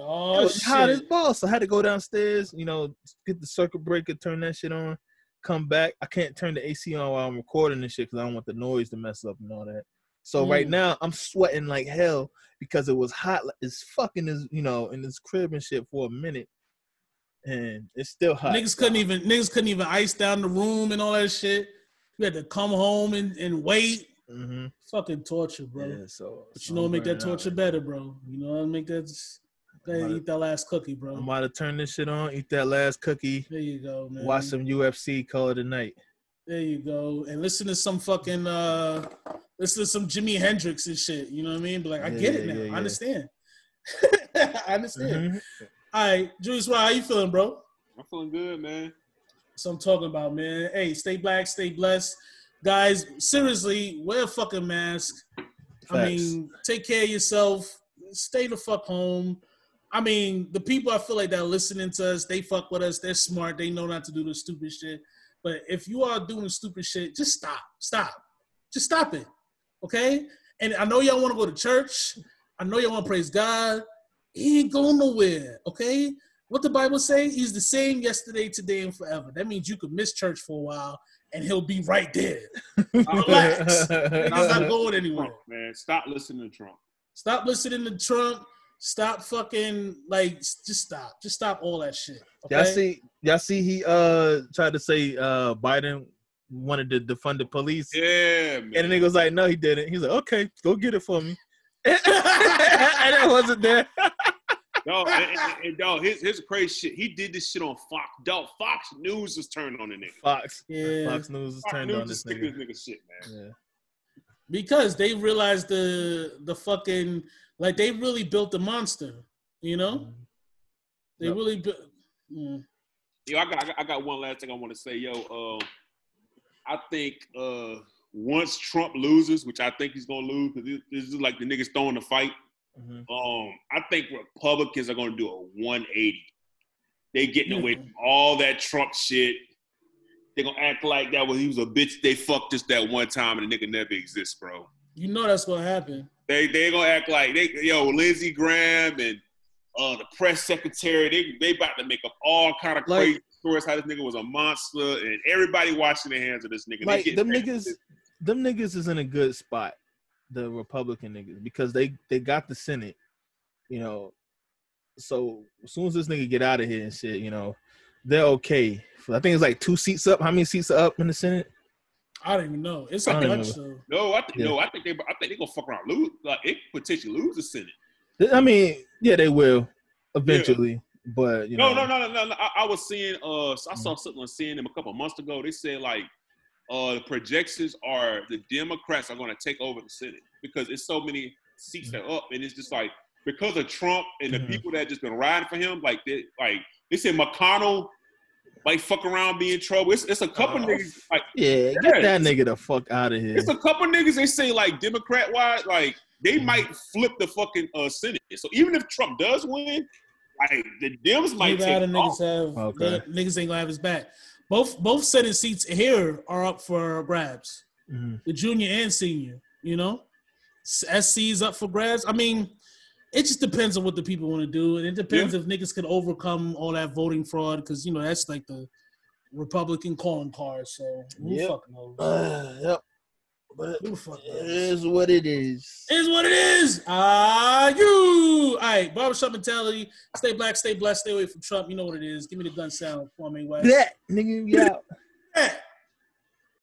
Oh, it was hot as balls. So I had to go downstairs, you know, get the circuit breaker, turn that shit on, come back. I can't turn the AC on while I'm recording this shit because I don't want the noise to mess up and all that. So right Mm. now I'm sweating like hell because it was hot as fucking as you know in this crib and shit for a minute, and it's still hot. Niggas couldn't even niggas couldn't even ice down the room and all that shit. You had to come home and, and wait. Mm-hmm. Fucking torture, bro. Yeah, so But you know make that torture right better, bro. You know what make that just go ahead eat that last cookie, bro. I'm about to turn this shit on, eat that last cookie, There you go, man. watch some UFC, call it a night. There you go. And listen to some fucking uh listen to some Jimi Hendrix and shit. You know what I mean? But like I Yeah, get it now. yeah, yeah. (laughs) I understand. I understand. Mhm. All right, Julius, how you feeling, bro? I'm feeling good, man. That's what I'm talking about, man. Hey, stay black, stay blessed. Guys, seriously, wear a fucking mask. I mean, take care of yourself. Stay the fuck home. I mean, the people I feel like that are listening to us, they fuck with us. They're smart. They know not to do the stupid shit. But if you are doing stupid shit, just stop. Stop. Just stop it. Okay? And I know y'all want to go to church. I know y'all want to praise God. He ain't going nowhere. Okay? What the Bible say? He's the same yesterday, today, and forever. That means you could miss church for a while and he'll be right there. (laughs) Relax. He's not going anywhere. Trump, man. Stop listening to Trump. Stop listening to Trump. Stop fucking like just stop. Just stop all that shit. Okay? Y'all see, y'all see, he uh tried to say uh Biden wanted to defund the police, Yeah, man. and the nigga was like, "No, he didn't." He's like, "Okay, go get it for me," (laughs) and it wasn't there. (laughs) Dog, and, and, and dog, his his crazy shit. He did this shit on Fox. Dog, Fox News was turned on the nigga. Fox, Yeah. Fox News is Fox turned News on is this nigga. this nigga shit, man. Yeah. because they realized the the fucking like they really built the monster. You know, they Yep. really built. Mm. Yo, I got, I got one last thing I want to say. Yo, um, I think uh, once Trump loses, which I think he's gonna lose, because this is like the niggas throwing the fight. Mhm. Um, I think Republicans are gonna do a 180. They getting away from all that Trump shit. They're gonna act like that was he was a bitch. They fucked us that one time, and the nigga never exists, bro. You know that's gonna happen. They they gonna act like they yo Lindsey Graham and uh the press secretary. They they about to make up all kind of Like- crazy stories how this nigga was a monster and everybody washing their hands of this nigga. Like them niggas, them niggas is in a good spot, the Republican niggas, because they they got the Senate, you know. So as soon as this nigga get out of here and shit, you know, they're okay. I think it's like two seats up. How many seats are up in the Senate? I don't even know. It's I a don't bunch remember. No, I think Yeah. no, I think they I think they gonna fuck around lose like it could potentially lose the Senate. I mean, yeah, they will eventually, but you No, know, no, no, no, no. I, I was seeing uh I saw something on CNN a couple months ago. They said like uh the projections are the Democrats are gonna take over the Senate because it's so many seats that are up and it's just like because of Trump and the Mhm. people that just been riding for him, like they like they said McConnell might fuck around, be in trouble. It's, it's a couple Oh. niggas like Yeah, get that nigga the fuck out of here. it's a couple niggas they say like Democrat wise, like they Mm-hmm. might flip the fucking uh, Senate. So even if Trump does win, like the Dems might take of the off. niggas have Okay. they- niggas ain't gonna have his back. Both both Senate seats here are up for grabs. Mhm. The junior and senior, you know, SC is up for grabs. I mean, it just depends on what the people want to do, and it depends if niggas can overcome all that voting fraud because you know that's like the Republican calling card. So who Yep. fuck knows? Uh, yep. But Who fuck it knows? is what it is. is what it is. Ah, you. All right, barbershop mentality. Stay black, stay blessed, stay away from Trump. You know what it is. Give me the gun sound, Kwame West. That nigga, yeah. (laughs) Yeah.